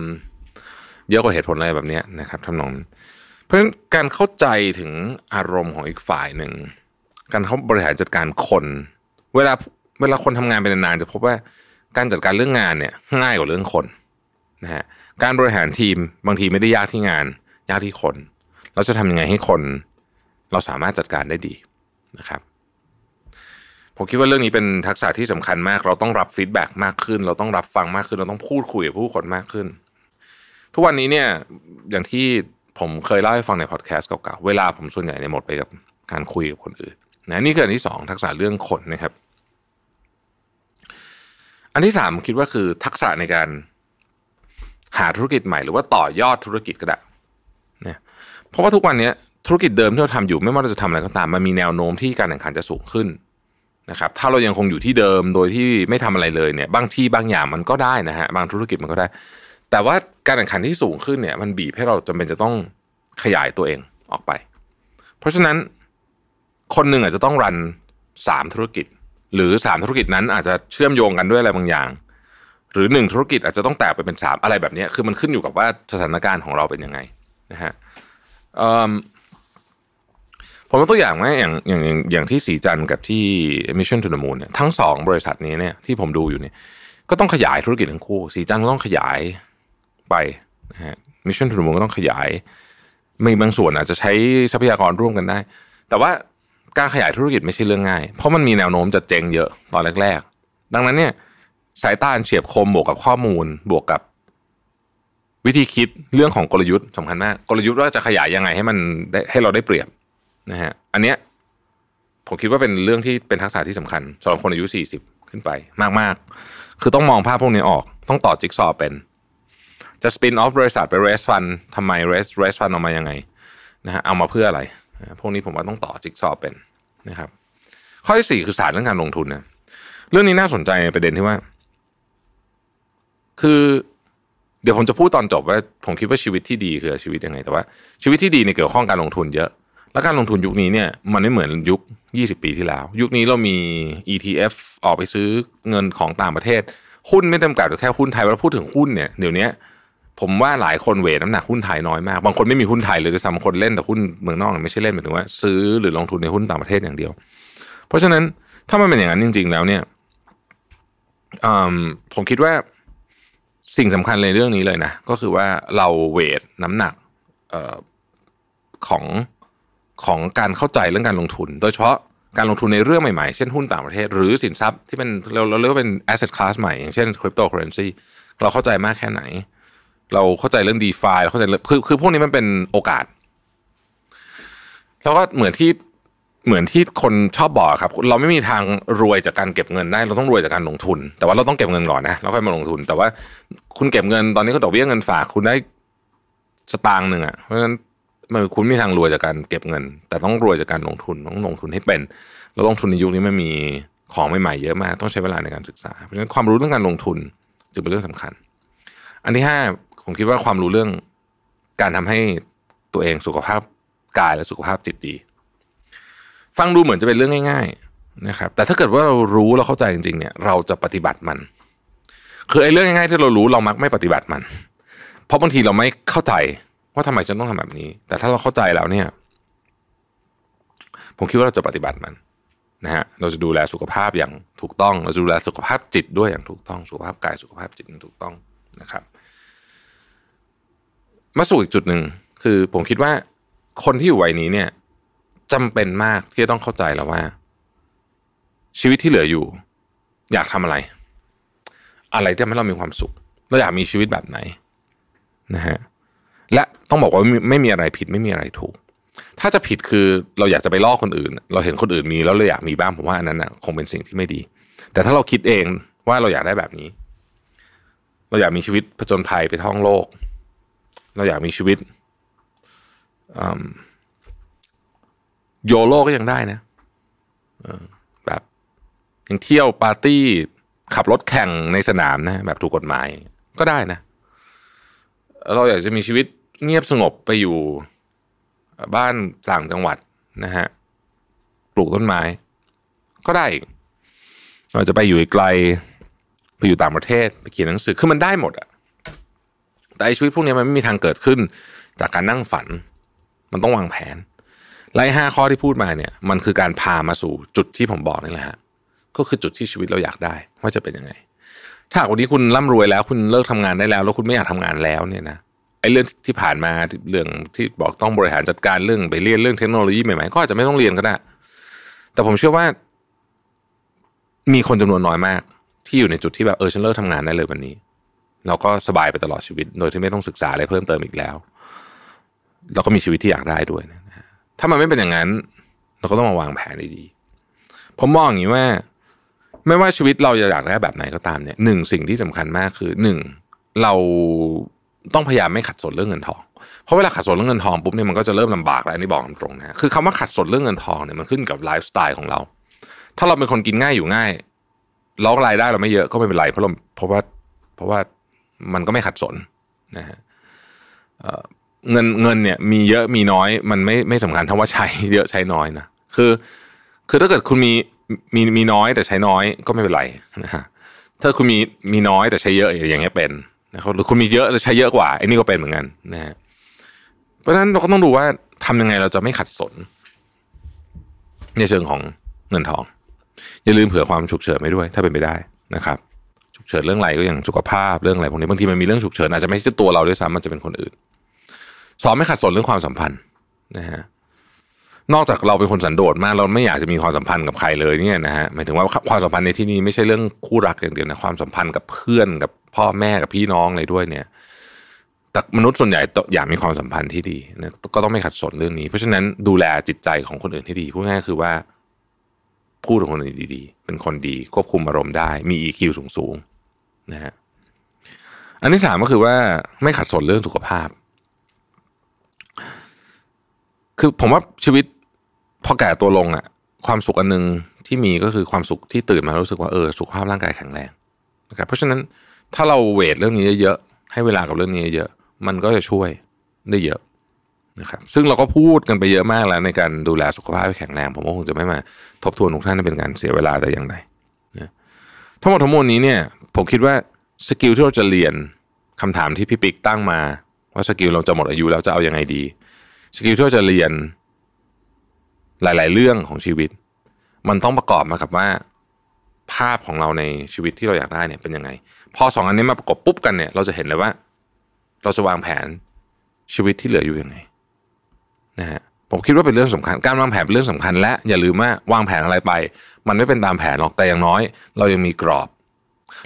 เยอะกว่าเหตุผลอะไรแบบนี้นะครับทำนองเพราะฉะนั้นการเข้าใจถึงอารมณ์ของอีกฝ่ายหนึ่งการเขาบริหารจัดการคน เวลาเวลาคนทำงานเป็นนานๆจะพบว่าการจัดการเรื่องงานเนี่ยง่ายกว่าเรื่องคนนะฮะการบริหารทีมบางทีไม่ได้ยากที่งาน ยากที่คน เราจะทำยังไงให้คน เราสามารถจัดการได้ดีนะครับผมคิดว่าเรื่องนี้เป็นทักษะที่สำคัญมาก เราต้องรับ feedback มากขึ้น เราต้องรับฟังมากขึ้น เราต้องพูดคุยกับผู้คนมากขึ้น ทุกวันนี้เนี่ยอย่างที่ผมเคยเล่าให้ฟังในพอดแคสต์เก่าๆ เวลาผมส่วนใหญ่เนี่ยหมดไปกับการคุยกับคนอื่นนะนี่คืออันที่สองทักษะเรื่องคนนะครับ อันที่สามคิดว่าคือทักษะในการหาธุรกิจใหม่ หรือว่าต่อยอดธุรกิจก็ได้เนี่ยเพราะว่าทุกวันนี้ ธุรกิจเดิมที่เราทำอยู่ไม่ว่าเราจะทำอะไรก็ตามมันมีแนวโน้มที่การแข่งขันจะสูงขึ้นนะครับถ้าเรายังคงอยู่ที่เดิมโดยที่ไม่ทำอะไรเลยเนี่ยบางที่บางอย่างมันก็ได้นะฮะบางธุรกิจมันก็ได้ แต่ว่าการแข่งขันที่สูงขึ้นเนี่ย มันบีบให้เราจำเป็นจะต้องขยายตัวเองออกไป เพราะฉะนั้นคนหนึ่งอาจจะต้องรันสามธุรกิจ หรือสามธุรกิจนั้นอาจจะเชื่อมโยงกันด้วยอะไรบางอย่าง หรือหนึ่งธุรกิจอาจจะต้องแตกไปเป็นสามอะไรแบบนี้คือมันขึ้นอยู่กับว่าสถานการณ์ของเราเป็นยังไงนะฮะ ผมยกตัวอย่างไหมอย่างอย่างอย่างที่สีจันกับที่ Mission to the Moon เนี่ยทั้งสองบริษัทนี้เนี่ยที่ผมดูอยู่เนี่ย ก็ต้องขยายธุรกิจทั้งคู่ สีจันก็ต้องขยายไปนะฮะ Mission to the Moon ก็ต้องขยาย มีบางส่วนอาจจะใช้ทรัพยากรร่วมกันได้ แต่ว่าการขยายธุรกิจไม่ใช่เรื่องง่าย เพราะมันมีแนวโน้มจะเจ๊งเยอะตอนแรก ๆ ดังนั้นเนี่ยสายตาเฉียบคมบวกกับข้อมูลบวกกับวิธีคิดเรื่องของกลยุทธ์สำคัญมาก กลยุทธ์ว่าจะขยายยังไงให้มันให้เราได้เปรียบ นะฮะอันเนี้ยผมคิดว่าเป็นเรื่องที่เป็นทักษะที่สำคัญสำหรับคนอายุสี่สิบขึ้นไปมากๆ คือต้องมองภาพพวกนี้ออก ต้องต่อจิ๊กซอเป็น จะสปินออฟบริษัทไปเรสฟันทำไมเรสเรสฟันออกมายังไงนะฮะเอามาเพื่ออะไร พวกนี้ผมว่าต้องต่อจิ๊กซอเป็นนะครับ ข้อที่สี่คือศาสตร์เรื่องการลงทุนนะเรื่องนี้น่าสนใจในประเด็นที่ว่า คือเดี๋ยวผมจะพูดตอนจบว่า ผมคิดว่าชีวิตที่ดีคือชีวิตยังไง แต่ว่าชีวิตที่ดีเนี่ยเกี่ยวข้องการลงทุนเยอะ แล้วการลงทุนยุคนี้เนี่ยมันไม่เหมือนยุค 20 ปีที่แล้ว ยุคนี้เรามี ETF ออกไปซื้อเงินของต่างประเทศ หุ้นไม่จำกัดแค่หุ้นไทยเวลาพูดถึงหุ้นเนี่ยเดี๋ยวนี้ผมว่าหลายคนเวทน้ำหนักหุ้นไทยน้อยมากบางคนไม่มีหุ้นไทยเลยด้วยซ้ำบางคนเล่นแต่หุ้นเมืองนอกไม่ใช่เล่นหมายถึงว่า ซื้อหรือลงทุนในหุ้นต่างประเทศอย่างเดียว เพราะฉะนั้นถ้ามันเป็นอย่างนั้นจริง ๆ แล้วเนี่ยผมคิดว่าสิ่งสำคัญในเรื่องนี้เลยนะก็คือว่าเราเวทน้ำหนักอของ ของการเข้าใจเรื่องการลงทุน โดยเฉพาะการลงทุนในเรื่องใหม่ๆ เช่นหุ้นต่างประเทศ หรือสินทรัพย์ที่เป็นเราเราเรียกว่าเป็น asset class ใหม่ อย่างเช่น cryptocurrency เราเข้าใจมากแค่ไหน เราเข้าใจเรื่อง DeFi เราเข้าใจคือคือพวกนี้มันเป็นโอกาส แล้วก็เหมือนที่เหมือนที่คนชอบบอกครับ เราไม่มีทางรวยจากการเก็บเงินได้ เราต้องรวยจากการลงทุน แต่ว่าเราต้องเก็บเงินก่อนนะแล้วค่อยมาลงทุน แต่ว่าคุณเก็บเงินตอนนี้เขาดอกเบี้ยเงินฝากคุณได้สตางค์หนึ่งอะเพราะฉะนั้น มันคุณมีทางรวยจากการเก็บเงิน แต่ต้องรวยจากการลงทุนต้องลงทุนให้เป็น แล้วลงทุนในยุคนี้มันมีของใหม่ๆเยอะมาก ต้องใช้เวลาในการศึกษา เพราะฉะนั้นความรู้เรื่องการลงทุนจึงเป็นเรื่องสำคัญ อันที่ห้าผมคิดว่าความรู้เรื่องการทำให้ตัวเองสุขภาพกายและสุขภาพจิตดี ฟังดูเหมือนจะเป็นเรื่องง่าย ๆนะครับ แต่ถ้าเกิดว่าเรารู้เราเข้าใจจริงๆเนี่ย เราจะปฏิบัติมัน คือไอ้เรื่องง่ายๆที่เรารู้เรามักไม่ปฏิบัติมัน เพราะบางทีเราไม่เข้าใจ ว่าทำไมฉันต้องทำแบบนี้ แต่ถ้าเราเข้าใจแล้วเนี่ย ผมคิดว่าเราจะปฏิบัติมันนะฮะเราจะดูแลสุขภาพอย่างถูกต้อง เราจะดูแลสุขภาพจิตด้วยอย่างถูกต้องสุขภาพกายสุขภาพจิตอย่างถูกต้องนะครับ มาสู่อีกจุดหนึ่งคือผมคิดว่าคนที่อยู่วัยนี้เนี่ยจำเป็นมากที่จะต้องเข้าใจแล้วว่า ชีวิตที่เหลืออยู่ อยากทำอะไร อะไรที่ทำให้เรามีความสุข เราอยากมีชีวิตแบบไหนนะฮะ และต้องบอกว่าไม่มีอะไรผิดไม่มีอะไรถูก ถ้าจะผิดคือเราอยากจะไปล่อคนอื่น เราเห็นคนอื่นมีแล้วเราอยากมีบ้างผมว่าอันนั้นนะคงเป็นสิ่งที่ไม่ดี แต่ถ้าเราคิดเองว่าเราอยากได้แบบนี้ เราอยากมีชีวิตผจญภัยไปท่องโลก เราอยากมีชีวิตโยโลก็ยังได้นะแบบยังเที่ยวปาร์ตี้ขับรถแข่งในสนามนะ แบบถูกกฎหมายก็ได้นะ เราอยากจะมีชีวิต เงียบสงบไปอยู่บ้านต่างจังหวัดนะฮะปลูกต้นไม้ ก็ได้เราจะไปอยู่ไกลไปอยู่ต่างประเทศไปเขียนหนังสือคือมันได้หมดอะแต่ชีวิตพวกนี้มันไม่มีทางเกิดขึ้น จากการนั่งฝัน มันต้องวางแผนไล่ห้าข้อที่พูดมาเนี่ย มันคือการพามาสู่จุดที่ผมบอกนี่แหละฮะก็คือจุดที่ชีวิตเราอยากได้ว่าจะเป็นยังไง ถ้าวันนี้คุณร่ำรวยแล้ว คุณเลิกทำงานได้แล้ว แล้วคุณไม่อยากทำงานแล้วเนี่ยนะ ไอ้เรื่องที่ผ่านมาเรื่องที่บอกต้องบริหารจัดการเรื่องไปเรียนเรื่องเทคโนโลยีใหม่ๆก็อาจจะไม่ต้องเรียนก็ได้ แต่ผมเชื่อว่า มีคนจำนวนน้อยมาก ที่อยู่ในจุดที่แบบเออฉันเลิกทำงานได้เลยวันนี้เราก็สบายไปตลอดชีวิต โดยที่ไม่ต้องศึกษาอะไรเพิ่มเติมอีกแล้ว เราก็มีชีวิตที่อยากได้ด้วยนะถ้ามันไม่เป็นอย่างนั้น เราก็ต้องมาวางแผนดีๆผมมองอย่างนี้ว่า ไม่ว่าชีวิตเราจะอยากได้แบบไหนก็ตามเนี่ยหนึ่งสิ่งที่สำคัญมากคือหนึ่งเรา ต้องพยายามไม่ขัดสนเรื่องเงินทอง เพราะเวลาขัดสนเรื่องเงินทองปุ๊บเนี่ยมันก็จะเริ่มลำบากแล้วนี่บอกตรงๆนะคือคำว่าขัดสนเรื่องเงินทองเนี่ยมันขึ้นกับไลฟ์สไตล์ของเรา ถ้าเราเป็นคนกินง่ายอยู่ง่ายเรารายได้เราไม่เยอะก็ไม่เป็นไรเพราะเราเพราะว่าเพราะว่ามันก็ไม่ขัดสนนะฮะเงินเงินเนี่ยมีเยอะมีน้อยมันไม่ไม่สำคัญเท่าว่าใช้เยอะใช้น้อยนะคือคือถ้าเกิดคุณมีมีมีน้อยแต่ใช้น้อยก็ไม่เป็นไรนะฮะถ้าคุณมีมีน้อยแต่ใช้เยอะอย่างเงี้ยเป็น นะครับหรือคุณมีเยอะแล้วใช้เยอะกว่าไอ้นี่ก็เป็นเหมือนกันนะฮะเพราะฉะนั้นเราก็ต้องดูว่าทำยังไงเราจะไม่ขัดสน ในเชิงของเงินทอง อย่าลืมเผื่อความฉุกเฉินไปด้วย ถ้าเป็นไปได้นะครับ ฉุกเฉินเรื่องอะไรก็อย่างสุขภาพเรื่องอะไรพวกนี้บางทีมันมีเรื่องฉุกเฉินอาจจะไม่ใช่ตัวเราด้วยซ้ำมันจะเป็นคนอื่นสองไม่ขัดสนเรื่องความสัมพันธ์นะฮะ นอกจากเราเป็นคนสันโดษมากเราไม่อยากจะมีความสัมพันธ์กับใครเลยเนี่ยนะฮะหมายถึงว่าความสัมพันธ์ในที่นี้ไม่ใช่เรื่องคู่รักอย่างเดียวนะความสัมพันธ์กับเพื่อนกับพ่อแม่กับพี่น้องอะไรด้วยเนี่ย แต่มนุษย์ส่วนใหญ่อยากมีความสัมพันธ์ที่ดีนะก็ต้องไม่ขัดสนเรื่องนี้ เพราะฉะนั้นดูแลจิตใจของคนอื่นที่ดีพูดง่ายคือว่าพูดกับคนอื่นดีๆ เป็นคนดี ควบคุมอารมณ์ได้มี EQ สูงๆนะฮะอันที่สามก็คือว่าไม่ขัดสนเรื่องสุขภาพ คือผมว่าชีวิต พอแก่ตัวลงอะ่ะความสุขอันหนึ่งที่มีก็คือความสุขที่ตื่นมารู้สึกว่าเออสุขภาพร่างกายแข็งแรงนะครับเพราะฉะนั้นถ้าเรา weight เรื่องนี้เยอะๆให้เวลากับเรื่องนี้เยอะมันก็จะช่วยได้เยอะนะครับซึ่งเราก็พูดกันไปเยอะมากแล้วในการดูแลสุขภาพให้แข็งแรงผมก็คงจะไม่มาทบทวนทุกท่านเป็นการเสียเวลาแต่อย่างใดนะทั้งหมดทั้งมวลนี้เนี่ยผมคิดว่า skill ที่เราจะเรียนคำถามที่พี่ปิ๊กตั้งมา ว่า skill เราจะหมดอายุแล้วจะเอาอยัางไงดี skill ที่เราจะเรียน หลาย ๆ เรื่องของชีวิต มันต้องประกอบมากับว่า ภาพของเราในชีวิตที่เราอยากได้เนี่ยเป็นยังไง พอสองอันนี้มาประกบปุ๊บกันเนี่ย เราจะเห็นเลยว่า เราจะวางแผนชีวิตที่เหลืออยู่ยังไงนะฮะผมคิดว่าเป็นเรื่องสำคัญ การวางแผนเป็นเรื่องสำคัญ และอย่าลืมว่าวางแผนอะไรไป มันไม่เป็นตามแผนหรอกแต่อย่างน้อย เรายังมีกรอบ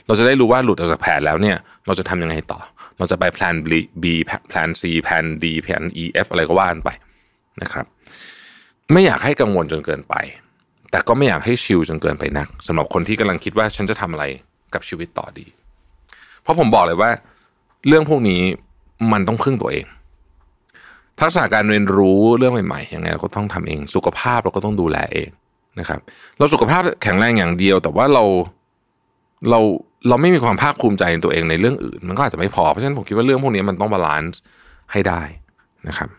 เราจะได้รู้ว่าหลุดออกจากแผนแล้วเนี่ย เราจะทำยังไงต่อ เราจะไปแผน B แผน C แผน D แผน E F อะไรก็ว่ากันไปนะครับ ไม่อยากให้กังวลจนเกินไป แต่ก็ไม่อยากให้ chill จนเกินไปนักสำหรับคนที่กำลังคิดว่าฉันจะทำอะไรกับชีวิตต่อดี เพราะผมบอกเลยว่า เรื่องพวกนี้มันต้องพึ่งตัวเอง ทักษะการเรียนรู้เรื่องใหม่ๆยังไงเราก็ต้องทำเอง สุขภาพเราก็ต้องดูแลเองนะครับ เราสุขภาพแข็งแรงอย่างเดียว แต่ว่าเราเราเราไม่มีความภาคภูมิใจในตัวเองในเรื่องอื่น มันก็อาจจะไม่พอเพราะฉะนั้นผมคิดว่าเรื่องพวกนี้มันต้อง balanceให้ได้นะครับ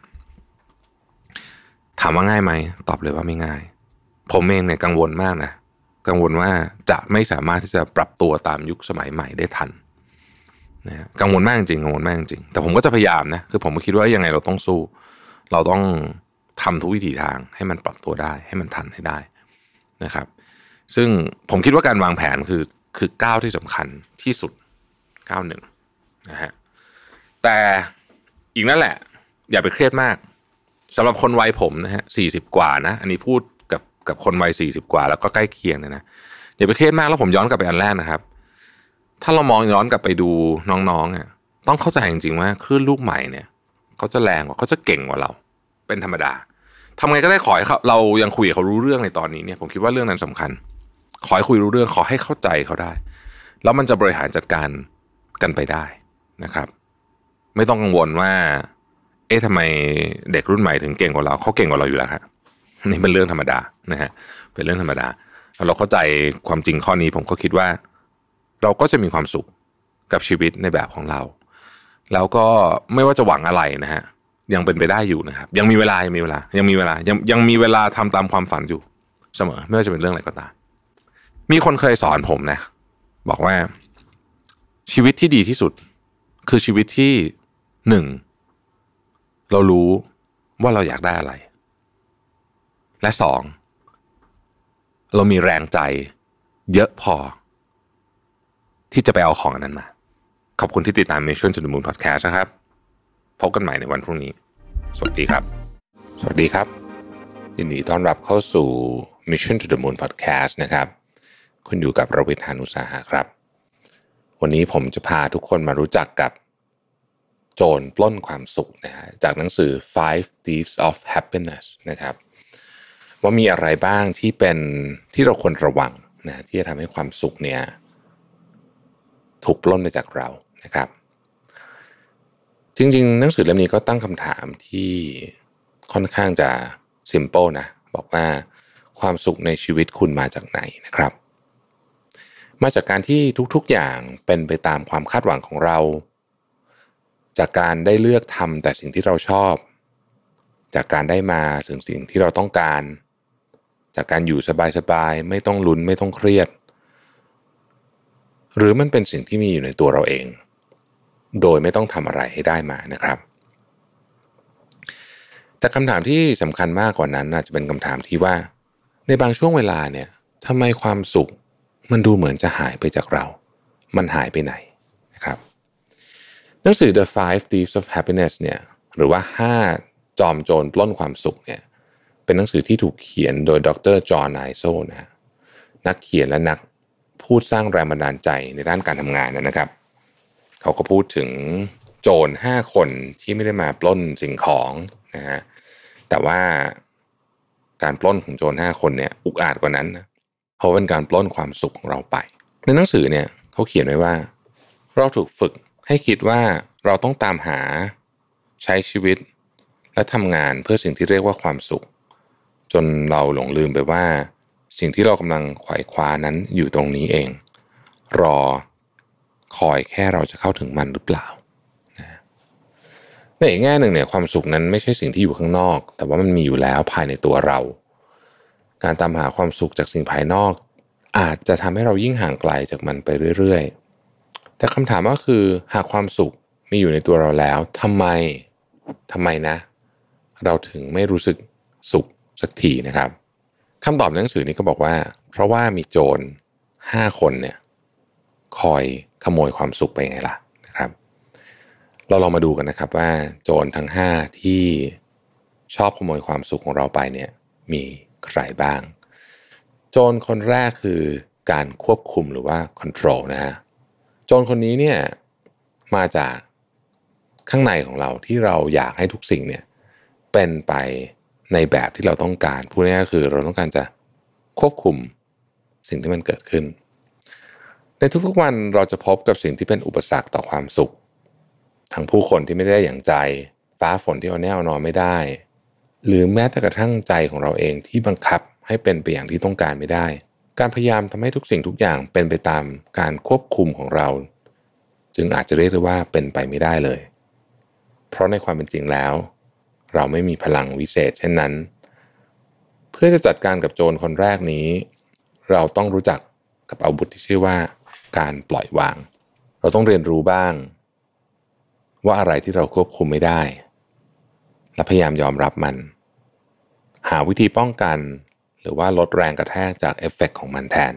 ถามว่าง่ายไหมตอบเลยว่าไม่ง่าย ผมเองเนี่ยกังวลมากนะกังวลว่าจะไม่สามารถที่จะปรับตัวตามยุคสมัยใหม่ได้ทันนะกังวลมากจริงกังวลมากจริงแต่ผมก็จะพยายามนะคือผมก็คิดว่ายังไงเราต้องสู้ เราต้องทำทุกวิถีทางให้มันปรับตัวได้ ให้มันทันให้ได้นะครับ ซึ่งผมคิดว่าการวางแผนคือคือก้าวที่สำคัญที่สุดก้าวหนึ่งนะฮะแต่อีกนั่นแหละ อย่าไปเครียดมาก สำหรับคนวัยผมนะฮะสี่สิบกว่านะอันนี้พูดกับกับคนวัยสี่สิบกว่า แล้วก็ใกล้เคียงเนี่ยนะอย่าไปเครียดมากแล้วผมย้อนกลับไปอันแรกนะครับ ถ้าเรามองย้อนกลับไปดูน้องๆอะต้องเข้าใจจริงๆว่าคลื่นลูกใหม่เนี่ยเขาจะแรงกว่าเขาจะเก่งกว่าเรา เป็นธรรมดาทำไงก็ได้ขอให้เขาเรายังคุยกับเขารู้เรื่องในตอนนี้เนี่ยผมคิดว่าเรื่องนั้นสำคัญ ขอให้คุยรู้เรื่องขอให้เข้าใจเขาได้ แล้วมันจะบริหารจัดการกันไปได้นะครับ ไม่ต้องกังวลว่า เอ๊ะทำไมเด็กรุ่นใหม่ถึงเก่งกว่าเราเขาเก่งกว่าเราอยู่แล้วครับนี่เป็นเรื่องธรรมดานะฮะเป็นเรื่องธรรมดา เราเข้าใจความจริงข้อนี้ผมก็คิดว่า เราก็จะมีความสุขกับชีวิตในแบบของเรา แล้วก็ไม่ว่าจะหวังอะไรนะฮะยังเป็นไปได้อยู่นะครับ ยังมีเวลายังมีเวลา ยังมีเวลายังยังมีเวลาทำตามความฝันอยู่เสมอ ไม่ว่าจะเป็นเรื่องอะไรก็ตามมีคนเคยสอนผมนะ บอกว่าชีวิตที่ดีที่สุด คือชีวิตที่หนึ่ง เรารู้ว่าเราอยากได้อะไร และสองเรามีแรงใจเยอะพอ ที่จะไปเอาของอันนั้นมา ขอบคุณที่ติดตาม Mission to the Moon Podcast นะครับ พบกันใหม่ในวันพรุ่งนี้ สวัสดีครับ สวัสดีครับยินดีต้อนรับเข้าสู่ Mission to the Moon Podcast นะครับ คุณอยู่กับระวิทยานุสาหะครับ วันนี้ผมจะพาทุกคนมารู้จักกับ โจรปล้นความสุขนะฮะจากหนังสือ Five Thieves of Happiness นะครับว่ามีอะไรบ้างที่เป็นที่เราควรระวังนะที่จะทำให้ความสุขเนี่ยถูกปล้นไปจากเรานะครับ จริงๆ หนังสือเล่มนี้ก็ตั้งคำถามที่ค่อนข้างจะซิมเปิลนะบอกว่าความสุขในชีวิตคุณมาจากไหนนะครับ มาจากการที่ทุกๆอย่างเป็นไปตามความคาดหวังของเรา จากการได้เลือกทำแต่สิ่งที่เราชอบ จากการได้มาสิ่งสิ่งที่เราต้องการ จากการอยู่สบายๆไม่ต้องลุ้นไม่ต้องเครียด หรือมันเป็นสิ่งที่มีอยู่ในตัวเราเอง โดยไม่ต้องทำอะไรให้ได้มานะครับ แต่คำถามที่สำคัญมากกว่านั้นอาจจะเป็นคำถามที่ว่า ในบางช่วงเวลาเนี่ยทำไมความสุขมันดูเหมือนจะหายไปจากเรา มันหายไปไหนนะครับ หนังสือ The Five Thieves of Happiness เนี่ยหรือว่า 5 จอมโจรปล้นความสุขเนี่ยเป็นหนังสือที่ถูกเขียนโดยดรจอห์นไนโซนะนักเขียนและนักพูดสร้างแรงบันดาลใจในด้านการทำงานนะครับ เขาก็พูดถึงโจร5คนที่ไม่ได้มาปล้นสิ่งของนะฮะแต่ว่าการปล้นของโจรห้าคนเนี่ยอุกอาจกว่านั้นนะเพราะเป็นการปล้นความสุขของเราไป ในหนังสือเนี่ยเขาเขียนไว้ว่า เราถูกฝึก ให้คิดว่าเราต้องตามหาใช้ชีวิต และทำงานเพื่อสิ่งที่เรียกว่าความสุข จนเราหลงลืมไปว่า สิ่งที่เรากำลังไขว่คว้านั้นอยู่ตรงนี้เอง รอคอยแค่เราจะเข้าถึงมันหรือเปล่าในอีกแง่หนึ่งเนี่ยความสุขนั้นไม่ใช่สิ่งที่อยู่ข้างนอก แต่ว่ามันมีอยู่แล้วภายในตัวเรา การตามหาความสุขจากสิ่งภายนอก อาจจะทำให้เรายิ่งห่างไกลจากมันไปเรื่อย แต่คำถามก็คือหากความสุขมีอยู่ในตัวเราแล้วทำไมทำไมนะ เราถึงไม่รู้สึกสุขสักทีนะครับคำตอบในหนังสือนี้ก็บอกว่า เพราะว่ามีโจรห้าคนเนี่ยคอยขโมยความสุขไปไงล่ะนะครับ เราลองมาดูกันนะครับว่าโจรทั้ง5ที่ชอบขโมยความสุขของเราไปเนี่ยมีใครบ้าง โจรคนแรกคือการควบคุมหรือว่า control นะฮะ โจรคนนี้เนี่ยมาจากข้างในของเราที่เราอยากให้ทุกสิ่งเนี่ยเป็นไปในแบบที่เราต้องการพูดง่ายๆคือเราต้องการจะควบคุมสิ่งที่มันเกิดขึ้น ในทุกๆวันเราจะพบกับสิ่งที่เป็นอุปสรรคต่อความสุขทั้งผู้คนที่ไม่ได้อย่างใจ ฟ้าฝนที่เอาแน่เอานอนไม่ได้ หรือแม้แต่กระทั่งใจของเราเองที่บังคับให้เป็นไปอย่างที่ต้องการไม่ได้ การพยายามทำให้ทุกสิ่งทุกอย่างเป็นไปตามการควบคุมของเรา จึงอาจจะเรียกได้ว่าเป็นไปไม่ได้เลย เพราะในความเป็นจริงแล้ว เราไม่มีพลังวิเศษเช่นนั้น เพื่อจะจัดการกับโจรคนแรกนี้ เราต้องรู้จักกับอาวุธที่ชื่อว่า การปล่อยวาง เราต้องเรียนรู้บ้าง ว่าอะไรที่เราควบคุมไม่ได้ และพยายามยอมรับมัน หาวิธีป้องกัน หรือว่าลดแรงกระแทกจากเอฟเฟกของมันแทน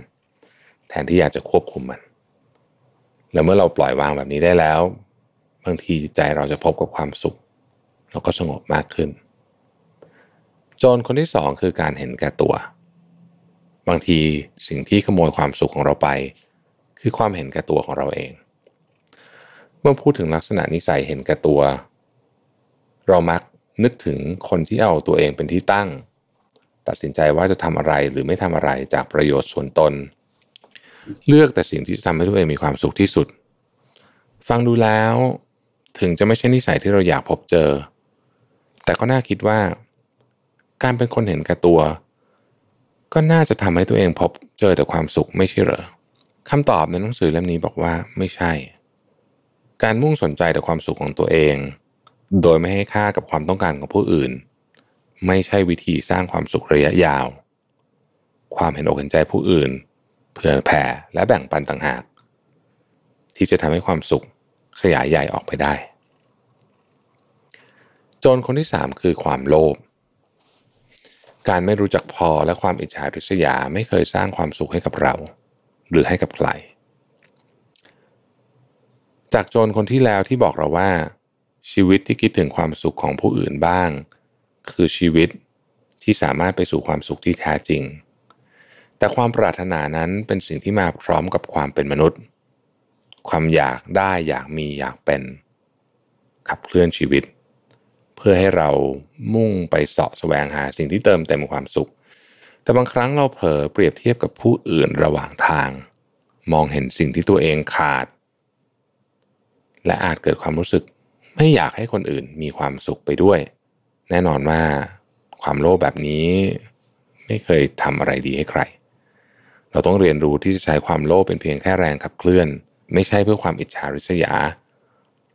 แทนที่อยากจะควบคุมมัน แล้วเมื่อเราปล่อยวางแบบนี้ได้แล้ว บางทีใจเราจะพบกับความสุข แล้วก็สงบมากขึ้น โจรคนที่สองคือการเห็นแก่ตัว บางทีสิ่งที่ขโมยความสุขของเราไป คือความเห็นแก่ตัวของเราเอง เมื่อพูดถึงลักษณะนิสัยเห็นแก่ตัว เรามักนึกถึงคนที่เอาตัวเองเป็นที่ตั้ง ตัดสินใจว่าจะทำอะไรหรือไม่ทำอะไรจากประโยชน์ส่วนตน เลือกแต่สิ่งที่จะทำให้ตัวเองมีความสุขที่สุด ฟังดูแล้วถึงจะไม่ใช่นิสัยที่เราอยากพบเจอ แต่ก็น่าคิดว่า การเป็นคนเห็นแก่ตัว ก็น่าจะทำให้ตัวเองพบเจอแต่ความสุขไม่ใช่เหรอคำตอบในหนังสือเล่มนี้บอกว่าไม่ใช่ การมุ่งสนใจแต่ความสุขของตัวเอง โดยไม่ให้ค่ากับความต้องการของผู้อื่น ไม่ใช่วิธีสร้างความสุขระยะยาว ความเห็นอกเห็นใจผู้อื่นเพื่อแผ่และแบ่งปันต่างหาก ที่จะทำให้ความสุขขยายใหญ่ออกไปได้ โจรคนที่สามคือความโลภการไม่รู้จักพอและความอิจฉาริษยาไม่เคยสร้างความสุขให้กับเรา หรือให้กับใคร จากโจรคนที่แล้วที่บอกเราว่า ชีวิตที่คิดถึงความสุขของผู้อื่นบ้าง คือชีวิตที่สามารถไปสู่ความสุขที่แท้จริง แต่ความปรารถนานั้นเป็นสิ่งที่มาพร้อมกับความเป็นมนุษย์ ความอยากได้อยากมีอยากเป็น ขับเคลื่อนชีวิต เพื่อให้เรามุ่งไปเสาะแสวงหาสิ่งที่เติมเต็มความสุข แต่บางครั้งเราเผลอเปรียบเทียบกับผู้อื่นระหว่างทาง มองเห็นสิ่งที่ตัวเองขาด และอาจเกิดความรู้สึกไม่อยากให้คนอื่นมีความสุขไปด้วย แน่นอนว่าความโลภแบบนี้ไม่เคยทำอะไรดีให้ใคร เราต้องเรียนรู้ที่จะใช้ความโลภเป็นเพียงแค่แรงขับเคลื่อน ไม่ใช่เพื่อความอิจฉาริษยา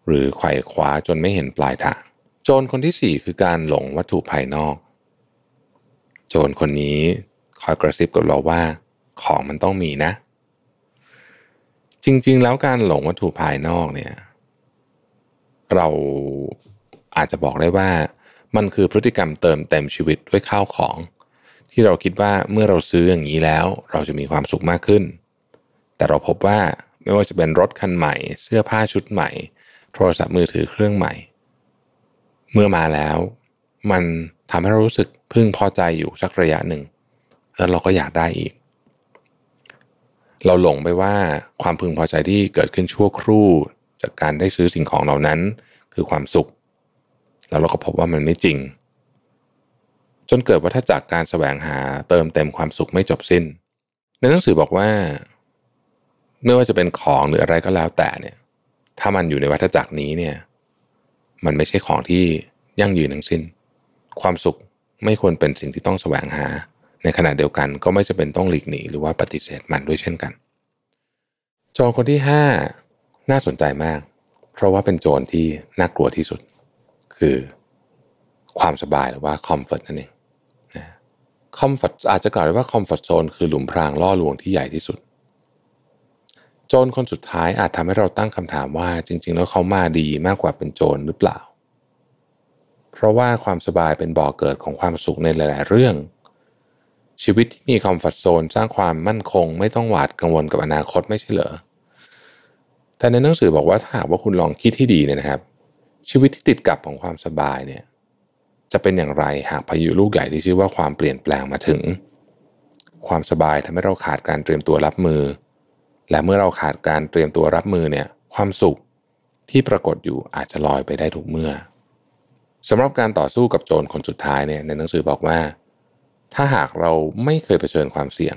หรือไขว่คว้าจนไม่เห็นปลายทางโจรคนที่สี่คือการหลงวัตถุภายนอก โจรคนนี้คอยกระซิบกับเราว่า ของมันต้องมีนะ จริงๆ แล้วการหลงวัตถุภายนอกเนี่ย เราอาจจะบอกได้ว่า มันคือพฤติกรรมเติมเต็มชีวิตด้วยข้าวของ ที่เราคิดว่าเมื่อเราซื้ออย่างนี้แล้ว เราจะมีความสุขมากขึ้น แต่เราพบว่าไม่ว่าจะเป็นรถคันใหม่ เสื้อผ้าชุดใหม่ โทรศัพท์มือถือเครื่องใหม่ เมื่อมาแล้ว มันทำให้เรารู้สึกพึงพอใจอยู่สักระยะหนึ่ง แล้วเราก็อยากได้อีก เราหลงไปว่าความพึงพอใจที่เกิดขึ้นชั่วครู่ จากการได้ซื้อสิ่งของเหล่านั้น คือความสุข แล้วเราก็พบว่ามันไม่จริง จนเกิดวัฏจักรการแสวงหาเติมเต็มความสุขไม่จบสิ้น ในหนังสือบอกว่า ไม่ว่าจะเป็นของหรืออะไรก็แล้วแต่เนี่ย ถ้ามันอยู่ในวัฏจักรนี้เนี่ย มันไม่ใช่ของที่ยั่งยืนทั้งสิ้น ความสุขไม่ควรเป็นสิ่งที่ต้องแสวงหา ในขณะเดียวกันก็ไม่จะเป็นต้องหลีกหนีหรือว่าปฏิเสธมันด้วยเช่นกัน โจรคนที่ห้าน่าสนใจมาก เพราะว่าเป็นโจรที่น่ากลัวที่สุด คือความสบายหรือว่าคอมฟอร์ตนั่นเองcomfort อาจจะกล่าวได้ว่า comfort zone คือหลุมพรางล่อลวงที่ใหญ่ที่สุด โจรคนสุดท้ายอาจทำให้เราตั้งคำถามว่าจริง ๆ แล้วเขามาดีมากกว่าเป็นโจรหรือเปล่า เพราะว่าความสบายเป็นบ่อเกิดของความสุขในหลาย ๆ เรื่อง ชีวิตที่มี comfort zone สร้างความมั่นคง ไม่ต้องหวาดกังวลกับอนาคตไม่ใช่เหรอแต่ในหนังสือบอกว่าถ้าหากว่าคุณลองคิดให้ดีเนี่ยนะครับ ชีวิตที่ติดกับของความสบายเนี่ยจะเป็นอย่างไรหากพายุลูกใหญ่ที่ชื่อว่าความเปลี่ยนแปลงมาถึง ความสบายทำให้เราขาดการเตรียมตัวรับมือ และเมื่อเราขาดการเตรียมตัวรับมือเนี่ยความสุขที่ปรากฏอยู่อาจจะลอยไปได้ทุกเมื่อสำหรับการต่อสู้กับโจรคนสุดท้ายเนี่ยในหนังสือบอกว่า ถ้าหากเราไม่เคยเผชิญความเสี่ยง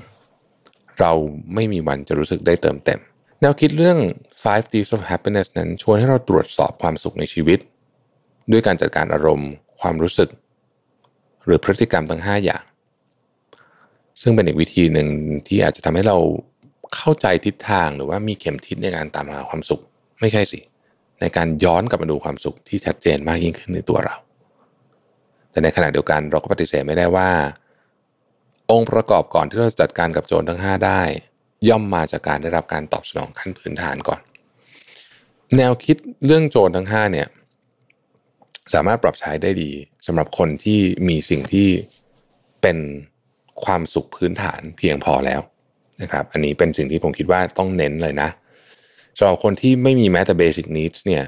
เราไม่มีวันจะรู้สึกได้เติมเต็ม แนวคิดเรื่อง five Ds of happiness นั้นชวนให้เราตรวจสอบความสุขในชีวิต ด้วยการจัดการอารมณ์ ความรู้สึก หรือพฤติกรรมทั้ง 5 อย่าง ซึ่งเป็นอีกวิธีหนึ่งที่อาจจะทำให้เราเข้าใจทิศทางหรือว่ามีเข็มทิศในการตามหาความสุข ไม่ใช่สิ ในการย้อนกลับมาดูความสุขที่ชัดเจนมากยิ่งขึ้นในตัวเรา แต่ในขณะเดียวกันเราก็ปฏิเสธไม่ได้ว่า องค์ประกอบก่อนที่เราจะจัดการกับโจรทั้ง 5 ได้ ย่อมมาจากการได้รับการตอบสนองขั้นพื้นฐานก่อน แนวคิดเรื่องโจรทั้ง 5 เนี่ย สามารถปรับใช้ได้ดีสำหรับคนที่มีสิ่งที่เป็นความสุขพื้นฐานเพียงพอแล้วนะครับ อันนี้เป็นสิ่งที่ผมคิดว่าต้องเน้นเลยนะสำหรับคนที่ไม่มีแม้แต่เบสิกนิดเนี่ย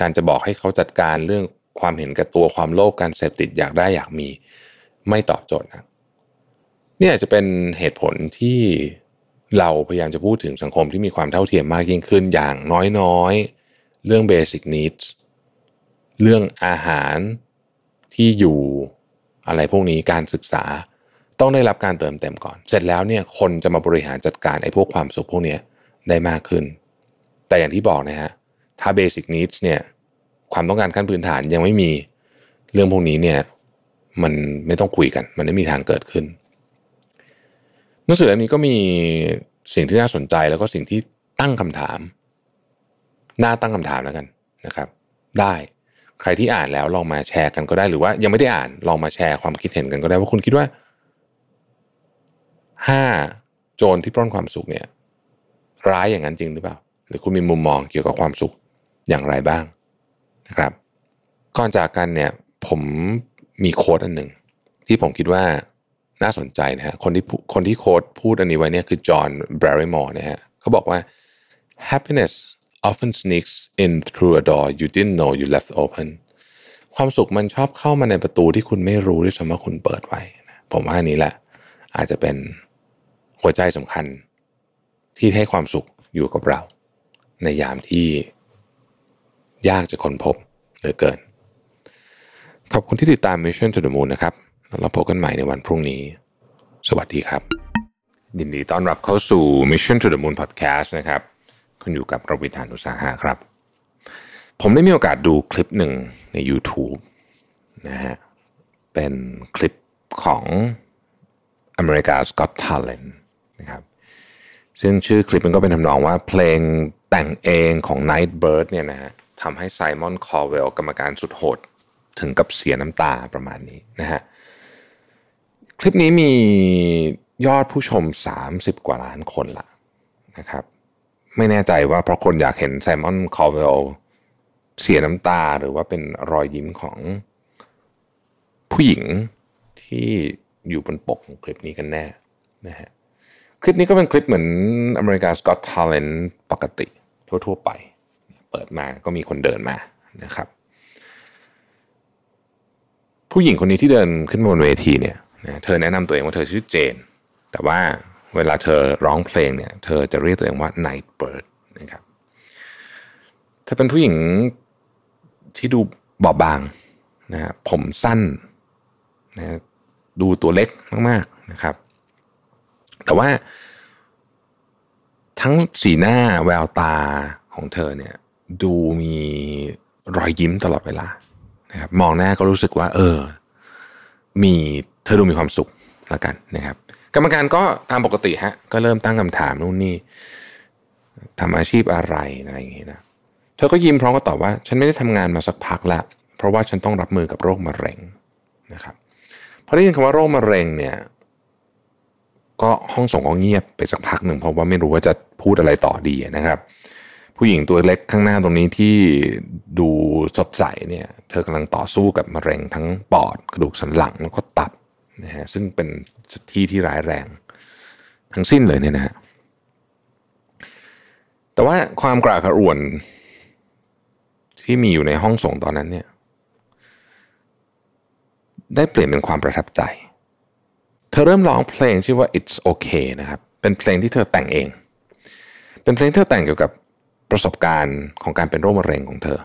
การจะบอกให้เขาจัดการเรื่องความเห็นกับตัวความโลภการเสพติดอยากได้อยากมี ไม่ตอบโจทย์นะนี่อาจจะเป็นเหตุผลที่ เราพยายามจะพูดถึงสังคมที่มีความเท่าเทียมมากยิ่งขึ้นอย่างน้อยๆ เรื่องเบสิกนิดเรื่องอาหารที่อยู่อะไรพวกนี้การศึกษาต้องได้รับการเติมเต็มก่อน เสร็จแล้วเนี่ยคนจะมาบริหารจัดการไอ้พวกความสุขพวกนี้ได้มากขึ้น แต่อย่างที่บอกนะฮะถ้าเบสิกนิดเนี่ยความต้องการขั้นพื้นฐานยังไม่มีเรื่องพวกนี้เนี่ยมันไม่ต้องคุยกัน มันไม่มีทางเกิดขึ้น นังสือเล่มนี้ก็มีสิ่งที่น่าสนใจแล้วก็สิ่งที่ตั้งคำถาม น่าตั้งคำถามแล้วกันนะครับ ได้ใครที่อ่านแล้วลองมาแชร์กันก็ได้หรือว่ายังไม่ได้อ่านลองมาแชร์ความคิดเห็นกันก็ได้ว่าคุณคิดว่าห้าโจรที่ปล้นความสุขเนี่ย ร้ายอย่างนั้นจริงหรือเปล่า หรือคุณมีมุมมองเกี่ยวกับความสุขอย่างไรบ้างนะครับก่อนจากกันเนี่ย ผมมีโค้ดอันหนึ่งที่ผมคิดว่า น่าสนใจนะฮะคนที่คนที่โค้ดพูดอันนี้ไว้เนี่ยคือจอห์นแบร์ริมอร์นะฮะเขาบอกว่า happiness often sneaks in through a door you didn't know you left open ความสุขมันชอบเข้ามาในประตูที่คุณไม่รู้ด้วยซ้ำว่าคุณเปิดไว้นะผมว่าอันนี้แหละ อาจจะเป็นหัวใจสำคัญ ที่ให้ความสุขอยู่กับเรา ในยามที่ยากจะค้นพบเหลือเกิน ขอบคุณที่ติดตาม Mission to the Moon นะครับ เราพบกันใหม่ในวันพรุ่งนี้ สวัสดีครับยินดีต้อนรับเข้าสู่ Mission to the Moon Podcast นะครับคุณอยู่กับระวิทยานุสาหะครับ ผมได้มีโอกาสดูคลิปหนึ่งใน YouTube นะฮะเป็นคลิปของ America's Got Talent นะครับซึ่งชื่อคลิปมันก็เป็นทำนองว่าเพลงแต่งเองของ Nightbird เนี่ยนะฮะทำให้ไซมอนคอร์เวลกรรมการสุดโหด ถึงกับเสียน้ำตาประมาณนี้นะฮะ คลิปนี้มียอดผู้ชม 30 กว่าล้านคนละนะครับ ไม่แน่ใจว่าเพราะคนอยากเห็นไซมอนคอร์เวลเสียน้ำตาหรือว่าเป็นรอยยิ้มของผู้หญิงที่อยู่บนปกของคลิปนี้กันแน่นะฮะคลิปนี้ก็เป็นคลิปเหมือน America's Got Talent ปกติทั่วๆไป เปิดมาก็มีคนเดินมานะครับ ผู้หญิงคนนี้ที่เดินขึ้นบนเวทีเนี่ย เธอแนะนำตัวเองว่าเธอชื่อเจน แต่ว่าเวลาเธอร้องเพลงเนี่ย เธอจะเรียกตัวเองว่า Nightbird นะครับเธอเป็นผู้หญิงที่ดูบอบบางนะผมสั้นนะดูตัวเล็กมากๆนะครับ แต่ว่า ทั้งสีหน้าแววตาของเธอเนี่ย ดูมีรอยยิ้มตลอดเวลานะครับมองหน้าก็รู้สึกว่า เออ มี ธอดูมีความสุขแล้วกันนะครับ กรรมการก็ตามปกติฮะก็เริ่มตั้งคำถามนู่นนี่ทำอาชีพอะไรอะไรอย่างงี้นะเธอก็ยิ้มพร้อมก็ตอบว่า ฉันไม่ได้ทำงานมาสักพักล้วเพราะว่าฉันต้องรับมือกับโรคมะเร็งนะครับพอได้ยินคำว่าโรคมะเร็งเนี่ย ก็ห้องส่งก็เงียบไปสักพักหนึ่งเพราะว่าไม่รู้ว่าจะพูดอะไรต่อดีนะครับ ผู้หญิงตัวเล็กข้างหน้าตรงนี้ที่ดูสดใสเนี่ย เธอกำลังต่อสู้กับมะเร็งทั้งปอดกระดูกสันหลังแล้วก็ตับ นะฮะซึ่งเป็นที่ที่ร้ายแรง ทั้งสิ้นเลยเนี่ยนะฮะแต่ว่าความกระอักกระอ่วนที่มีอยู่ในห้องส่งตอนนั้นเนี่ย ได้เปลี่ยนเป็นความประทับใจ เธอเริ่มร้องเพลงชื่อว่า it's okay นะครับ เป็นเพลงที่เธอแต่งเอง เป็นเพลงที่เธอแต่งเกี่ยวกับประสบการณ์ของการเป็นโรคมะเร็งของเธอ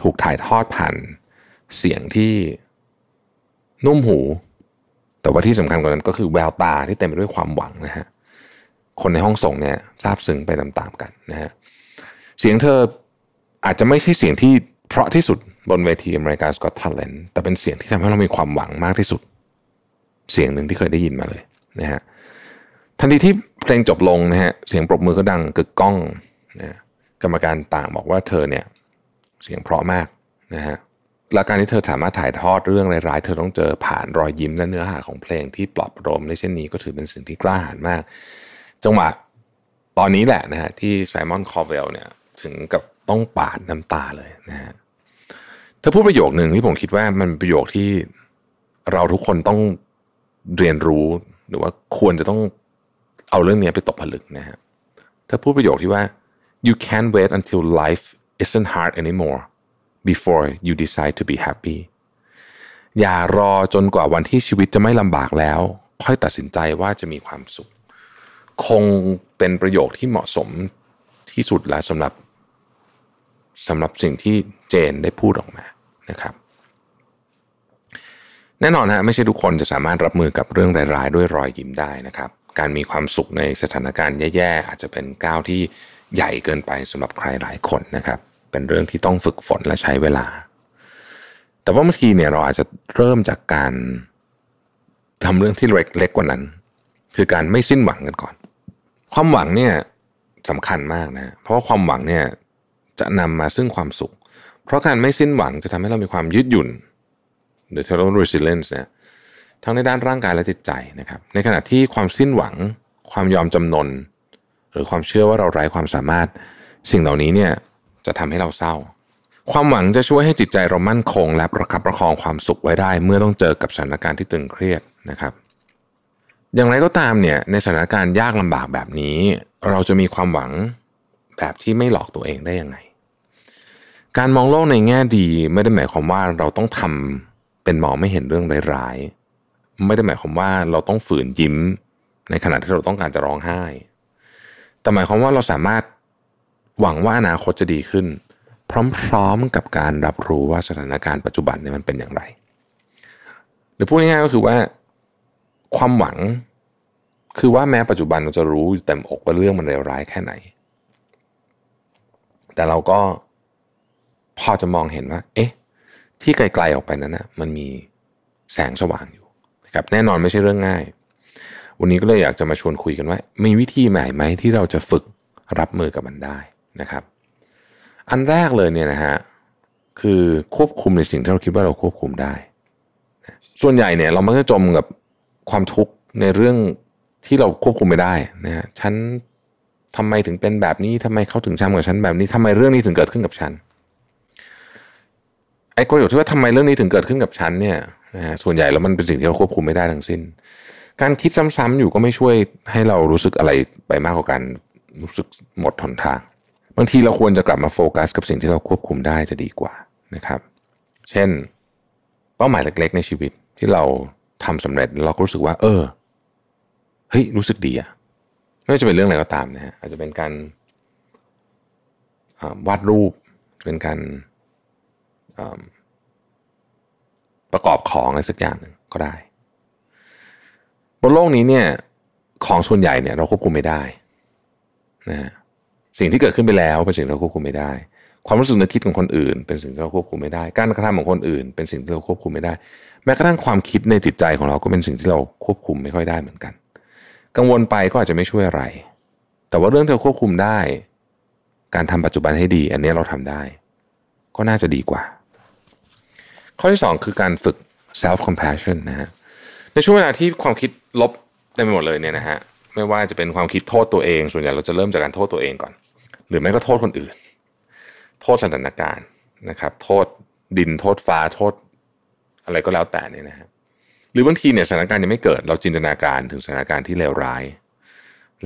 ถูกถ่ายทอดผ่านเสียงที่นุ่มหู แต่ว่าที่สำคัญกว่านั้นก็คือแววตาที่เต็มไปด้วยความหวังนะฮะคนในห้องส่งเนี่ยซาบซึ้งไปตามๆกันนะฮะเสียงเธออาจจะไม่ใช่เสียงที่เพราะที่สุดบนเวที America's Got Talent แต่เป็นเสียงที่ทำให้เรามีความหวังมากที่สุด เสียงหนึ่งที่เคยได้ยินมาเลยนะฮะทันทีที่เพลงจบลงนะฮะเสียงปรบมือก็ดังกึกก้องนะกรรมการต่างบอกว่าเธอเนี่ยเสียงเพราะมากนะฮะ และการที่เธอสามารถถ่ายทอดเรื่องร้ายๆ เธอต้องเจอผ่านรอยยิ้มและเนื้อหาของเพลงที่ปลอบประโลมในเช่นนี้ก็ถือเป็นสิ่งที่กล้าหาญมาก จังหวะตอนนี้แหละนะฮะที่ไซมอนคอร์เวลเนี่ยถึงกับต้องปาดน้ำตาเลยนะฮะเธอพูดประโยคหนึ่งที่ผมคิดว่ามันเป็นประโยคที่เราทุกคนต้องเรียนรู้หรือว่าควรจะต้องเอาเรื่องนี้ไปตกผลึกนะฮะเธอพูดประโยคที่ว่า you can't wait until life isn't hard anymore before you decide to be happy อย่ารอจนกว่าวันที่ชีวิตจะไม่ลำบากแล้ว ค่อยตัดสินใจว่าจะมีความสุข คงเป็นประโยคที่เหมาะสมที่สุดแล้วสำหรับสำหรับสิ่งที่เจนได้พูดออกมานะครับ แน่นอนฮะไม่ใช่ทุกคนจะสามารถรับมือกับเรื่องร้ายๆ ด้วยรอยยิ้มได้นะครับ การมีความสุขในสถานการณ์แย่ๆอาจจะเป็นก้าวที่ใหญ่เกินไปสำหรับใครหลายคนนะครับ เป็นเรื่องที่ต้องฝึกฝนและใช้เวลา แต่ว่าบางทีเนี่ยเราอาจจะเริ่มจากการทำเรื่องที่เล็กเล็กกว่านั้น คือการไม่สิ้นหวังกันก่อน ความหวังเนี่ยสำคัญมากนะ เพราะว่าความหวังเนี่ยจะนำมาซึ่งความสุข เพราะการไม่สิ้นหวังจะทำให้เรามีความยืดหยุ่นหรือ total resilience เนี่ยทั้งในด้านร่างกายและจิตใจนะครับ ในขณะที่ความสิ้นหวัง ความยอมจำนน หรือความเชื่อว่าเราไร้ความสามารถ สิ่งเหล่านี้เนี่ย จะทำให้เราเศร้า ความหวังจะช่วยให้จิตใจเรามั่นคง และประคับประคองความสุขไว้ได้ เมื่อต้องเจอกับสถานการณ์ที่ตึงเครียดนะครับ อย่างไรก็ตามเนี่ยในสถานการณ์ยากลำบากแบบนี้ เราจะมีความหวังแบบที่ไม่หลอกตัวเองได้ยังไง การมองโลกในแง่ดีไม่ได้หมายความว่าเราต้องทำเป็นมองไม่เห็นเรื่องร้ายๆ ไม่ได้หมายความว่าเราต้องฝืนยิ้ม ในขณะที่เราต้องการจะร้องไห้ แต่หมายความว่าเราสามารถ หวังว่าอนาคตจะดีขึ้น พร้อมๆกับการรับรู้ว่าสถานการณ์ปัจจุบันเนี่ยมันเป็นอย่างไร หรือพูดง่ายๆก็คือว่า ความหวังคือว่าแม้ปัจจุบันเราจะรู้เต็มอกว่าเรื่องมันเลวร้ายแค่ไหน แต่เราก็พอจะมองเห็นว่า เอ๊ะ ที่ไกล ๆออกไปนั้นนะมันมีแสงสว่างอยู่นะครับ แน่นอนไม่ใช่เรื่องง่าย วันนี้ก็เลยอยากจะมาชวนคุยกันว่า มีวิธีใหม่ไหมที่เราจะฝึกรับมือกับมันได้ นะครับ อันแรกเลยเนี่ยนะฮะคือควบคุมในสิ่งที่เราคิดว่าเราควบคุมได้ ส่วนใหญ่เนี่ยเรามักจะจมกับความทุกข์ในเรื่องที่เราควบคุมไม่ได้นะฮะฉันทำไมถึงเป็นแบบนี้ทำไมเขาถึงทำกับฉันแบบนี้ทำไมเรื่องนี้ถึงเกิดขึ้นกับฉันไอ้ประโยชน์ที่ว่าทำไมเรื่องนี้ถึงเกิดขึ้นกับฉันเนี่ยนะฮะส่วนใหญ่แล้วมันเป็นสิ่งที่เราควบคุมไม่ได้ทั้งสิ้น การคิดซ้ำๆอยู่ก็ไม่ช่วยให้เรารู้สึกอะไรไปมากกว่าการรู้สึกหมดทนทาง บางทีเราควรจะกลับมาโฟกัสกับสิ่งที่เราควบคุมได้จะดีกว่านะครับ เช่น เป้าหมายเล็ก ๆ ในชีวิตที่เราทำสำเร็จเราก็รู้สึกว่า เออเฮ้ยรู้สึกดีอะไม่ว่าจะเป็นเรื่องอะไรก็ตามนะฮะอาจจะเป็นการวาดรูปเป็นการประกอบของอะไรสักอย่างหนึ่งก็ได้ บนโลกนี้เนี่ยของส่วนใหญ่เนี่ยเราควบคุมไม่ได้นะฮะ สิ่งที่เกิดขึ้นไปแล้วเป็นสิ่งที่เราควบคุมไม่ได้ ความรู้สึกนึกคิดของคนอื่น เป็นสิ่งที่เราควบคุมไม่ได้ การกระทำของคนอื่น เป็นสิ่งที่เราควบคุมไม่ได้ แม้กระทั่งความคิดในจิตใจของเราก็เป็นสิ่งที่เราควบคุมไม่ค่อยได้เหมือนกัน กังวลไปก็อาจจะไม่ช่วยอะไร แต่ว่าเรื่องที่เราควบคุมได้ การทำปัจจุบันให้ดี อันนี้เราทำได้ ก็น่าจะดีกว่า ข้อที่สองคือการฝึก self compassion นะฮะในช่วงเวลาที่ความคิดลบเต็มไปหมดเลยเนี่ยนะฮะไม่ว่าจะเป็นความคิดโทษตัวเอง ส่วนใหญ่เราจะเริ่มจากการโทษตัวเองก่อน หรือไม่ก็โทษคนอื่น โทษสถานการณ์นะครับ โทษดินโทษฟ้าโทษ อะไรก็แล้วแต่เนี่ยนะฮะหรือบางทีเนี่ยสถานการณ์ยังไม่เกิด เราจินตนาการถึงสถานการณ์ที่เลวร้าย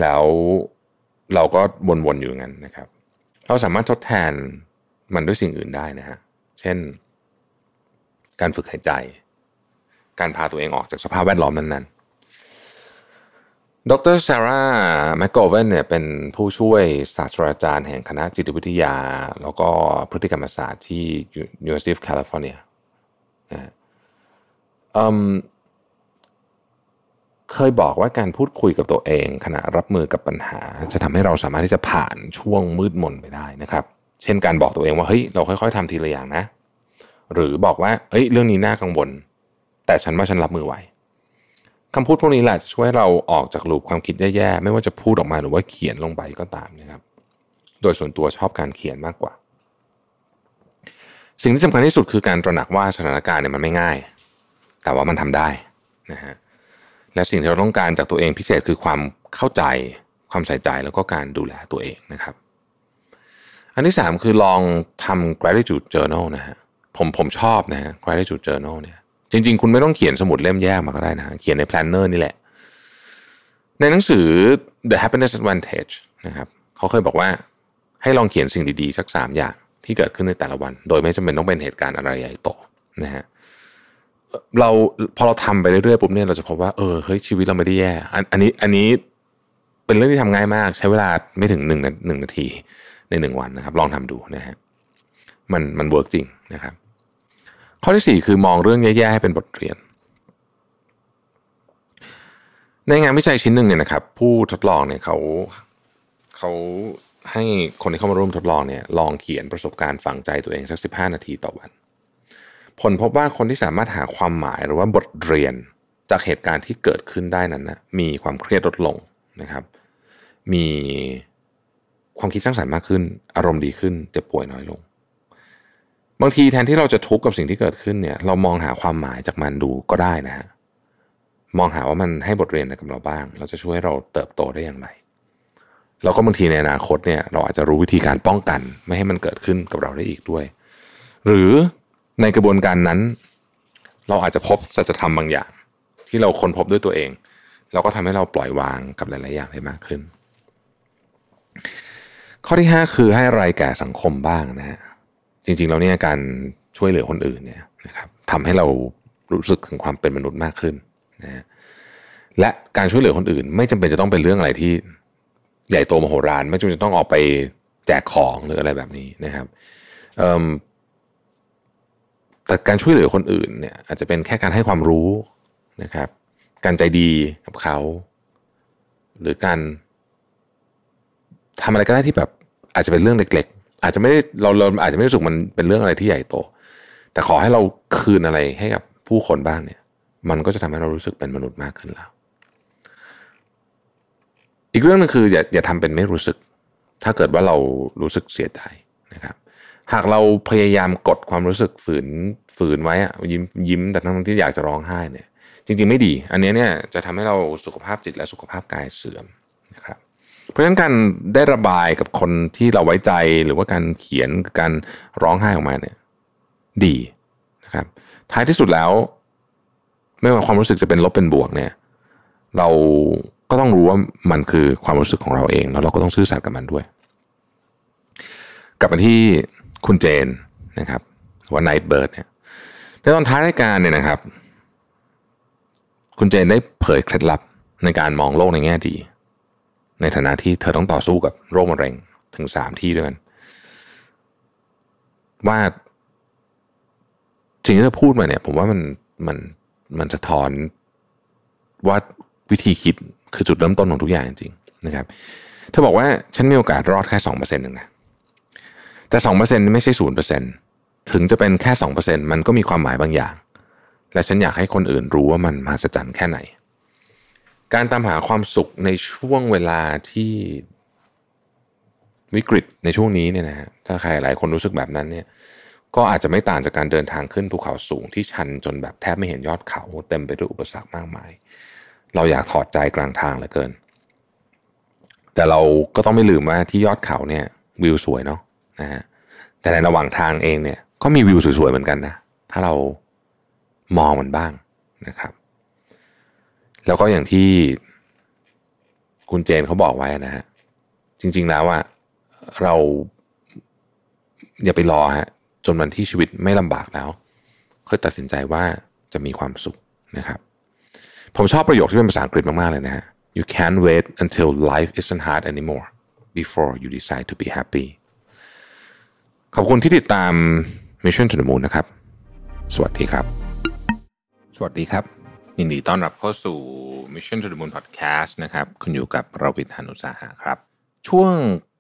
แล้วเราก็วนๆอยู่งั้นนะครับ เราสามารถทดแทนมันด้วยสิ่งอื่นได้นะฮะเช่น การฝึกหายใจ การพาตัวเองออกจากสภาพแวดล้อมนั้นๆ ดรซาร่าแมคโกเวนเนี่ยเป็นผู้ช่วยศาสตราจารย์แห่งคณะจิตวิทยา แล้วก็พฤติกรรมศาสตร์ที่ University of California นะเคยบอกว่าการพูดคุยกับตัวเองขณะรับมือกับปัญหา จะทำให้เราสามารถที่จะผ่านช่วงมืดมนไปได้นะครับ เช่นการบอกตัวเองว่าเฮ้ยเราค่อยๆทำทีละอย่างนะ หรือบอกว่าเฮ้ยเรื่องนี้น่ากังวล แต่ฉันว่าฉันรับมือไหว คำพูดพวกนี้แหละจะช่วยเราออกจากลูปความคิดแย่ๆ ไม่ว่าจะพูดออกมาหรือว่าเขียนลงไปก็ตามนะครับ โดยส่วนตัวชอบการเขียนมากกว่า สิ่งที่สำคัญที่สุดคือการตระหนักว่าสถานการณ์เนี่ยมันไม่ง่าย แต่ว่ามันทำได้นะฮะ และสิ่งที่เราต้องการจากตัวเองพิเศษคือความเข้าใจ ความใส่ใจแล้วก็การดูแลตัวเองนะครับ อันที่สามคือลองทำ gratitude journal นะฮะ ผมผมชอบนะฮะ gratitude journal เนี่ย จริง ๆ คุณไม่ต้องเขียนสมุดเล่มแยกมาก็ได้นะเขียนใน planner นี่แหละ ในหนังสือ The Happiness Advantage นะครับเขาเคยบอกว่าให้ลองเขียนสิ่งดีๆ สักสามอย่างที่เกิดขึ้นในแต่ละวัน โดยไม่จำเป็นต้องเป็นเหตุการณ์อะไรใหญ่โตนะฮะเราพอเราทำไปเรื่อยๆปุ๊บเนี่ยเราจะพบว่าเออเฮ้ยชีวิตเราไม่ได้แย่อันอันนี้อันนี้เป็นเรื่องที่ทำง่ายมาก ใช้เวลาไม่ถึงหนึ่งหนึ่งนาทีในหนึ่งวันนะครับ ลองทำดูนะฮะมันมันเวิร์กจริงนะครับ ข้อที่สี่คือมองเรื่องแย่ๆให้เป็นบทเรียน ในงานวิจัยชิ้นหนึ่งเนี่ยนะครับ ผู้ทดลองเนี่ยเขาเขาให้คนที่เข้ามาร่วมทดลองเนี่ยลองเขียนประสบการณ์ฝังใจตัวเองสักสิบห้านาทีต่อวัน ผลพบว่าคนที่สามารถหาความหมายหรือว่าบทเรียนจากเหตุการณ์ที่เกิดขึ้นได้นั้นนะมีความเครียดลดลงนะครับ มีความคิดสร้างสรรค์มากขึ้น อารมณ์ดีขึ้นเจ็บป่วยน้อยลง บางทีแทนที่เราจะทุกข์กับสิ่งที่เกิดขึ้นเนี่ย เรามองหาความหมายจากมันดูก็ได้นะฮะมองหาว่ามันให้บทเรียนอะไรกับเราบ้าง เราจะช่วยเราเติบโตได้อย่างไร แล้วก็บางทีในอนาคตเนี่ยเราอาจจะรู้วิธีการป้องกัน ไม่ให้มันเกิดขึ้นกับเราได้อีกด้วย หรือในกระบวนการนั้น เราอาจจะพบสัจธรรมบางอย่าง ที่เราค้นพบด้วยตัวเอง เราก็ทำให้เราปล่อยวางกับหลาย ๆ อย่างได้มากขึ้น ข้อที่ 5 คือให้อะไรแก่สังคมบ้างนะฮะ จริงๆเราเนี่ยการช่วยเหลือคนอื่นเนี่ยนะครับทำให้เรารู้สึกถึงความเป็นมนุษย์มากขึ้นนะและการช่วยเหลือคนอื่น ไม่จำเป็นจะต้องเป็นเรื่องอะไรที่ใหญ่โตมโหฬารไม่จำเป็นจะต้องออกไปแจกของหรืออะไรแบบนี้นะครับแต่การช่วยเหลือคนอื่นเนี่ย อาจจะเป็นแค่การให้ความรู้นะครับ การใจดีกับเขา หรือการทำอะไรก็ได้ที่แบบอาจจะเป็นเรื่องเล็ก อาจจะไม่ได้เราเราอาจจะไม่รู้สึกมันเป็นเรื่องอะไรที่ใหญ่โต แต่ขอให้เราคืนอะไรให้กับผู้คนบ้างเนี่ย มันก็จะทำให้เรารู้สึกเป็นมนุษย์มากขึ้นแล้ว อีกเรื่องนึงคืออย่าอย่าทำเป็นไม่รู้สึก ถ้าเกิดว่าเรารู้สึกเสียใจนะครับ หากเราพยายามกดความรู้สึกฝืนฝืนไว้อะยิ้มยิ้มแต่ทั้งที่อยากจะร้องไห้เนี่ย จริง ๆ ไม่ดี อันนี้เนี่ยจะทำให้เราสุขภาพจิตและสุขภาพกายเสื่อม เพราะฉะนั้นการได้ระบายกับคนที่เราไว้ใจหรือว่าการเขียนการร้องไห้ออกมาเนี่ย ดีนะครับ ท้ายที่สุดแล้ว ไม่ว่าความรู้สึกจะเป็นลบเป็นบวกเนี่ย เราก็ต้องรู้ว่ามันคือความรู้สึกของเราเอง แล้วเราก็ต้องซื่อสัตย์กับมันด้วย กลับมาที่คุณเจนนะครับว่า Nightbirde เนี่ยในตอนท้ายรายการเนี่ยนะครับ คุณเจนได้เผยเคล็ดลับในการมองโลกในแง่ดี ในฐานะที่เธอต้องต่อสู้กับโรคมะเร็งถึงสามที่ด้วยกันว่าสิ่งที่เธอพูดมาเนี่ย ผมว่ามันมันมันสะท้อนว่าวิธีคิดคือจุดเริ่มต้นของทุกอย่างจริงๆนะครับเธอบอกว่าฉันมีโอกาสรอดแค่สองเปอร์เซ็นต์หนึ่งนะแต่สองเปอร์เซ็นต์ไม่ใช่ศูนย์เปอร์เซ็นต์ถึงจะเป็นแค่สองเปอร์เซ็นต์มันก็มีความหมายบางอย่าง และฉันอยากให้คนอื่นรู้ว่ามันมหัศจรรย์แค่ไหน การตามหาความสุขในช่วงเวลาที่วิกฤตในช่วงนี้เนี่ยนะฮะถ้าใครหลายคนรู้สึกแบบนั้นเนี่ย ก็อาจจะไม่ต่างจากการเดินทางขึ้นภูเขาสูงที่ชันจนแบบแทบไม่เห็นยอดเขาเต็มไปด้วยอุปสรรคมากมาย เราอยากถอดใจกลางทางเหลือเกิน แต่เราก็ต้องไม่ลืมว่าที่ยอดเขาเนี่ย วิวสวยเนาะนะฮะแต่ในระหว่างทางเองเนี่ย ก็มีวิวสวยๆเหมือนกันนะถ้าเรามองมันบ้างนะครับ แล้วก็อย่างที่คุณเจนเขาบอกไว้นะฮะจริง ๆ แล้วว่าเราอย่าไปรอฮะจนวันที่ชีวิตไม่ลำบากแล้วค่อยตัดสินใจว่าจะมีความสุขนะครับ ผมชอบประโยคที่เป็นภาษาอังกฤษมากๆเลยนะฮะ you can't wait until life isn't hard anymore before you decide to be happy ขอบคุณที่ติดตาม Mission to the Moon นะครับ สวัสดีครับ สวัสดีครับ ยินดีต้อนรับเข้าสู่ Mission to the Moon Podcast นะครับ คุณอยู่กับเราวิทานุสาหะครับ ช่วง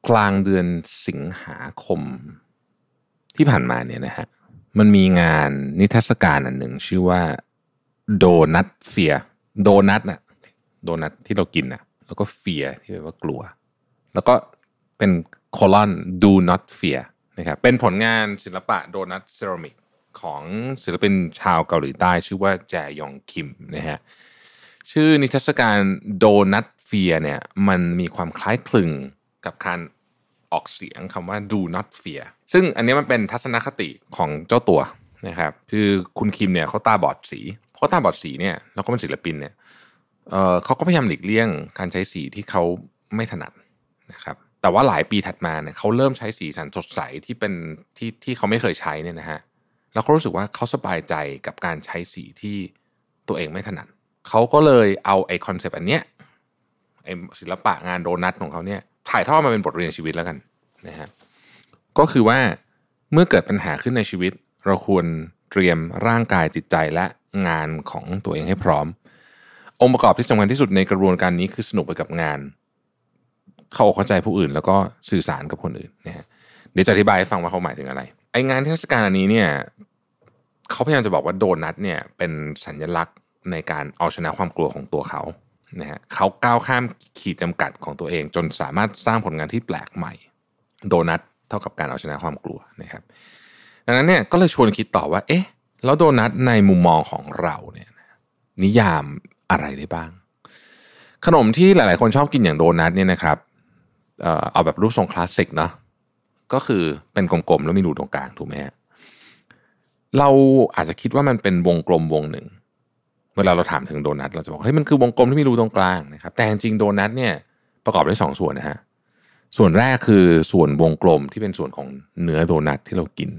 กลางเดือนสิงหาคมที่ผ่านมาเนี่ยนะฮะมันมีงานนิทรรศการอันหนึ่งชื่อว่าโดนัทเฟียโดนัทน่ะโดนัทที่เรากินน่ะแล้วก็เฟียที่แปลว่ากลัว แล้วก็เป็นโคลอน do not fear นะครับเป็นผลงานศิลปะโดนัทเซรามิก ของศิลปินชาวเกาหลีใต้ชื่อว่าแจยองคิมนะฮะชื่อนิทรรศการโดนัทเฟียเนี่ยมันมีความคล้ายคลึงกับการออกเสียงคำว่า do not fear ซึ่งอันนี้มันเป็นทัศนคติของเจ้าตัวนะครับคือคุณคิมเนี่ยเขาตาบอดสีเพราะตาบอดสีเนี่ยแล้วก็เป็นศิลปินเนี่ยเเขาก็พยายามหลีกเลี่ยงการใช้สีที่เขาไม่ถนัดนะครับแต่ว่าหลายปีถัดมาเนี่ยเขาเริ่มใช้สีสันสดใสที่เป็นสีที่เขาไม่เคยใช้เนี่ยนะฮะ แล้วเขารู้สึกว่าเขาสบายใจกับการใช้สีที่ตัวเองไม่ถนัดเขาก็เลยเอาไอคอนเซปต์อันเนี้ยไอศิลปะงานโดนัทของเขาเนี่ยถ่ายทอดมาเป็นบทเรียนชีวิตแล้วกันนะฮะก็คือว่าเมื่อเกิดปัญหาขึ้นในชีวิต เราควรเตรียมร่างกายจิตใจและงานของตัวเองให้พร้อม องค์ประกอบที่สำคัญที่สุดในกระบวนการนี้คือสนุกไปกับงาน เข้าเข้าใจผู้อื่น แล้วก็สื่อสารกับคนอื่นนะฮะเดี๋ยวจะอธิบายให้ฟังว่าเขาหมายถึงอะไร ไองานเทศกาลอันนี้เนี่ยเขาพยายามจะบอกว่าโดนัทเนี่ยเป็นสัญลักษณ์ในการเอาชนะความกลัวของตัวเขานะฮะเขาก้าวข้ามขีดจำกัดของตัวเอง จนสามารถสร้างผลงานที่แปลกใหม่ โดนัทเท่ากับการเอาชนะความกลัวนะครับ ดังนั้นเนี่ยก็เลยชวนคิดต่อว่า เอ๊ะแล้วโดนัทในมุมมองของเราเนี่ยนิยามอะไรได้บ้าง ขนมที่หลาย ๆ คนชอบกินอย่างโดนัทเนี่ยนะครับ เอ่อเอาแบบรูปทรงคลาสสิกเนาะ ก็คือเป็นกลมๆแล้วมีรูตรงกลางถูกไหมฮะเราอาจจะคิดว่ามันเป็นวงกลมวงหนึ่ง เวลาเราถามถึงโดนัทเราจะบอกเฮ้ยมันคือวงกลมที่มีรูตรงกลางนะครับ แต่จริงๆโดนัทเนี่ยประกอบด้วยสองส่วนนะฮะส่วนแรกคือส่วนวงกลมที่เป็นส่วนของเนื้อโดนัทที่เรากิน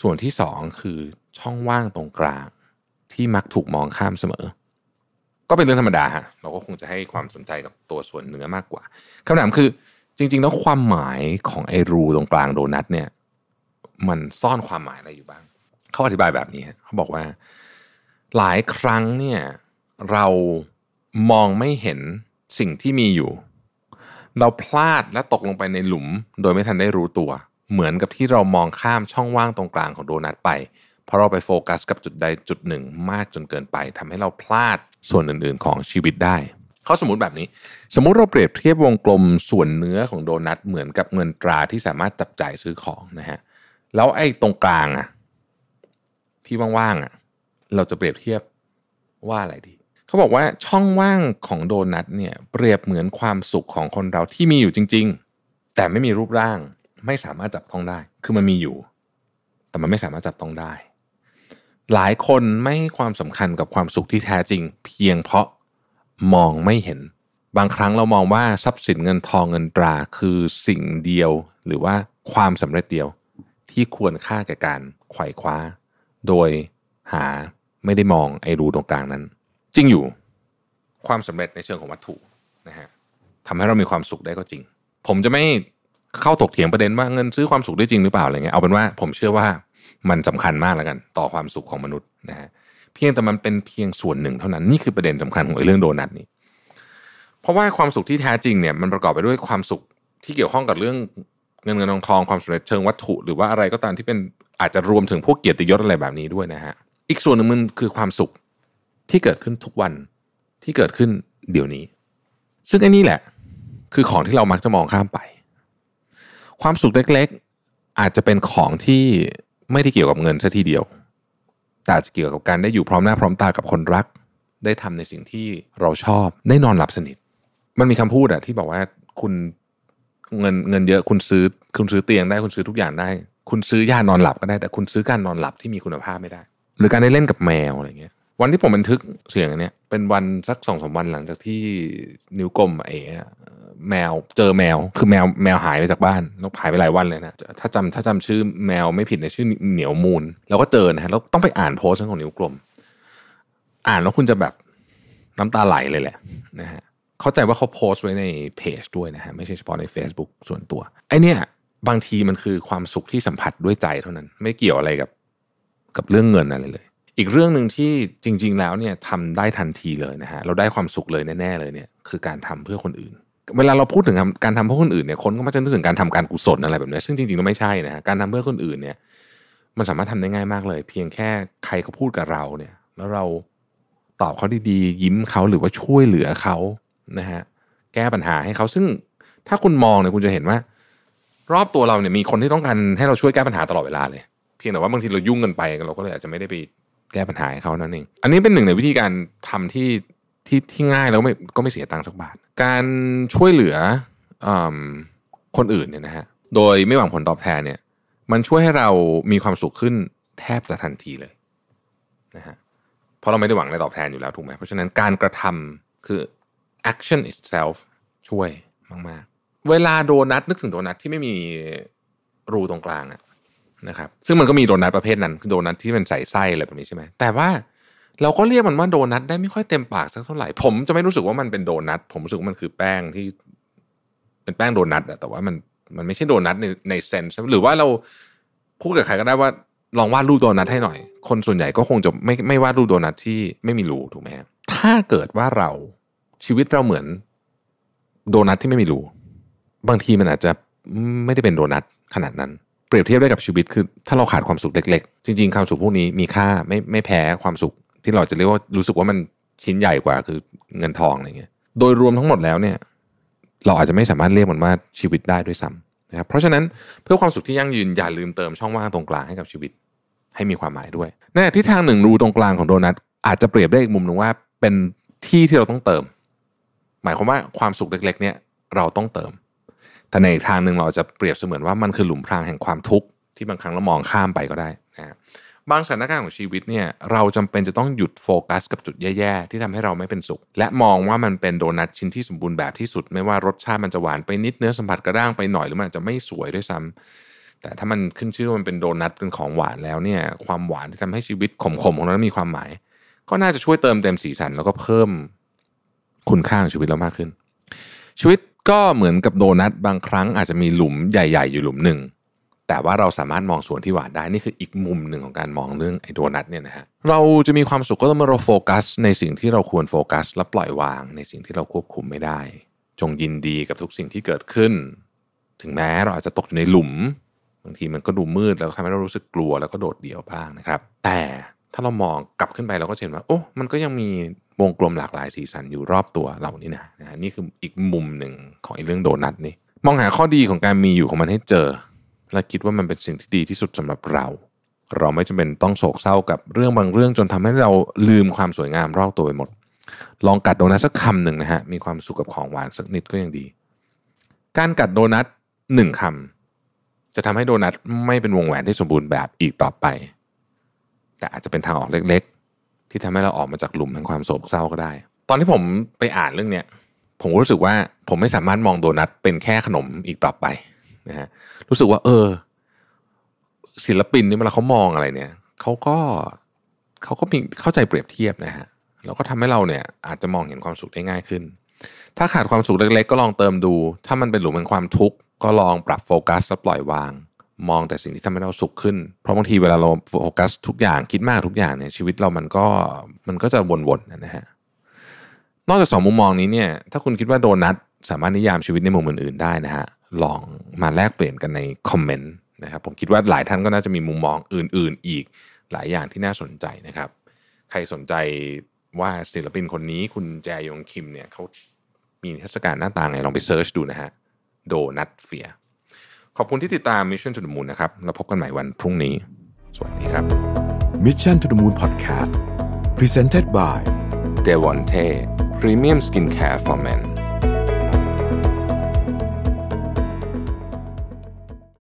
ส่วนที่สองคือช่องว่างตรงกลางที่มักถูกมองข้ามเสมอ ก็เป็นเรื่องธรรมดาฮะเราก็คงจะให้ความสนใจกับตัวส่วนเนื้อมากกว่าคำถามคือ จริงๆแล้วความหมายของไอ้รูตรงกลางโดนัทเนี่ย มันซ่อนความหมายอะไรอยู่บ้าง เขาอธิบายแบบนี้เขาบอกว่า หลายครั้งเนี่ย เรามองไม่เห็นสิ่งที่มีอยู่ เราพลาดและตกลงไปในหลุม โดยไม่ทันได้รู้ตัว เหมือนกับที่เรามองข้ามช่องว่างตรงกลางของโดนัทไป เพราะเราไปโฟกัสกับจุดใดจุดหนึ่งมากจนเกินไปทำให้เราพลาดส่วนอื่นๆของชีวิตได้ เขาสมมติแบบนี้ สมมุติเราเปรียบเทียบวงกลมส่วนเนื้อของโดนัทเหมือนกับเงินตราที่สามารถจับจ่ายซื้อของนะฮะแล้วไอ้ตรงกลางอะที่ว่างๆอะเราจะเปรียบเทียบว่าอะไรดีเขาบอกว่าช่องว่างของโดนัทเนี่ยเปรียบเหมือนความสุขของคนเราที่มีอยู่จริง ๆ แต่ไม่มีรูปร่างไม่สามารถจับต้องได้ คือมันมีอยู่ แต่มันไม่สามารถจับต้องได้ หลายคนไม่ให้ความสำคัญกับความสุขที่แท้จริง เพียงเพราะ มองไม่เห็น บางครั้งเรามองว่าทรัพย์สินเงินทองเงินตราคือสิ่งเดียว หรือว่าความสำเร็จเดียว ที่ควรค่าแก่การไขว่คว้า โดยหาไม่ได้มองไอ้รูตรงกลางนั้น จริงอยู่ ความสำเร็จในเชิงของวัตถุนะฮะทำให้เรามีความสุขได้ก็จริง ผมจะไม่เข้าถกเถียงประเด็นว่าเงินซื้อความสุขได้จริงหรือเปล่าอะไรเงี้ยเอาเป็นว่าผมเชื่อว่ามันสำคัญมากแล้วกัน ต่อความสุขของมนุษย์นะฮะ เพียงแต่มันเป็นเพียงส่วนหนึ่งเท่านั้นนี่คือประเด็นสำคัญของเรื่องโดนัทนี้เพราะว่าความสุขที่แท้จริงเนี่ยมันประกอบไปด้วยความสุขที่เกี่ยวข้องกับเรื่องเงินเงินทองทองความสำเร็จเชิงวัตถุ หรือว่าอะไรก็ตามที่เป็นอาจจะรวมถึงพวกเกียรติยศอะไรแบบนี้ด้วยนะฮะอีกส่วนหนึ่งมันคือความสุขที่เกิดขึ้นทุกวันที่เกิดขึ้นเดี๋ยวนี้ ซึ่งไอ้นี่แหละ คือของที่เรามักจะมองข้ามไป ความสุขเล็กๆ อาจจะเป็นของที่ไม่ได้เกี่ยวกับเงินซะทีเดียว แต่อาจจะเกี่ยวกับการได้อยู่พร้อมหน้าพร้อมตากับคนรัก ได้ทำในสิ่งที่เราชอบ ได้นอนหลับสนิท มันมีคำพูดอะที่บอกว่าคุณเงินเงินเยอะคุณซื้อคุณซื้อเตียงได้คุณซื้อทุกอย่างได้ คุณซื้อยานอนหลับก็ได้แต่คุณซื้อการนอนหลับที่มีคุณภาพไม่ได้ หรือการได้เล่นกับแมวอะไรเงี้ยวันที่ผมบันทึกเสียงอันเนี้ยเป็นวันสักสองสามวันหลังจากที่นิ้วกลมเอ๋ แมวเจอแมว คือแมวแมวหายไปจากบ้านแล้วหายไปหลายวันเลยนะถ้าจำถ้าจำชื่อแมวไม่ผิดในชื่อเหนียวมูลเราก็เจอนะฮะแล้วต้องไปอ่านโพสต์ของนิ้วกลม อ่านแล้วคุณจะแบบน้ำตาไหลเลยแหละนะฮะเข้าใจว่าเขาโพสต์ไว้ในเพจด้วยนะฮะไม่ใช่เฉพาะใน Facebook ส่วนตัวไอเนี้ยบางทีมันคือความสุขที่สัมผัสด้วยใจเท่านั้น ไม่เกี่ยวอะไรกับ กับเรื่องเงินอะไรเลย อีกเรื่องหนึ่งที่จริง ๆ แล้วเนี่ยทำได้ทันทีเลยนะฮะเราได้ความสุขเลยแน่ ๆ เลยเนี่ย คือการทำเพื่อคนอื่น เวลาเราพูดถึงการทำเพื่อคนอื่นเนี่ยคนก็มักจะนึกถึงการทำการกุศลอะไรแบบนี้ซึ่งจริงๆแล้วไม่ใช่นะการทำเพื่อคนอื่นเนี่ย มันสามารถทำได้ง่ายมากเลย เพียงแค่ใครเขาพูดกับเราเนี่ย แล้วเราตอบเขาดีๆยิ้มเขาหรือว่าช่วยเหลือเขานะฮะแก้ปัญหาให้เขาซึ่งถ้าคุณมองเนี่ยคุณจะเห็นว่า รอบตัวเราเนี่ยมีคนที่ต้องการให้เราช่วยแก้ปัญหาตลอดเวลาเลย เพียงแต่ว่าบางทีเรายุ่งกันไปเราก็เลยอาจจะไม่ได้ไปแก้ปัญหาให้เขานั่นเองอันนี้เป็นหนึ่งในวิธีการทำที่ ที่ที่ง่ายแล้วไม่ก็ไม่เสียตังค์สักบาท การช่วยเหลืออคนอื่นเนี่ยนะฮะโดยไม่หวังผลตอบแทนเนี่ย มันช่วยให้เรามีความสุขขึ้นแทบจะทันทีเลยนะฮะเพราะเราไม่ได้หวังอะไรตอบแทนอยู่แล้วถูกไหมเพราะฉะนั้นการกระทำคือ action itself ช่วยมาก ๆ เวลาโดนัทนึกถึงโดนัทที่ไม่มีรูตรงกลางอะนะครับซึ่งมันก็มีโดนัทประเภทนั้นคือโดนัทที่เป็นใส่ไส้อะไรแบบนี้ใช่ไหมแต่ว่า เราก็เรียกมันว่าโดนัทได้ไม่ค่อยเต็มปากสักเท่าไหร่ ผมจะไม่รู้สึกว่ามันเป็นโดนัทผมรู้สึกว่ามันคือแป้งที่เป็นแป้งโดนัทอะแต่ว่ามันมันไม่ใช่โดนัทในในเซนส์หรือว่าเราพูดกับใครก็ได้ว่าลองวาดรูปโดนัทให้หน่อย คนส่วนใหญ่ก็คงจะไม่ไม่วาดรูปโดนัทที่ไม่มีรูถูกไหมถ้าเกิดว่าเราชีวิตเราเหมือนโดนัทที่ไม่มีรูบางทีมันอาจจะไม่ได้เป็นโดนัทขนาดนั้น เปรียบเทียบได้กับชีวิตคือ ถ้าเราขาดความสุขเล็ก ๆ จริงๆความสุขพวกนี้มีค่าไม่ไม่แพ้ความสุข ที่เราจะเรียกว่ารู้สึกว่ามันชิ้นใหญ่กว่าคือเงินทองอะไรเงี้ย โดยรวมทั้งหมดแล้วเนี่ย เราอาจจะไม่สามารถเรียกมันว่าชีวิตได้ด้วยซ้ำนะครับ เพราะฉะนั้นเพื่อความสุขที่ยั่งยืนอย่าลืมเติมช่องว่างตรงกลางให้กับชีวิตให้มีความหมายด้วยในที่ทางหนึ่งรูตรงกลางของโดนัทอาจจะเปรียบได้อีกมุมหนึ่งว่าเป็นที่ที่เราต้องเติม หมายความว่าความสุขเล็ก ๆ เนี่ยเราต้องเติม แต่ในอีกทางหนึ่งเราจะเปรียบเสมือนว่ามันคือหลุมพรางแห่งความทุกข์ที่บางครั้งเรามองข้ามไปก็ได้ บางสถานการณ์ของชีวิตเนี่ยเราจำเป็นจะต้องหยุดโฟกัสกับจุดแย่ๆ ที่ทำให้เราไม่เป็นสุข และมองว่ามันเป็นโดนัทชิ้นที่สมบูรณ์แบบที่สุด ไม่ว่ารสชาติมันจะหวานไปนิดเนื้อสัมผัสกระด้างไปหน่อยหรือมันอาจจะไม่สวยด้วยซ้ำแต่ถ้ามันขึ้นชื่อว่ามันเป็นโดนัทเป็นของหวานแล้วเนี่ยความหวานที่ทำให้ชีวิตขมๆของเรามีความหมาย ก็น่าจะช่วยเติมเต็มสีสันแล้วก็เพิ่มคุณค่าของชีวิตเรามากขึ้น ชีวิตก็เหมือนกับโดนัทบางครั้งอาจจะมีหลุมใหญ่ ๆ อยู่หลุมหนึ่ง แต่ว่าเราสามารถมองส่วนที่หวานได้นี่คืออีกมุมหนึ่งของการมองเรื่องไอ้โดนัทเนี่ยนะฮะเราจะมีความสุขก็ต้องมื่อเราโฟกัส ในสิ่งที่เราควรโฟกัส และปล่อยวางในสิ่งที่เราควบคุมไม่ได้ จงยินดีกับทุกสิ่งที่เกิดขึ้น ถึงแม้เราอาจจะตกอยู่ในหลุมบางทีมันก็ดูมืดแล้วทำให้เรารู้สึกกลัวแล้วก็โดดเดี่ยวบ้างนะครับ แต่ถ้าเรามองกลับขึ้นไปเราก็เห็นว่าโอ้มันก็ยังมีวงกลมหลากหลายสีสันอยู่รอบตัวเรานี่นะนะนี่คืออีกมุมหนึ่งของไอ้เรื่องโดนัทนี่มองหาข้อดีของการมีอยู่ของมันให้เจอ และคิดว่ามันเป็นสิ่งที่ดีที่สุดสำหรับเรา เราไม่จำเป็นต้องโศกเศร้ากับเรื่องบางเรื่องจนทำให้เราลืมความสวยงามรอบตัวไปหมด ลองกัดโดนัทสักคำหนึ่งนะฮะมีความสุขกับของหวานสักนิดก็ยังดี การกัดโดนัทหนึ่งคำจะทำให้โดนัทไม่เป็นวงแหวนที่สมบูรณ์แบบอีกต่อไป แต่อาจจะเป็นทางออกเล็กๆ ที่ทำให้เราออกมาจากหลุมแห่งความโศกเศร้าก็ได้ ตอนที่ผมไปอ่านเรื่องเนี้ยผมรู้สึกว่าผมไม่สามารถมองโดนัทเป็นแค่ขนมอีกต่อไป นะฮะรู้สึกว่า เออ ศิลปินนี่เวลาเขามองอะไรเนี่ยเขาก็เขาก็มีเข้าใจเปรียบเทียบนะฮะแล้วก็ทำให้เราเนี่ย อาจจะมองเห็นความสุขได้ง่ายขึ้น ถ้าขาดความสุขเล็กๆ ก็ลองเติมดู ถ้ามันเป็นหลุมแห่งความทุกข์ก็ลองปรับโฟกัสและปล่อยวาง มองแต่สิ่งที่ทำให้เราสุขขึ้น เพราะบางทีเวลาเราโฟกัสทุกอย่างคิดมากทุกอย่างเนี่ยชีวิตเรามันก็มันก็จะวนๆนะฮะนอกจากสองมุมมองนี้เนี่ย ถ้าคุณคิดว่าโดนัทสามารถนิยามชีวิตในมุมอื่นๆได้นะฮะ ลองมาแลกเปลี่ยนกันในคอมเมนต์นะครับผมคิดว่าหลายท่านก็น่าจะมีมุมมองอื่น ๆ อีกหลายอย่างที่น่าสนใจนะครับ ใครสนใจว่าศิลปินคนนี้คุณแจยงคิมเนี่ยเขามีเทศกาลหน้าตาไงลองไป search ดูนะฮะ Donut Fear ขอบคุณที่ติดตาม Mission to the Moon นะครับแล้วพบกันใหม่วันพรุ่งนี้ สวัสดีครับ Mission to the Moon Podcast Presented by d e v o n t e Premium Skincare for Men